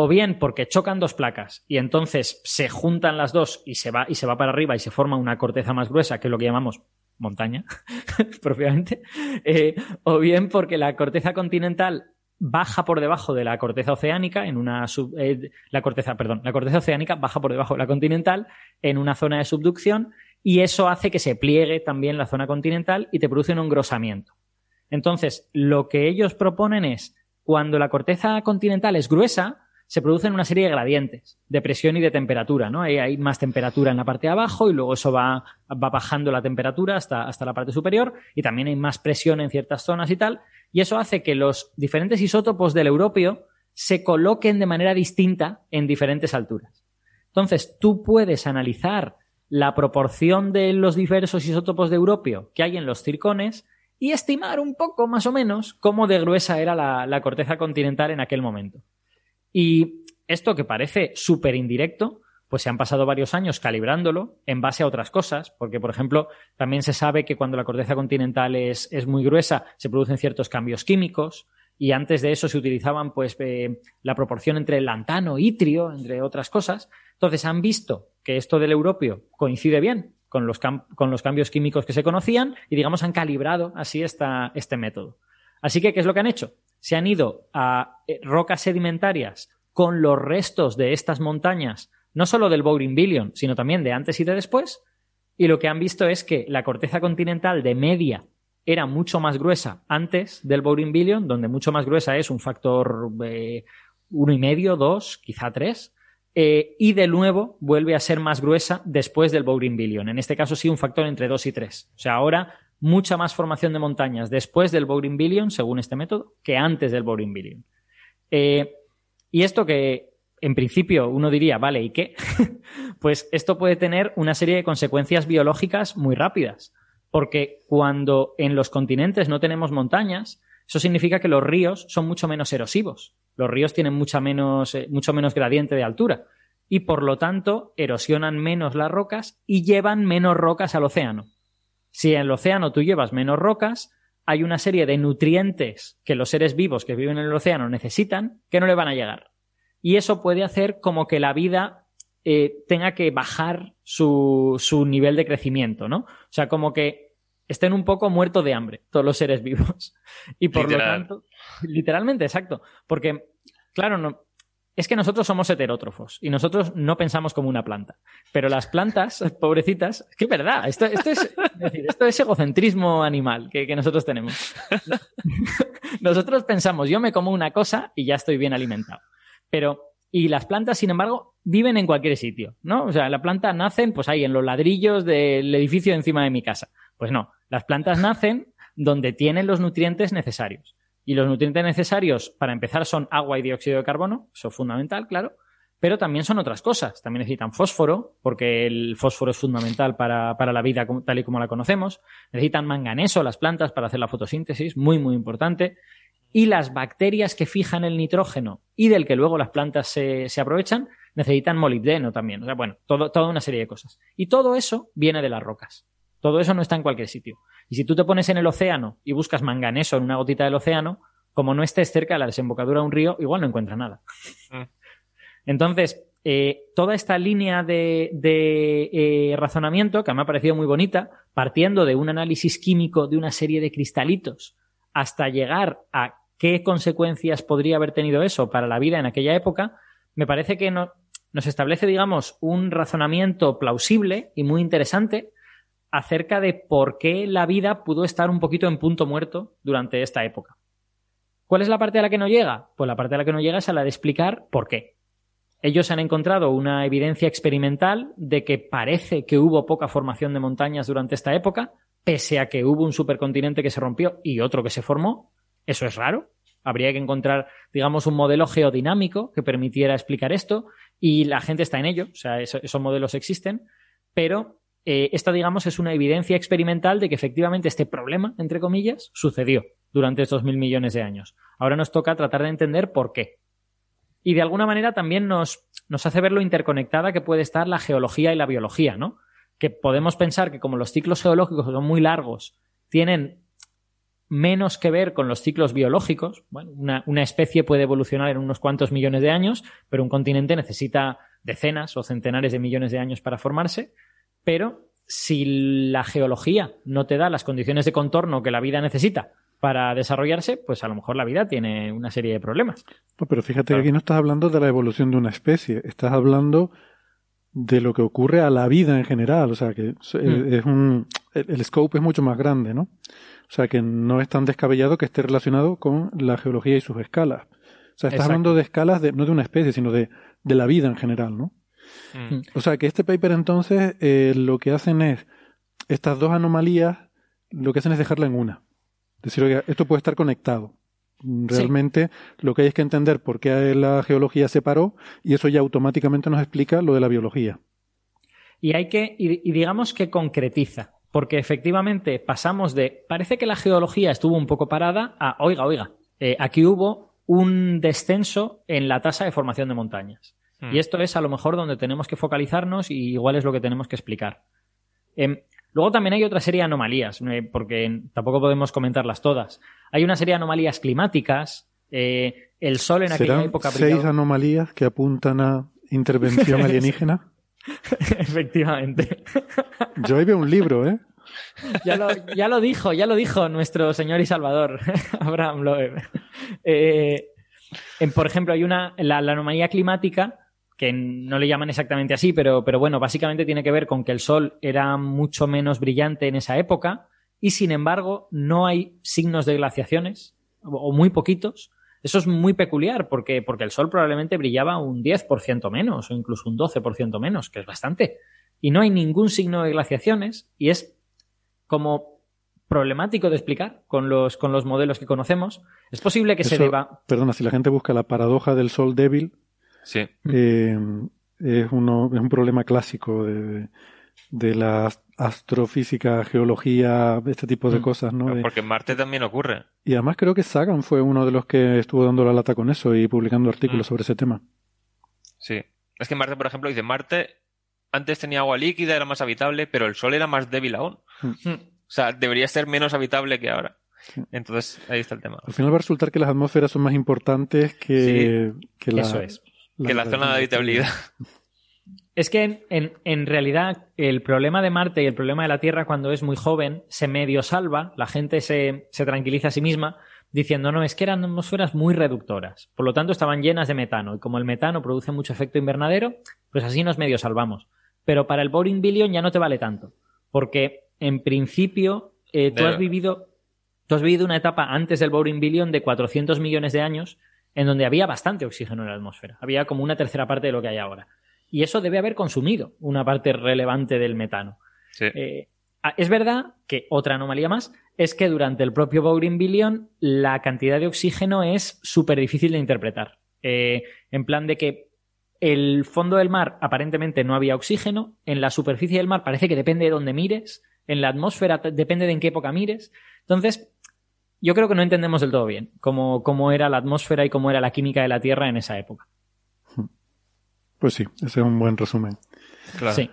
o bien porque chocan dos placas y entonces se juntan las dos y se va y se va para arriba y se forma una corteza más gruesa, que es lo que llamamos montaña, propiamente, eh, o bien porque la corteza continental baja por debajo de la corteza oceánica en una eh, la corteza, perdón, la corteza oceánica baja por debajo de la continental en una zona de subducción y eso hace que se pliegue también la zona continental y te produce un engrosamiento. Entonces, lo que ellos proponen es cuando la corteza continental es gruesa, se producen una serie de gradientes de presión y de temperatura, ¿no? Hay, más temperatura en la parte de abajo y luego eso va, va bajando la temperatura hasta, hasta la parte superior y también hay más presión en ciertas zonas y tal. Y eso hace que los diferentes isótopos del europio se coloquen de manera distinta en diferentes alturas. Entonces, tú puedes analizar la proporción de los diversos isótopos de europio que hay en los circones y estimar un poco más o menos cómo de gruesa era la corteza continental en aquel momento. Y esto que parece súper indirecto, pues se han pasado varios años calibrándolo en base a otras cosas, porque, por ejemplo, también se sabe que cuando la corteza continental es, muy gruesa, se producen ciertos cambios químicos, y antes de eso se utilizaban, pues, eh, la proporción entre lantano itrio, entre otras cosas. Entonces han visto que esto del europio coincide bien con los, cambios químicos que se conocían y, digamos, han calibrado así este método. Así que, ¿qué es lo que han hecho? Se han ido a eh, rocas sedimentarias con los restos de estas montañas, no solo del Bowring Billion, sino también de antes y de después, y lo que han visto es que la corteza continental de media era mucho más gruesa antes del Bowring Billion, donde mucho más gruesa es un factor eh, uno y medio, dos, quizá tres, eh, y de nuevo vuelve a ser más gruesa después del Bowring Billion. En este caso sí un factor entre dos y tres. O sea, ahora mucha más formación de montañas después del Boring Billion, según este método, que antes del Boring Billion. Eh, y esto que en principio uno diría, vale, ¿y qué? pues esto puede tener una serie de consecuencias biológicas muy rápidas. Porque cuando en los continentes no tenemos montañas, eso significa que los ríos son mucho menos erosivos. Los ríos tienen mucha menos, eh, mucho menos gradiente de altura. Y por lo tanto, erosionan menos las rocas y llevan menos rocas al océano. Si en el océano tú llevas menos rocas, hay una serie de nutrientes que los seres vivos que viven en el océano necesitan que no le van a llegar. Y eso puede hacer como que la vida eh, tenga que bajar su, su nivel de crecimiento, ¿no? O sea, como que estén un poco muertos de hambre todos los seres vivos. Y por Literal. lo tanto, literalmente, exacto. Porque, claro, no, es que nosotros somos heterótrofos y nosotros no pensamos como una planta. Pero las plantas, pobrecitas, que es verdad, esto, esto, es, es decir, esto es egocentrismo animal que, que nosotros tenemos. nosotros pensamos, yo me como una cosa y ya estoy bien alimentado. Pero, y las plantas, sin embargo, viven en cualquier sitio, ¿no? O sea, la planta nacen, pues ahí, en los ladrillos del edificio encima de mi casa. Pues no, las plantas nacen donde tienen los nutrientes necesarios. Y los nutrientes necesarios, para empezar, son agua y dióxido de carbono, eso es fundamental, claro, pero también son otras cosas. También necesitan fósforo, porque el fósforo es fundamental para, para la vida tal y como la conocemos. Necesitan manganeso las plantas para hacer la fotosíntesis, muy, muy importante. Y las bacterias que fijan el nitrógeno y del que luego las plantas se, se aprovechan, necesitan molibdeno también. O sea, bueno, toda una serie de cosas. Y todo eso viene de las rocas. Todo eso no está en cualquier sitio. Y si tú te pones en el océano y buscas manganeso en una gotita del océano, como no estés cerca de la desembocadura de un río, igual no encuentras nada. Entonces, eh, toda esta línea de, de, eh, razonamiento, que me ha parecido muy bonita, partiendo de un análisis químico de una serie de cristalitos hasta llegar a qué consecuencias podría haber tenido eso para la vida en aquella época, me parece que no- nos establece, digamos, un razonamiento plausible y muy interesante acerca de por qué la vida pudo estar un poquito en punto muerto durante esta época. ¿Cuál es la parte a la que no llega? Pues la parte a la que no llega es a la de explicar por qué. Ellos han encontrado una evidencia experimental de que parece que hubo poca formación de montañas durante esta época, pese a que hubo un supercontinente que se rompió y otro que se formó. Eso es raro. Habría que encontrar, digamos, un modelo geodinámico que permitiera explicar esto y la gente está en ello, o sea, eso- esos modelos existen, pero eh, esta, digamos, es una evidencia experimental de que efectivamente este problema, entre comillas, sucedió durante estos mil millones de años. Ahora nos toca tratar de entender por qué. Y de alguna manera también nos, nos hace ver lo interconectada que puede estar la geología y la biología, ¿no? Que podemos pensar que como los ciclos geológicos son muy largos, tienen menos que ver con los ciclos biológicos. Bueno, una, una especie puede evolucionar en unos cuantos millones de años, pero un continente necesita decenas o centenares de millones de años para formarse. Pero si la geología no te da las condiciones de contorno que la vida necesita para desarrollarse, pues a lo mejor la vida tiene una serie de problemas. Pero fíjate que aquí no estás hablando de la evolución de una especie, estás hablando de lo que ocurre a la vida en general, o sea que es, Mm. es un el, el scope es mucho más grande, ¿no? O sea que no es tan descabellado que esté relacionado con la geología y sus escalas. O sea, estás Exacto. hablando de escalas de, no de una especie, sino de, de la vida en general, ¿no? Mm. O sea que este paper entonces eh, lo que hacen es estas dos anomalías, lo que hacen es dejarla en una. Decir, oiga, esto puede estar conectado. Realmente lo que hay es que entender por qué la geología se paró y eso ya automáticamente nos explica lo de la biología. Y hay que, y, y digamos que concretiza, porque efectivamente pasamos de, parece que la geología estuvo un poco parada, a, oiga, oiga, eh, aquí hubo un descenso en la tasa de formación de montañas. Hmm. Y esto es a lo mejor donde tenemos que focalizarnos y igual es lo que tenemos que explicar. Em, luego también hay otra serie de anomalías, eh, porque tampoco podemos comentarlas todas. Hay una serie de anomalías climáticas. eh, el sol en aquella ¿Serán época seis anomalías que apuntan a intervención alienígena? Efectivamente. Yo ahí veo un libro, ¿eh? Ya lo, ya lo dijo, ya lo dijo nuestro señor y salvador, Abraham Loeb. Eh, en- por ejemplo, hay una, la, la anomalía climática, que no le llaman exactamente así, pero, pero bueno, básicamente tiene que ver con que el Sol era mucho menos brillante en esa época y sin embargo no hay signos de glaciaciones, o, muy poquitos. Eso es muy peculiar porque, porque el Sol probablemente brillaba un 10% menos o incluso un 12% menos, que es bastante. Y no hay ningún signo de glaciaciones y es como problemático de explicar con los, con los modelos que conocemos. Es posible que se deba. Perdona, si la gente busca la paradoja del sol débil, Sí. eh, es, uno, es un problema clásico de, de la astrofísica, geología, este tipo de Mm. cosas, ¿no? De- Porque en Marte también ocurre. y además creo que Sagan fue uno de los que estuvo dando la lata con eso y publicando artículos Mm. sobre ese tema. Sí. Es que Marte, por ejemplo, dice Marte antes tenía agua líquida, era más habitable, pero el Sol era más débil aún. Mm. O sea, debería ser menos habitable que ahora. Entonces, ahí está el tema. Al final va a resultar que las atmósferas son más importantes que, que la, Eso es. Que la zona de habitabilidad. Es que en, en, realidad el problema de Marte y el problema de la Tierra cuando es muy joven se medio salva, la gente se, se tranquiliza a sí misma diciendo no, es que eran atmósferas muy reductoras, por lo tanto estaban llenas de metano y como el metano produce mucho efecto invernadero, pues así nos medio salvamos. Pero para el Boring Billion ya no te vale tanto, porque en principio eh, tú, has vivido, tú has vivido una etapa antes del Boring Billion de 400 millones de años en donde había bastante oxígeno en la atmósfera, había como una tercera parte de lo que hay ahora y eso debe haber consumido una parte relevante del metano. Sí. Eh, es verdad que otra anomalía más es que durante el propio Bowring Billion la cantidad de oxígeno es súper difícil de interpretar. Eh, en plan de que el fondo del mar aparentemente no había oxígeno, en la superficie del mar parece que depende de dónde mires, en la atmósfera depende de en qué época mires. Entonces, yo creo que no entendemos del todo bien cómo, cómo era la atmósfera y cómo era la química de la Tierra en esa época. Pues sí, ese es un buen resumen. Claro. Sí.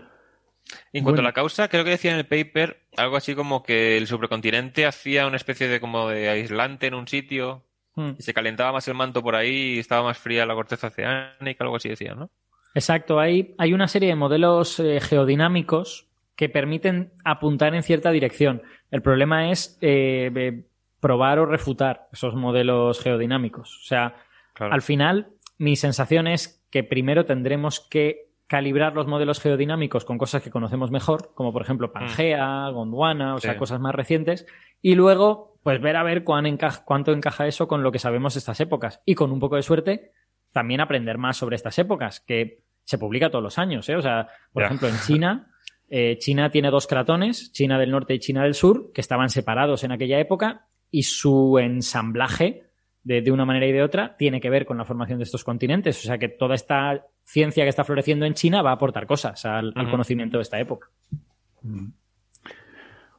En cuanto bueno. a la causa, creo que decía en el paper algo así como que el supercontinente hacía una especie de como de aislante en un sitio Hmm. y se calentaba más el manto por ahí y estaba más fría la corteza oceánica, algo así decía, ¿no? Exacto, hay, hay una serie de modelos eh, geodinámicos que permiten apuntar en cierta dirección. El problema es eh, probar o refutar esos modelos geodinámicos. O sea, Claro. al final, mi sensación es que primero tendremos que calibrar los modelos geodinámicos con cosas que conocemos mejor, como por ejemplo Pangea, Gondwana, o sea, cosas más recientes, y luego, pues ver a ver cuán cuánto encaja eso con lo que sabemos de estas épocas. Y con un poco de suerte, también aprender más sobre estas épocas, que se publica todos los años, ¿eh? O sea, por ejemplo, en China, eh, China tiene dos cratones, China del norte y China del sur, que estaban separados en aquella época, y su ensamblaje de, de una manera y de otra tiene que ver con la formación de estos continentes. O sea que toda esta ciencia que está floreciendo en China va a aportar cosas al, conocimiento de esta época.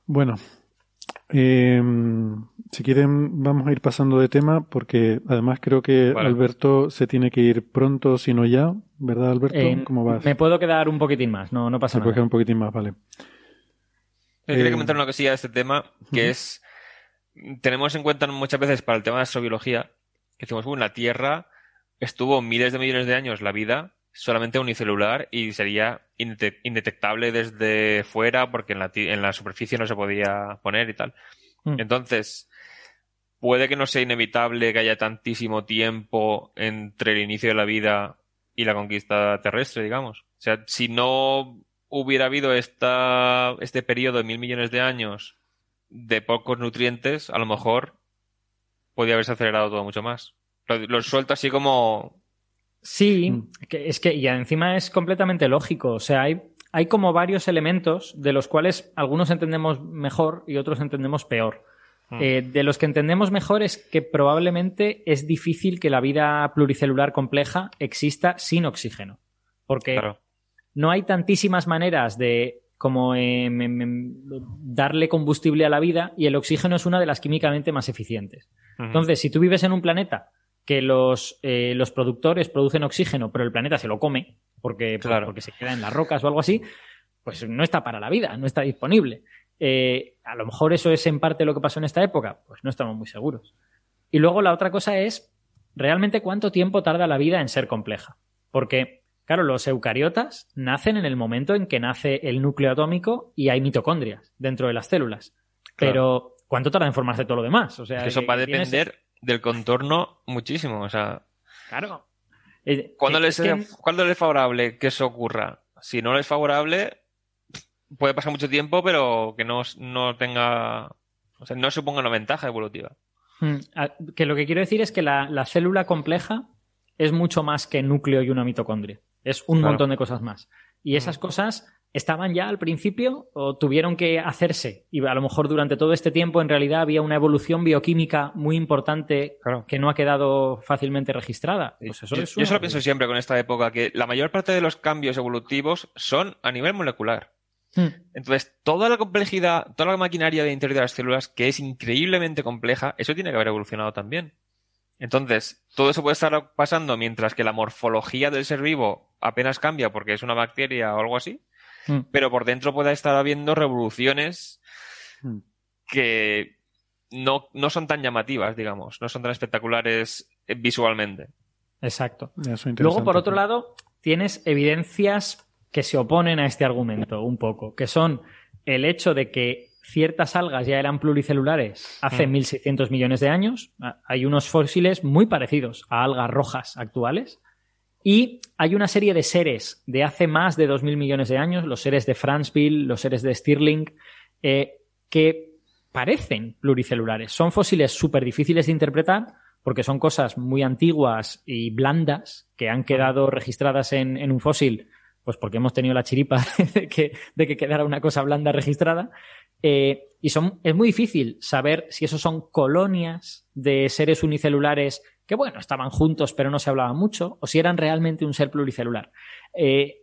Bueno, eh, si quieren vamos a ir pasando de tema porque además creo que Vale. Alberto se tiene que ir pronto, si no ya, ¿verdad Alberto? Eh, ¿Cómo vas? Me puedo quedar un poquitín más, no, no pasa Se puede nada. quedar un poquitín más, vale. Yo quería Eh, comentar una cosilla de este tema, que es, tenemos en cuenta muchas veces para el tema de astrobiología, que decimos, bueno, la Tierra estuvo miles de millones de años la vida solamente unicelular y sería indete- indetectable desde fuera porque en la, en la superficie no se podía poner y tal. Mm. Entonces, puede que no sea inevitable que haya tantísimo tiempo entre el inicio de la vida y la conquista terrestre, digamos. O sea, si no hubiera habido esta, este periodo de mil millones de años de pocos nutrientes, a lo mejor podría haberse acelerado todo mucho más. Lo, lo suelto así como... Sí, Mm. que es que y encima es completamente lógico. O sea, hay, hay como varios elementos de los cuales algunos entendemos mejor y otros entendemos peor. Mm. Eh, de los que entendemos mejor es que probablemente es difícil que la vida pluricelular compleja exista sin oxígeno. Porque Claro. no hay tantísimas maneras de como em, darle combustible a la vida y el oxígeno es una de las químicamente más eficientes. Entonces, si tú vives en un planeta que los, eh, los productores producen oxígeno, pero el planeta se lo come porque, por- Claro. porque se queda en las rocas o algo así, pues no está para la vida, no está disponible. Eh, a lo mejor eso es en parte lo que pasó en esta época, pues no estamos muy seguros. Y luego la otra cosa es realmente cuánto tiempo tarda la vida en ser compleja. Porque, claro, los eucariotas nacen en el momento en que nace el núcleo atómico y hay mitocondrias dentro de las células. Claro. Pero, ¿cuánto tarda en formarse todo lo demás? O sea, Que eso que- va a tienes- depender del contorno muchísimo. O sea, Claro. Eh, ¿cuándo que- le es es, que- ¿cuándo le es favorable que eso ocurra? Si no le es favorable, puede pasar mucho tiempo, pero que no, no tenga... O sea, no suponga una ventaja evolutiva. Mm, a- que lo que quiero decir es que la, la célula compleja es mucho más que núcleo y una mitocondria. Es un Claro. montón de cosas más. Y esas cosas estaban ya al principio o tuvieron que hacerse. Y a lo mejor durante todo este tiempo en realidad había una evolución bioquímica muy importante Claro. que no ha quedado fácilmente registrada. Pues eso yo, es yo una- eso lo pienso siempre con esta época, que la mayor parte de los cambios evolutivos son a nivel molecular. Mm, Entonces, toda la complejidad, toda la maquinaria de interior de las células, que es increíblemente compleja, eso tiene que haber evolucionado también. Entonces, todo eso puede estar pasando mientras que la morfología del ser vivo apenas cambia porque es una bacteria o algo así, mm. pero por dentro puede estar habiendo revoluciones Mm. que no, no son tan llamativas, digamos, no son tan espectaculares eh, visualmente. Exacto. Luego, por otro lado, tienes evidencias que se oponen a este argumento un poco, que son el hecho de que ciertas algas ya eran pluricelulares hace Mm. 1.600 millones de años. Ah, Hay unos fósiles muy parecidos a algas rojas actuales. Y hay una serie de seres de hace más de 2.000 millones de años, los seres de Fransville, los seres de Stirling, eh, que parecen pluricelulares. Son fósiles súper difíciles de interpretar porque son cosas muy antiguas y blandas que han quedado registradas en, en un fósil, pues porque hemos tenido la chiripa de que, de que quedara una cosa blanda registrada. Eh, y es muy difícil saber si esos son colonias de seres unicelulares que, bueno, estaban juntos pero no se hablaban mucho, o si eran realmente un ser pluricelular. Eh,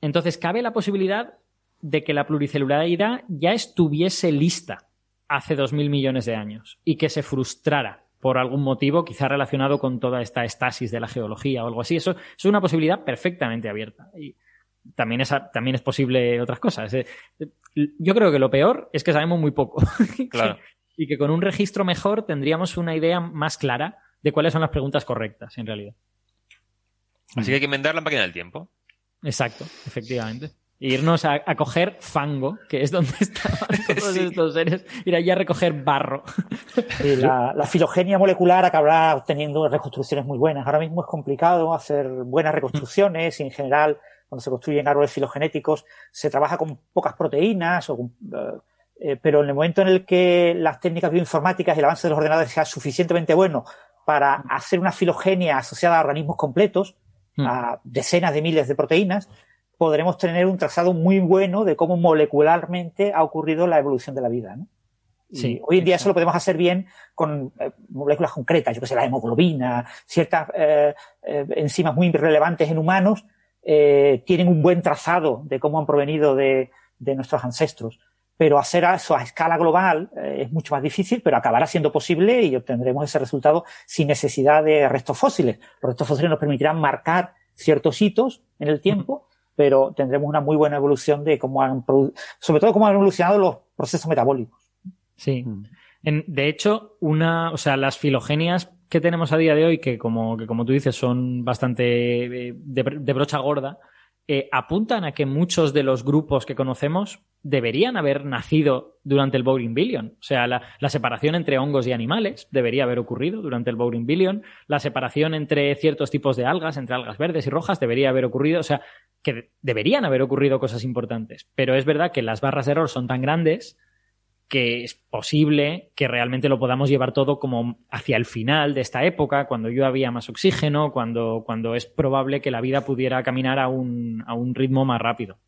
entonces, cabe la posibilidad de que la pluricelularidad ya estuviese lista hace 2.000 millones de años y que se frustrara por algún motivo, quizá relacionado con toda esta estasis de la geología o algo así. Eso, es una posibilidad perfectamente abierta. También es, también es posible otras cosas. Yo creo que lo peor es que sabemos muy poco. Claro. y que con un registro mejor tendríamos una idea más clara de cuáles son las preguntas correctas, en realidad. Así que hay que enmendar la máquina del tiempo. Exacto, efectivamente. E irnos a, a coger fango, que es donde estaban todos estos seres, ir allí a recoger barro. Y la, la filogenia molecular acabará obteniendo reconstrucciones muy buenas. Ahora mismo es complicado hacer buenas reconstrucciones y en general cuando se construyen árboles filogenéticos se trabaja con pocas proteínas o con, eh, eh, pero en el momento en el que las técnicas bioinformáticas y el avance de los ordenadores sea suficientemente bueno para hacer una filogenia asociada a organismos completos, a decenas de miles de proteínas, podremos tener un trazado muy bueno de cómo molecularmente ha ocurrido la evolución de la vida. ¿no? Y Sí, hoy en día eso lo podemos hacer bien con eh, moléculas concretas, yo que sé, la hemoglobina, ciertas eh, eh, enzimas muy relevantes en humanos eh, tienen un buen trazado de cómo han provenido de, de nuestros ancestros. Pero hacer eso a escala global eh, es mucho más difícil, pero acabará siendo posible y obtendremos ese resultado sin necesidad de restos fósiles. Los restos fósiles nos permitirán marcar ciertos hitos en el tiempo, pero tendremos una muy buena evolución de cómo han, sobre todo cómo han evolucionado los procesos metabólicos. Sí. En- de hecho, una, o sea, las filogenias que tenemos a día de hoy, que como, que como tú dices, son bastante eh, de, brocha gorda, eh, apuntan a que muchos de los grupos que conocemos deberían haber nacido durante el Bowling Billion. O sea, la, la separación entre hongos y animales debería haber ocurrido durante el Bowling Billion. La separación entre ciertos tipos de algas, entre algas verdes y rojas, debería haber ocurrido. O sea, que de- deberían haber ocurrido cosas importantes. Pero es verdad que las barras de error son tan grandes que es posible que realmente lo podamos llevar todo como hacia el final de esta época, cuando yo había más oxígeno, cuando, cuando es probable que la vida pudiera caminar a un, a un ritmo más rápido.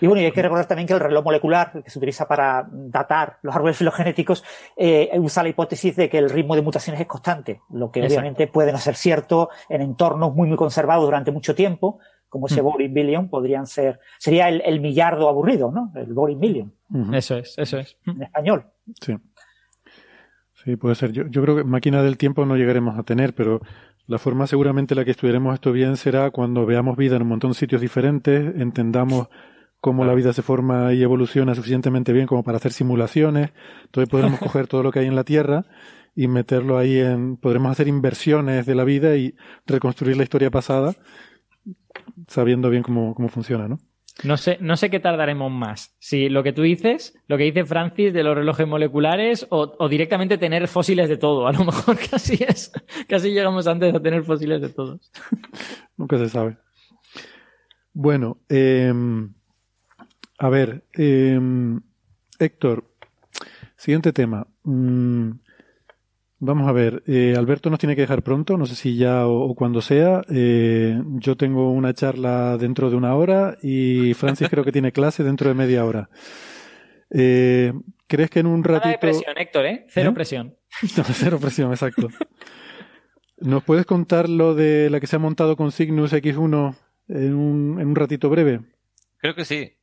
Y bueno, y hay que recordar también que el reloj molecular que se utiliza para datar los árboles filogenéticos eh, usa la hipótesis de que el ritmo de mutaciones es constante, lo que Exacto. obviamente puede no ser cierto en entornos muy muy conservados durante mucho tiempo, como ese Mm. Boring Billion podrían ser, sería el, el millardo aburrido, ¿no? El Boring Billion Eso es, eso es. en español. Sí. Sí, puede ser. Yo, yo creo que máquina del tiempo no llegaremos a tener, pero la forma seguramente en la que estudiaremos esto bien será cuando veamos vida en un montón de sitios diferentes, entendamos cómo la vida se forma y evoluciona suficientemente bien como para hacer simulaciones. Entonces podremos coger todo lo que hay en la Tierra y meterlo ahí en... Podremos hacer inversiones de la vida y reconstruir la historia pasada sabiendo bien cómo, cómo funciona, ¿no? No sé, no sé qué tardaremos más. Si lo que tú dices, lo que dice Francis de los relojes moleculares, o, o directamente tener fósiles de todo. A lo mejor casi es, casi llegamos antes a tener fósiles de todos. Nunca se sabe. Bueno, eh, a ver, eh, Héctor, siguiente tema. Mm, vamos a ver, eh, Alberto nos tiene que dejar pronto, no sé si ya o, o cuando sea. Eh, yo tengo una charla dentro de una hora y Francis creo que tiene clase dentro de media hora. Eh, ¿Crees que en un Nada de ratito... presión, Héctor, ¿eh? Cero ¿Eh? presión. No, cero presión, exacto. ¿Nos puedes contar lo de la que se ha montado con Cygnus X1 en un, en un ratito breve? Creo que sí.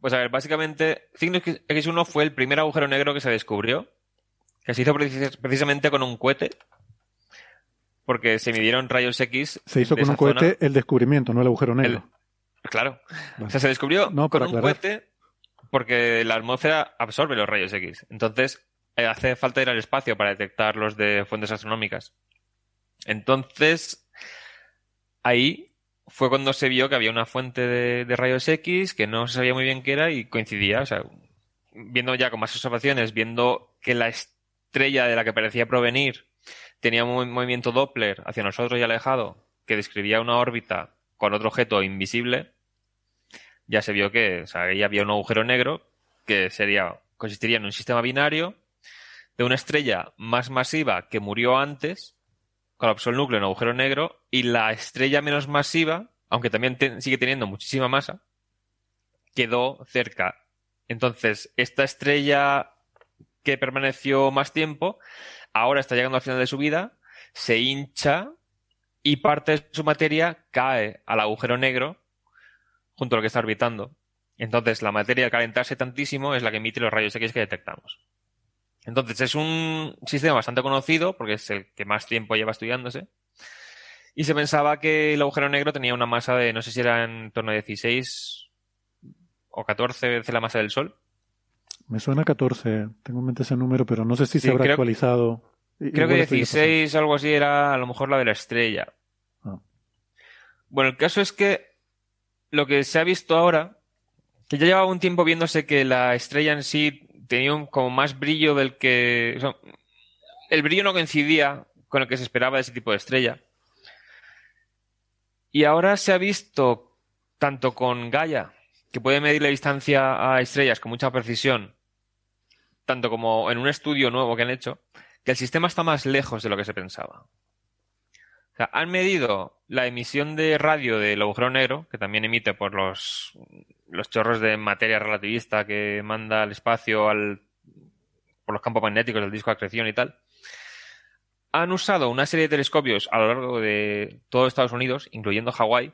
Pues a ver, básicamente, Cygnus X1 fue el primer agujero negro que se descubrió, que se hizo precis- precisamente con un cohete, porque se midieron rayos X. Se hizo con un zona. cohete el descubrimiento, no el agujero negro. Claro. Vale. O sea, se descubrió No, con un aclarar. cohete porque la atmósfera absorbe los rayos X. Entonces, eh, hace falta ir al espacio para detectar los de fuentes astronómicas. Entonces, ahí fue cuando se vio que había una fuente de, de rayos X que no se sabía muy bien qué era y coincidía. O sea, viendo ya con más observaciones, viendo que la estrella de la que parecía provenir tenía un movimiento Doppler hacia nosotros y alejado, que describía una órbita con otro objeto invisible, ya se vio que o sea, ahí había un agujero negro que sería, consistiría en un sistema binario de una estrella más masiva que murió antes, colapsó el núcleo en agujero negro, y la estrella menos masiva, aunque también sigue teniendo muchísima masa, quedó cerca. Entonces, esta estrella que permaneció más tiempo, ahora está llegando al final de su vida, se hincha y parte de su materia cae al agujero negro junto a lo que está orbitando. Entonces, la materia al calentarse tantísimo es la que emite los rayos X que detectamos. Entonces, es un sistema bastante conocido porque es el que más tiempo lleva estudiándose. Y se pensaba que el agujero negro tenía una masa de, no sé si era en torno a 16 o 14 veces la masa del Sol. Me suena 14, tengo en mente ese número, pero no sé si Sí, se habrá creo- actualizado. Creo que igual estoy 16 algo así era a lo mejor la de la estrella. Ah. Bueno, el caso es que lo que se ha visto ahora, que ya llevaba un tiempo viéndose que la estrella en sí tenía un, como más brillo del que... o sea, el brillo no coincidía con el que se esperaba de ese tipo de estrella. Y ahora se ha visto tanto con Gaia, que puede medir la distancia a estrellas con mucha precisión, tanto como en un estudio nuevo que han hecho, que el sistema está más lejos de lo que se pensaba. O sea, han medido la emisión de radio del agujero negro, que también emite por los, los chorros de materia relativista que manda al espacio al, por los campos magnéticos del disco de acreción y tal. Han usado una serie de telescopios a lo largo de todo Estados Unidos, incluyendo Hawái.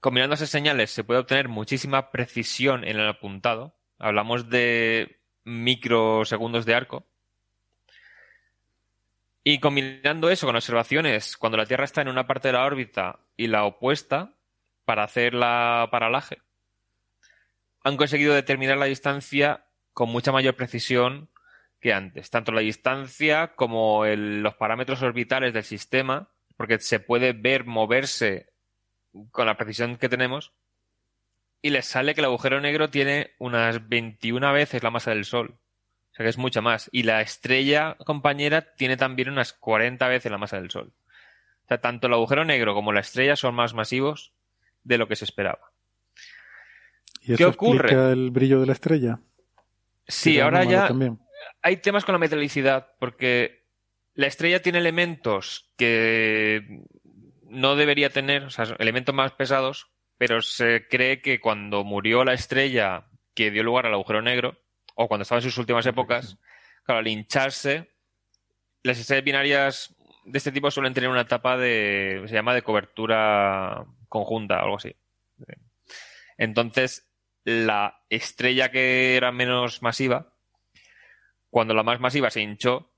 Combinando esas señales se puede obtener muchísima precisión en el apuntado. Hablamos de microsegundos de arco. Y combinando eso con observaciones cuando la Tierra está en una parte de la órbita y la opuesta para hacer la paralaje, han conseguido determinar la distancia con mucha mayor precisión que antes. Tanto la distancia como los parámetros orbitales del sistema, porque se puede ver moverse con la precisión que tenemos. Y les sale que el agujero negro tiene unas 21 veces la masa del Sol. O sea que es mucha más. Y la estrella compañera tiene también unas 40 veces la masa del Sol. O sea, tanto el agujero negro como la estrella son más masivos de lo que se esperaba. ¿Y eso ¿Qué ocurre? explica el brillo de la estrella? Sí, ahora ya también. hay temas con la metalicidad, porque la estrella tiene elementos que no debería tener, o sea, elementos más pesados, pero se cree que cuando murió la estrella que dio lugar al agujero negro, o cuando estaba en sus últimas épocas, claro, al hincharse, las estrellas binarias de este tipo suelen tener una etapa de, se llama de cobertura conjunta, algo así. Entonces, la estrella que era menos masiva, cuando la más masiva se hinchó,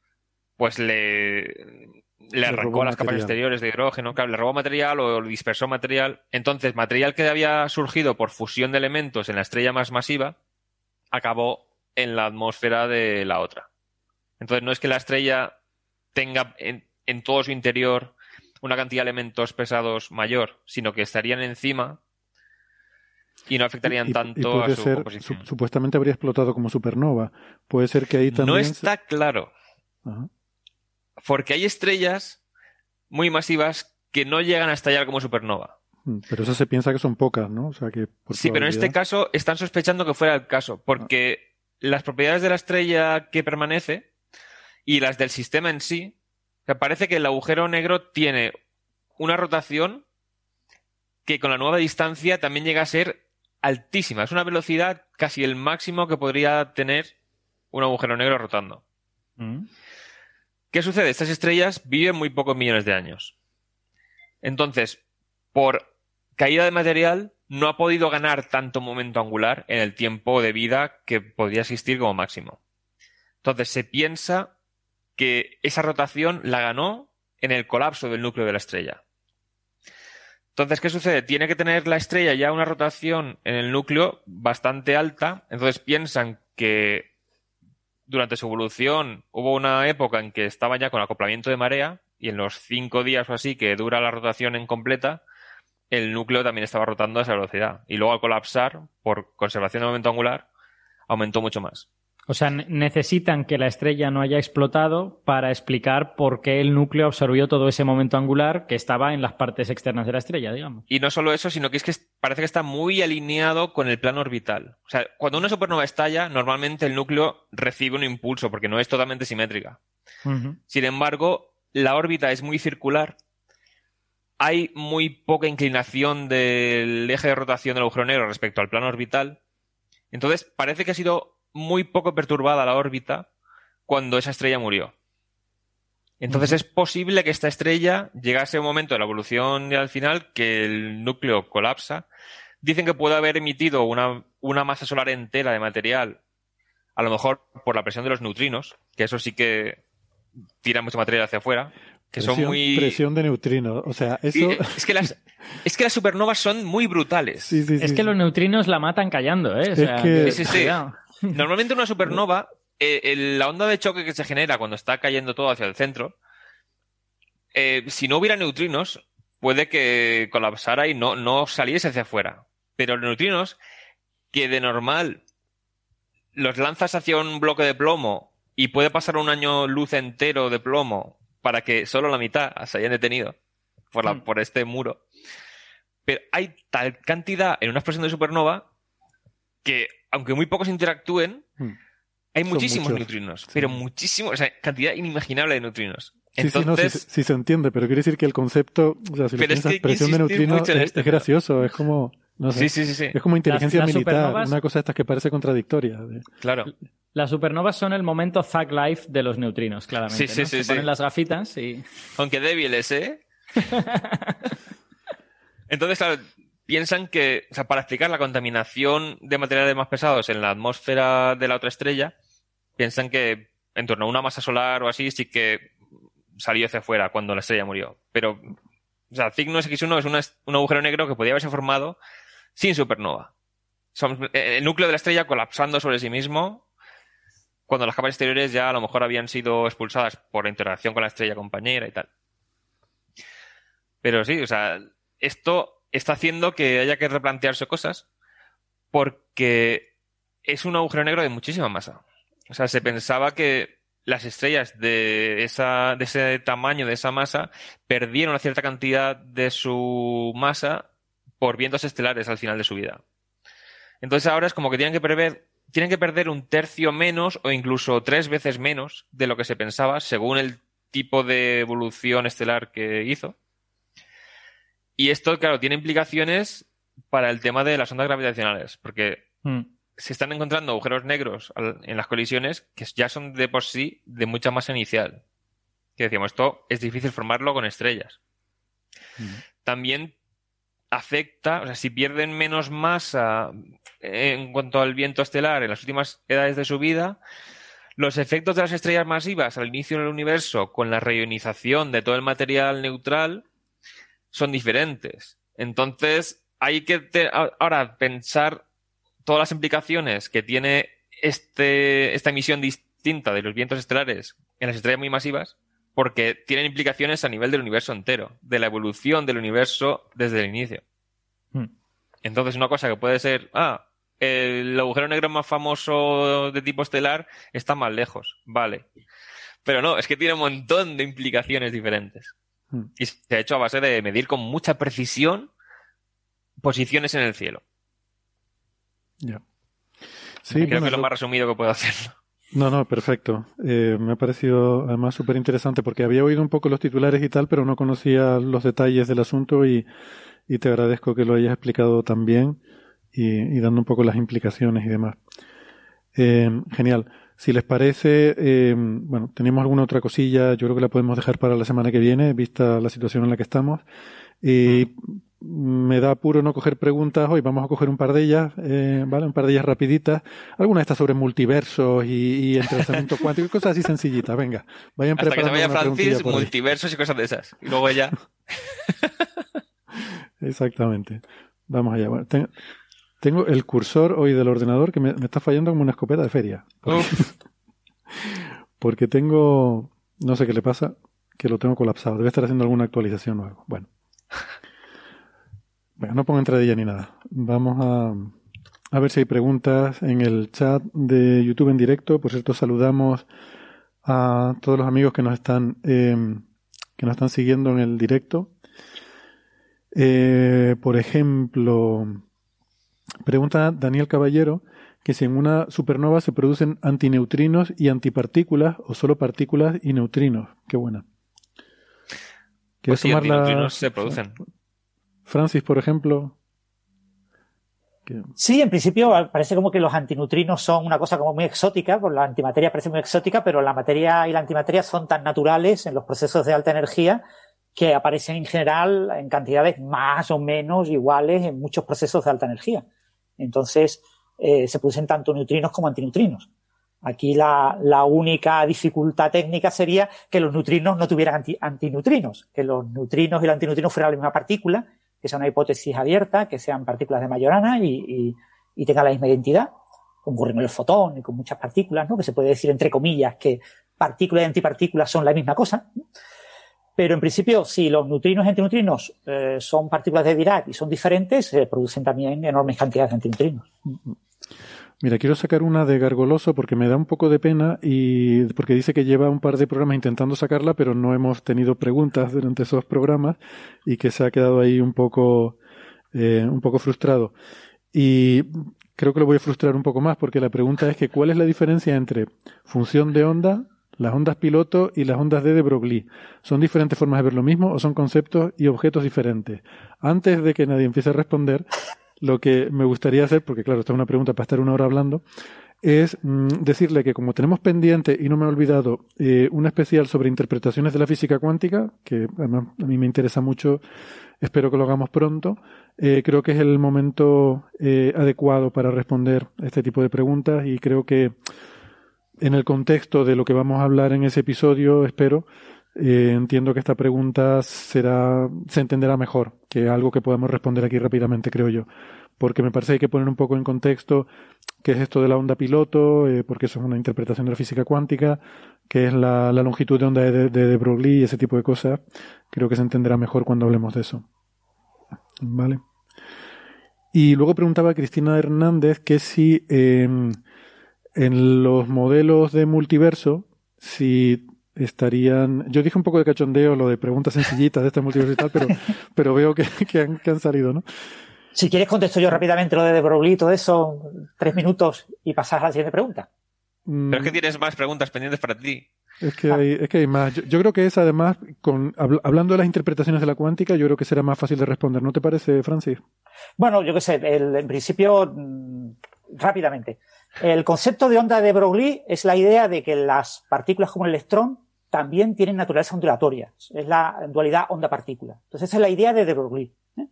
pues le, le arrancó las capas exteriores de hidrógeno, claro, le robó material o dispersó material. Entonces, material que había surgido por fusión de elementos en la estrella más masiva, acabó en la atmósfera de la otra. Entonces, no es que la estrella tenga en, en todo su interior una cantidad de elementos pesados mayor, sino que estarían encima y no afectarían Y- y tanto puede a su ser, composición. su- supuestamente habría explotado como supernova. Puede ser que ahí también... No se- está claro, Ajá. Porque hay estrellas muy masivas que no llegan a estallar como supernova. Mm, Pero eso se piensa que son pocas, ¿no? O sea que por Sí, pero en este caso están sospechando que fuera el caso, porque las propiedades de la estrella que permanece y las del sistema en sí, o sea, parece que el agujero negro tiene una rotación que con la nueva distancia también llega a ser altísima. Es una velocidad casi el máximo que podría tener un agujero negro rotando. ¿Qué sucede? Estas estrellas viven muy pocos millones de años. Entonces, por caída de material, no ha podido ganar tanto momento angular en el tiempo de vida que podría existir como máximo. Entonces, se piensa que esa rotación la ganó en el colapso del núcleo de la estrella. Entonces, ¿qué sucede? Tiene que tener la estrella ya una rotación en el núcleo bastante alta. Entonces piensan que durante su evolución hubo una época en que estaba ya con acoplamiento de marea y en los cinco días o así que dura la rotación en completa, el núcleo también estaba rotando a esa velocidad. Y luego al colapsar, por conservación de momento angular, aumentó mucho más. O sea, necesitan que la estrella no haya explotado para explicar por qué el núcleo absorbió todo ese momento angular que estaba en las partes externas de la estrella, digamos. Y no solo eso, sino que es que parece que está muy alineado con el plano orbital. O sea, cuando una supernova estalla, normalmente el núcleo recibe un impulso porque no es totalmente simétrica. Sin embargo, la órbita es muy circular. Hay muy poca inclinación del eje de rotación del agujero negro respecto al plano orbital. Entonces, parece que ha sido muy poco perturbada la órbita cuando esa estrella murió. Entonces es posible que esta estrella llegase a un momento de la evolución y al final que el núcleo colapsa. Dicen que puede haber emitido una, una masa solar entera de material, a lo mejor por la presión de los neutrinos, que eso sí que tira mucho material hacia afuera. Que presión, son muy. Presión de neutrinos. O sea, eso. es, que las, es que las supernovas son muy brutales. es que los neutrinos la matan callando, ¿eh? O sea, que... Normalmente una supernova, eh, la onda de choque que se genera cuando está cayendo todo hacia el centro, eh, si no hubiera neutrinos, puede que colapsara y no, no saliese hacia afuera. Pero los neutrinos, que de normal los lanzas hacia un bloque de plomo y puede pasar un año luz entero de plomo para que solo la mitad se hayan detenido por, la, por este muro. Pero hay tal cantidad en una explosión de supernova que aunque muy pocos interactúen, Hmm. hay Son muchísimos muchos, neutrinos, pero muchísimos, o sea, cantidad inimaginable de neutrinos. Sí, sí, no, sí, Entonces, sí se entiende, pero quiere decir que el concepto, o sea, si lo es piensas, que que presión de neutrinos es, esto, es gracioso, es como, no sé, Sí, sí, sí, sí. es como inteligencia Las- las militar, supernovas- una cosa de estas que parece contradictoria. claro. Las supernovas son el momento Thug Life de los neutrinos, claramente. Sí, sí, ¿no? sí, Se sí. ponen las gafitas y. Aunque débiles, ¿eh? Entonces, claro, piensan que, o sea, para explicar la contaminación de materiales más pesados en la atmósfera de la otra estrella, piensan que en torno a una masa solar o así sí que salió hacia afuera cuando la estrella murió. Pero, o sea, Cygnus X1 es un agujero negro que podía haberse formado sin supernova. Eh, el núcleo de la estrella colapsando sobre sí mismo cuando las capas exteriores ya a lo mejor habían sido expulsadas por la interacción con la estrella compañera y tal. Pero sí, o sea, esto está haciendo que haya que replantearse cosas porque es un agujero negro de muchísima masa. O sea, se pensaba que las estrellas de, esa, de ese tamaño, de esa masa, perdieron una cierta cantidad de su masa por vientos estelares al final de su vida. Entonces ahora es como que tienen que prever, tienen que perder un tercio menos o incluso tres veces menos de lo que se pensaba según el tipo de evolución estelar que hizo. Y esto, claro, tiene implicaciones para el tema de las ondas gravitacionales, porque Hmm. se están encontrando agujeros negros en las colisiones que ya son de por sí de mucha masa inicial. Que decíamos, esto es difícil formarlo con estrellas. También afecta, o sea, si pierden menos masa en cuanto al viento estelar en las últimas edades de su vida, los efectos de las estrellas masivas al inicio del universo con la reionización de todo el material neutral son diferentes. Entonces, hay que te- ahora pensar todas las implicaciones que tiene este, esta emisión distinta de los vientos estelares en las estrellas muy masivas, porque tienen implicaciones a nivel del universo entero, de la evolución del universo desde el inicio. Hmm. Entonces, una cosa que puede ser, ah, el agujero negro más famoso de tipo estelar está más lejos, vale. Pero no, es que tiene un montón de implicaciones diferentes. Hmm. Y se ha hecho a base de medir con mucha precisión posiciones en el cielo. Ya. Sí, Creo bueno, que es lo lo- más resumido que puedo hacerlo. No, no, perfecto. Eh, me ha parecido además súper interesante porque había oído un poco los titulares y tal, pero no conocía los detalles del asunto y, y te agradezco que lo hayas explicado tan bien y, y dando un poco las implicaciones y demás. Eh, genial. Si les parece, eh, bueno, tenemos alguna otra cosilla, yo creo que la podemos dejar para la semana que viene, vista la situación en la que estamos. Y me da apuro no coger preguntas hoy, vamos a coger un par de ellas, eh, ¿vale? Un par de ellas rapiditas. Alguna de estas sobre multiversos y, y entrelazamiento cuántico, y cosas así sencillitas, venga. Vayan Hasta que se preparando vaya Francis, ahí. multiversos y cosas de esas. Y luego ya. Exactamente. Vamos allá. Bueno, ten- tengo el cursor hoy del ordenador que me, me está fallando como una escopeta de feria. Porque, porque tengo, no sé qué le pasa, que lo tengo colapsado. Debe estar haciendo alguna actualización o algo. Bueno. Bueno, no pongo entradilla ni nada. Vamos a, a ver si hay preguntas en el chat de YouTube en directo. Por cierto, saludamos a todos los amigos que nos están, eh, que nos están siguiendo en el directo. Eh, por ejemplo, pregunta Daniel Caballero que si en una supernova se producen antineutrinos y antipartículas o solo partículas y neutrinos. Qué buena. Pues ¿Quieres sí, tomar la- antineutrinos se producen. Francis, por ejemplo? Sí, en principio parece como que los antineutrinos son una cosa como muy exótica, por la antimateria parece muy exótica, pero la materia y la antimateria son tan naturales en los procesos de alta energía que aparecen en general en cantidades más o menos iguales en muchos procesos de alta energía. Entonces, eh, se producen tanto neutrinos como antineutrinos. Aquí la, la única dificultad técnica sería que los neutrinos no tuvieran anti- antineutrinos, que los neutrinos y los antineutrinos fueran la misma partícula, que sea una hipótesis abierta, que sean partículas de Majorana y, y, y tengan la misma identidad, como ocurre con el fotón y con muchas partículas, ¿no? que se puede decir entre comillas que partículas y antipartículas son la misma cosa. ¿no? Pero en principio, si los neutrinos y antineutrinos eh, son partículas de Dirac y son diferentes, se producen también enormes cantidades de antineutrinos. Mira, quiero sacar una de Gargoloso porque me da un poco de pena y porque dice que lleva un par de programas intentando sacarla, pero no hemos tenido preguntas durante esos programas y que se ha quedado ahí un poco, eh, un poco frustrado. Y creo que lo voy a frustrar un poco más porque la pregunta es que ¿cuál es la diferencia entre función de onda, las ondas piloto y las ondas D de Broglie? ¿Son diferentes formas de ver lo mismo o son conceptos y objetos diferentes? Antes de que nadie empiece a responder, lo que me gustaría hacer, porque claro, esta es una pregunta para estar una hora hablando, es mm, decirle que como tenemos pendiente, y no me he olvidado, eh, un especial sobre interpretaciones de la física cuántica, que además a mí me interesa mucho, espero que lo hagamos pronto, eh, creo que es el momento eh, adecuado para responder a este tipo de preguntas y creo que en el contexto de lo que vamos a hablar en ese episodio, espero, eh, entiendo que esta pregunta será, se entenderá mejor que algo que podamos responder aquí rápidamente, creo yo. Porque me parece que hay que poner un poco en contexto qué es esto de la onda piloto, eh, porque eso es una interpretación de la física cuántica, qué es la, longitud de onda de, de, Broglie y ese tipo de cosas. Creo que se entenderá mejor cuando hablemos de eso. Vale. Y luego preguntaba Cristina Hernández que si eh, en los modelos de multiverso, si estarían. Yo dije un poco de cachondeo lo de preguntas sencillitas de este multiverso y tal, pero, pero veo que, que, han, que han salido, ¿no? Si quieres contesto yo rápidamente lo de De Broglie y todo eso, tres minutos y pasar a la siguiente pregunta. Pero es que tienes más preguntas pendientes para ti. Es que hay, es que hay más. Yo, yo creo que es además, con, habl hablando de las interpretaciones de la cuántica, yo creo que será más fácil de responder. ¿No te parece, Francis? Bueno, yo qué sé, el, en principio, mmm, rápidamente. El concepto de onda de Broglie es la idea de que las partículas como el electrón también tienen naturaleza ondulatoria. Es la dualidad onda-partícula. Entonces, esa es la idea de de Broglie. ¿eh?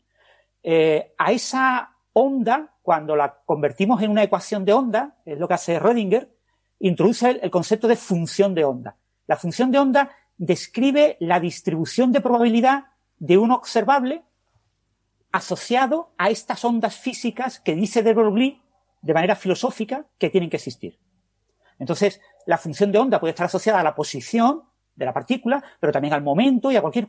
Eh, a esa onda, cuando la convertimos en una ecuación de onda, es lo que hace Rödinger, introduce el, el concepto de función de onda. La función de onda describe la distribución de probabilidad de un observable asociado a estas ondas físicas que dice de Broglie de manera filosófica que tienen que existir. Entonces, la función de onda puede estar asociada a la posición de la partícula, pero también al momento y a cualquier,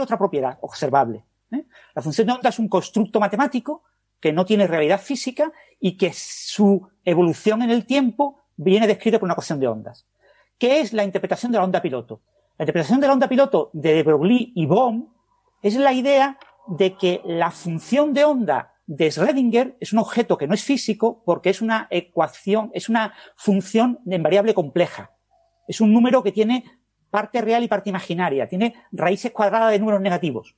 otra propiedad observable. ¿eh? La función de onda es un constructo matemático que no tiene realidad física y que su evolución en el tiempo viene descrita por una ecuación de ondas. ¿Qué es la interpretación de la onda piloto? La interpretación de la onda piloto de de Broglie y Bohm es la idea de que la función de onda de Schrödinger es un objeto que no es físico porque es una ecuación, es una función de variable compleja. Es un número que tiene parte real y parte imaginaria, tiene raíces cuadradas de números negativos.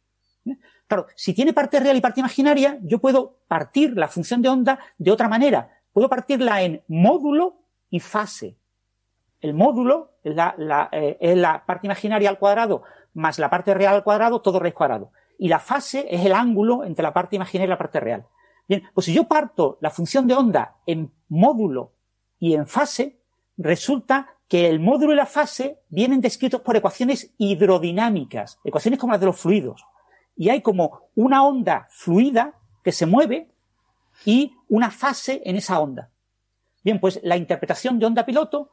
Claro, si tiene parte real y parte imaginaria, yo puedo partir la función de onda de otra manera. Puedo partirla en módulo y fase. El módulo es la, la, eh, es la parte imaginaria al cuadrado más la parte real al cuadrado, todo raíz cuadrado. Y la fase es el ángulo entre la parte imaginaria y la parte real. Bien, pues si yo parto la función de onda en módulo y en fase, resulta que el módulo y la fase vienen descritos por ecuaciones hidrodinámicas, ecuaciones como las de los fluidos. y hay como una onda fluida que se mueve y una fase en esa onda. Bien, pues la interpretación de onda piloto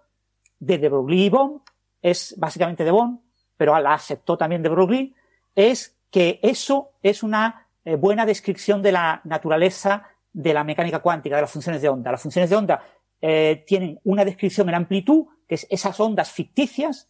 de de Broglie y Bohm es básicamente de Bohm, pero la aceptó también de Broglie, es que eso es una eh, buena descripción de la naturaleza de la mecánica cuántica, de las funciones de onda. Las funciones de onda eh, tienen una descripción en amplitud, que es esas ondas ficticias,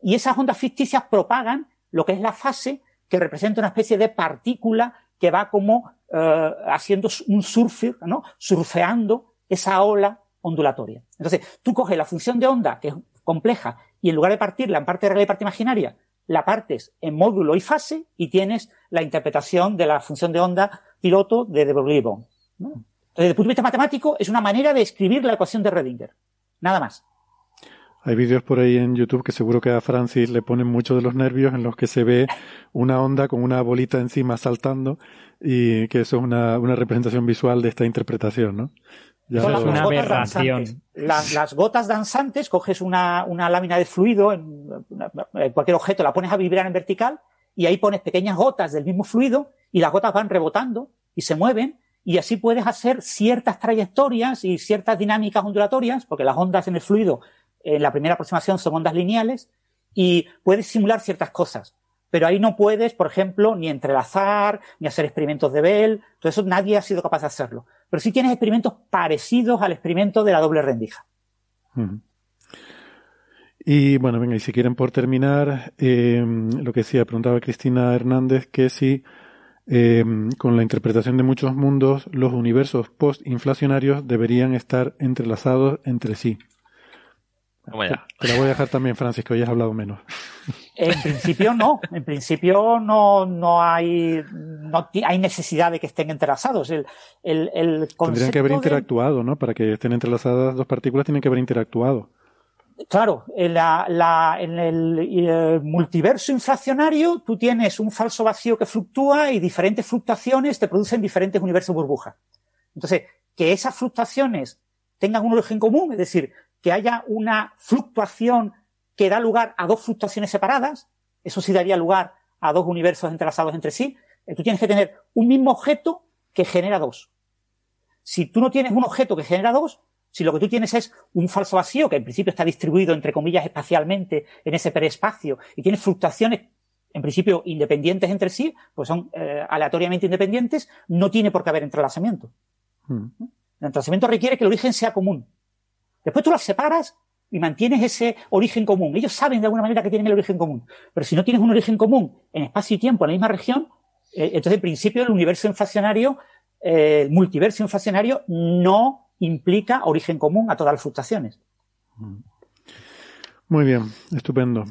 y esas ondas ficticias propagan lo que es la fase que representa una especie de partícula que va como eh, haciendo un surfer, ¿no? surfeando esa ola ondulatoria. Entonces, tú coges la función de onda, que es compleja, y en lugar de partirla en parte real y parte imaginaria, la partes en módulo y fase y tienes la interpretación de la función de onda piloto de de Broglie ¿no? Entonces, desde el punto de vista matemático, es una manera de escribir la ecuación de Redinger. Nada más. Hay vídeos por ahí en YouTube que seguro que a Francis le ponen mucho de los nervios en los que se ve una onda con una bolita encima saltando y que eso es una, una representación visual de esta interpretación, ¿no? Ya Son las, una aberración. Las, las, gotas danzantes, coges una, una lámina de fluido en, en, cualquier objeto, la pones a vibrar en vertical y ahí pones pequeñas gotas del mismo fluido y las gotas van rebotando y se mueven y así puedes hacer ciertas trayectorias y ciertas dinámicas ondulatorias, porque las ondas en el fluido en la primera aproximación son ondas lineales y puedes simular ciertas cosas. Pero ahí no puedes, por ejemplo, ni entrelazar, ni hacer experimentos de Bell. Todo eso nadie ha sido capaz de hacerlo. Pero sí tienes experimentos parecidos al experimento de la doble rendija. Y bueno, venga, y si quieren por terminar, eh, lo que decía, preguntaba Cristina Hernández que si eh, con la interpretación de muchos mundos, los universos post-inflacionarios deberían estar entrelazados entre sí. Te, la voy a dejar también, Francis, que hoy has hablado menos. En principio no, en principio no, no hay no hay necesidad de que estén entrelazados. El, el, el Tendrían que haber interactuado, ¿no? Para que estén entrelazadas dos partículas tienen que haber interactuado. Claro, en, la, la, en el, el, multiverso inflacionario tú tienes un falso vacío que fluctúa y diferentes fluctuaciones te producen diferentes universos burbuja. Entonces, que esas fluctuaciones tengan un origen común, es decir, que haya una fluctuación que da lugar a dos fluctuaciones separadas, eso sí daría lugar a dos universos entrelazados entre sí. Eh, tú tienes que tener un mismo objeto que genera dos. Si tú no tienes un objeto que genera dos, si lo que tú tienes es un falso vacío, que en principio está distribuido, entre comillas, espacialmente en ese perespacio, y tienes fluctuaciones, en principio, independientes entre sí, pues son eh, aleatoriamente independientes, no tiene por qué haber entrelazamiento. Hmm. El entrelazamiento requiere que el origen sea común. Después tú las separas y mantienes ese origen común. Ellos saben de alguna manera que tienen el origen común. Pero si no tienes un origen común en espacio y tiempo en la misma región, eh, entonces en principio el universo inflacionario, eh, el multiverso inflacionario no implica origen común a todas las fluctuaciones. Muy bien, estupendo.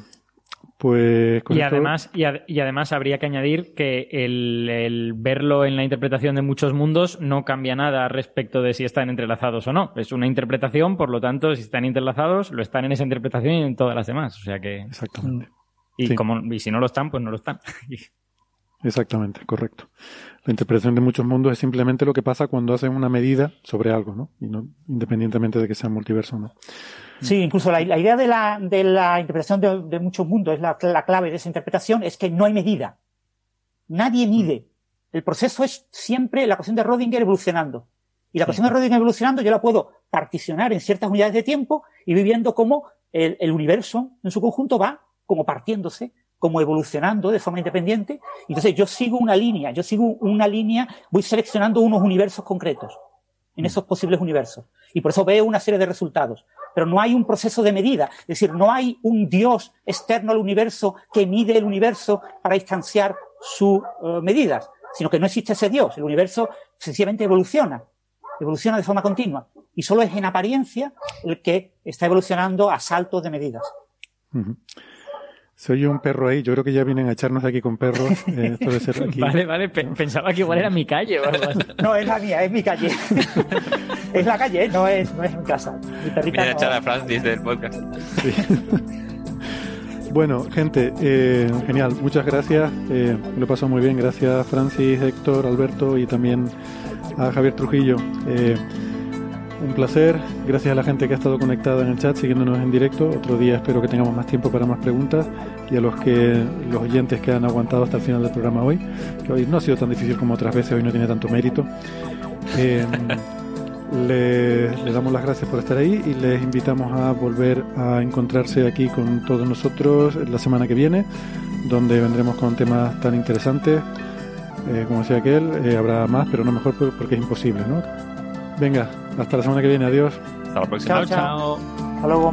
Pues y además y, además habría que añadir que el, verlo en la interpretación de muchos mundos no cambia nada respecto de si están entrelazados o no. Es una interpretación, por lo tanto, si están entrelazados, lo están en esa interpretación y en todas las demás. O sea que exactamente. Y como y si no lo están, pues no lo están. Exactamente, correcto. La interpretación de muchos mundos es simplemente lo que pasa cuando hacen una medida sobre algo, ¿no? Y no independientemente de que sea multiverso o no. Sí, incluso la, idea de la, de la interpretación de, muchos mundos, es la, la, clave de esa interpretación, es que no hay medida. Nadie mide. El proceso es siempre la cuestión de Rodinger evolucionando. Y la cuestión de Rodinger evolucionando yo la puedo particionar en ciertas unidades de tiempo y viviendo cómo el, el universo en su conjunto va como partiéndose como evolucionando de forma independiente. Entonces yo sigo una línea, yo sigo una línea, voy seleccionando unos universos concretos en esos posibles universos. Y por eso veo una serie de resultados. Pero no hay un proceso de medida. Es decir, no hay un Dios externo al universo que mide el universo para instanciar sus uh, medidas, sino que no existe ese Dios. El universo sencillamente evoluciona. Evoluciona de forma continua. Y solo es en apariencia el que está evolucionando a saltos de medidas. Se oye un perro ahí, yo creo que ya vienen a echarnos aquí con perros. Eh, esto ser aquí. Vale, vale, pensaba que igual era mi calle. no, es la mía, es mi calle. es la calle, no es, no es mi casa. Mi perrita Viene a echar a Francis del podcast. Sí. bueno, gente, eh, genial, muchas gracias. Eh, lo paso muy bien. Gracias, Francis, Héctor, Alberto y también a Javier Trujillo. Eh, un placer. Gracias a la gente que ha estado conectada en el chat, siguiéndonos en directo. Otro día espero que tengamos más tiempo para más preguntas. Y a los que los oyentes que han aguantado hasta el final del programa hoy, que hoy no ha sido tan difícil como otras veces, hoy no tiene tanto mérito. Eh, le, le, damos las gracias por estar ahí y les invitamos a volver a encontrarse aquí con todos nosotros la semana que viene, donde vendremos con temas tan interesantes. Eh, como decía aquel, eh, habrá más, pero no mejor porque es imposible, ¿no? Venga, hasta la semana que viene, adiós. Hasta la próxima. Chao, chao. Hasta luego.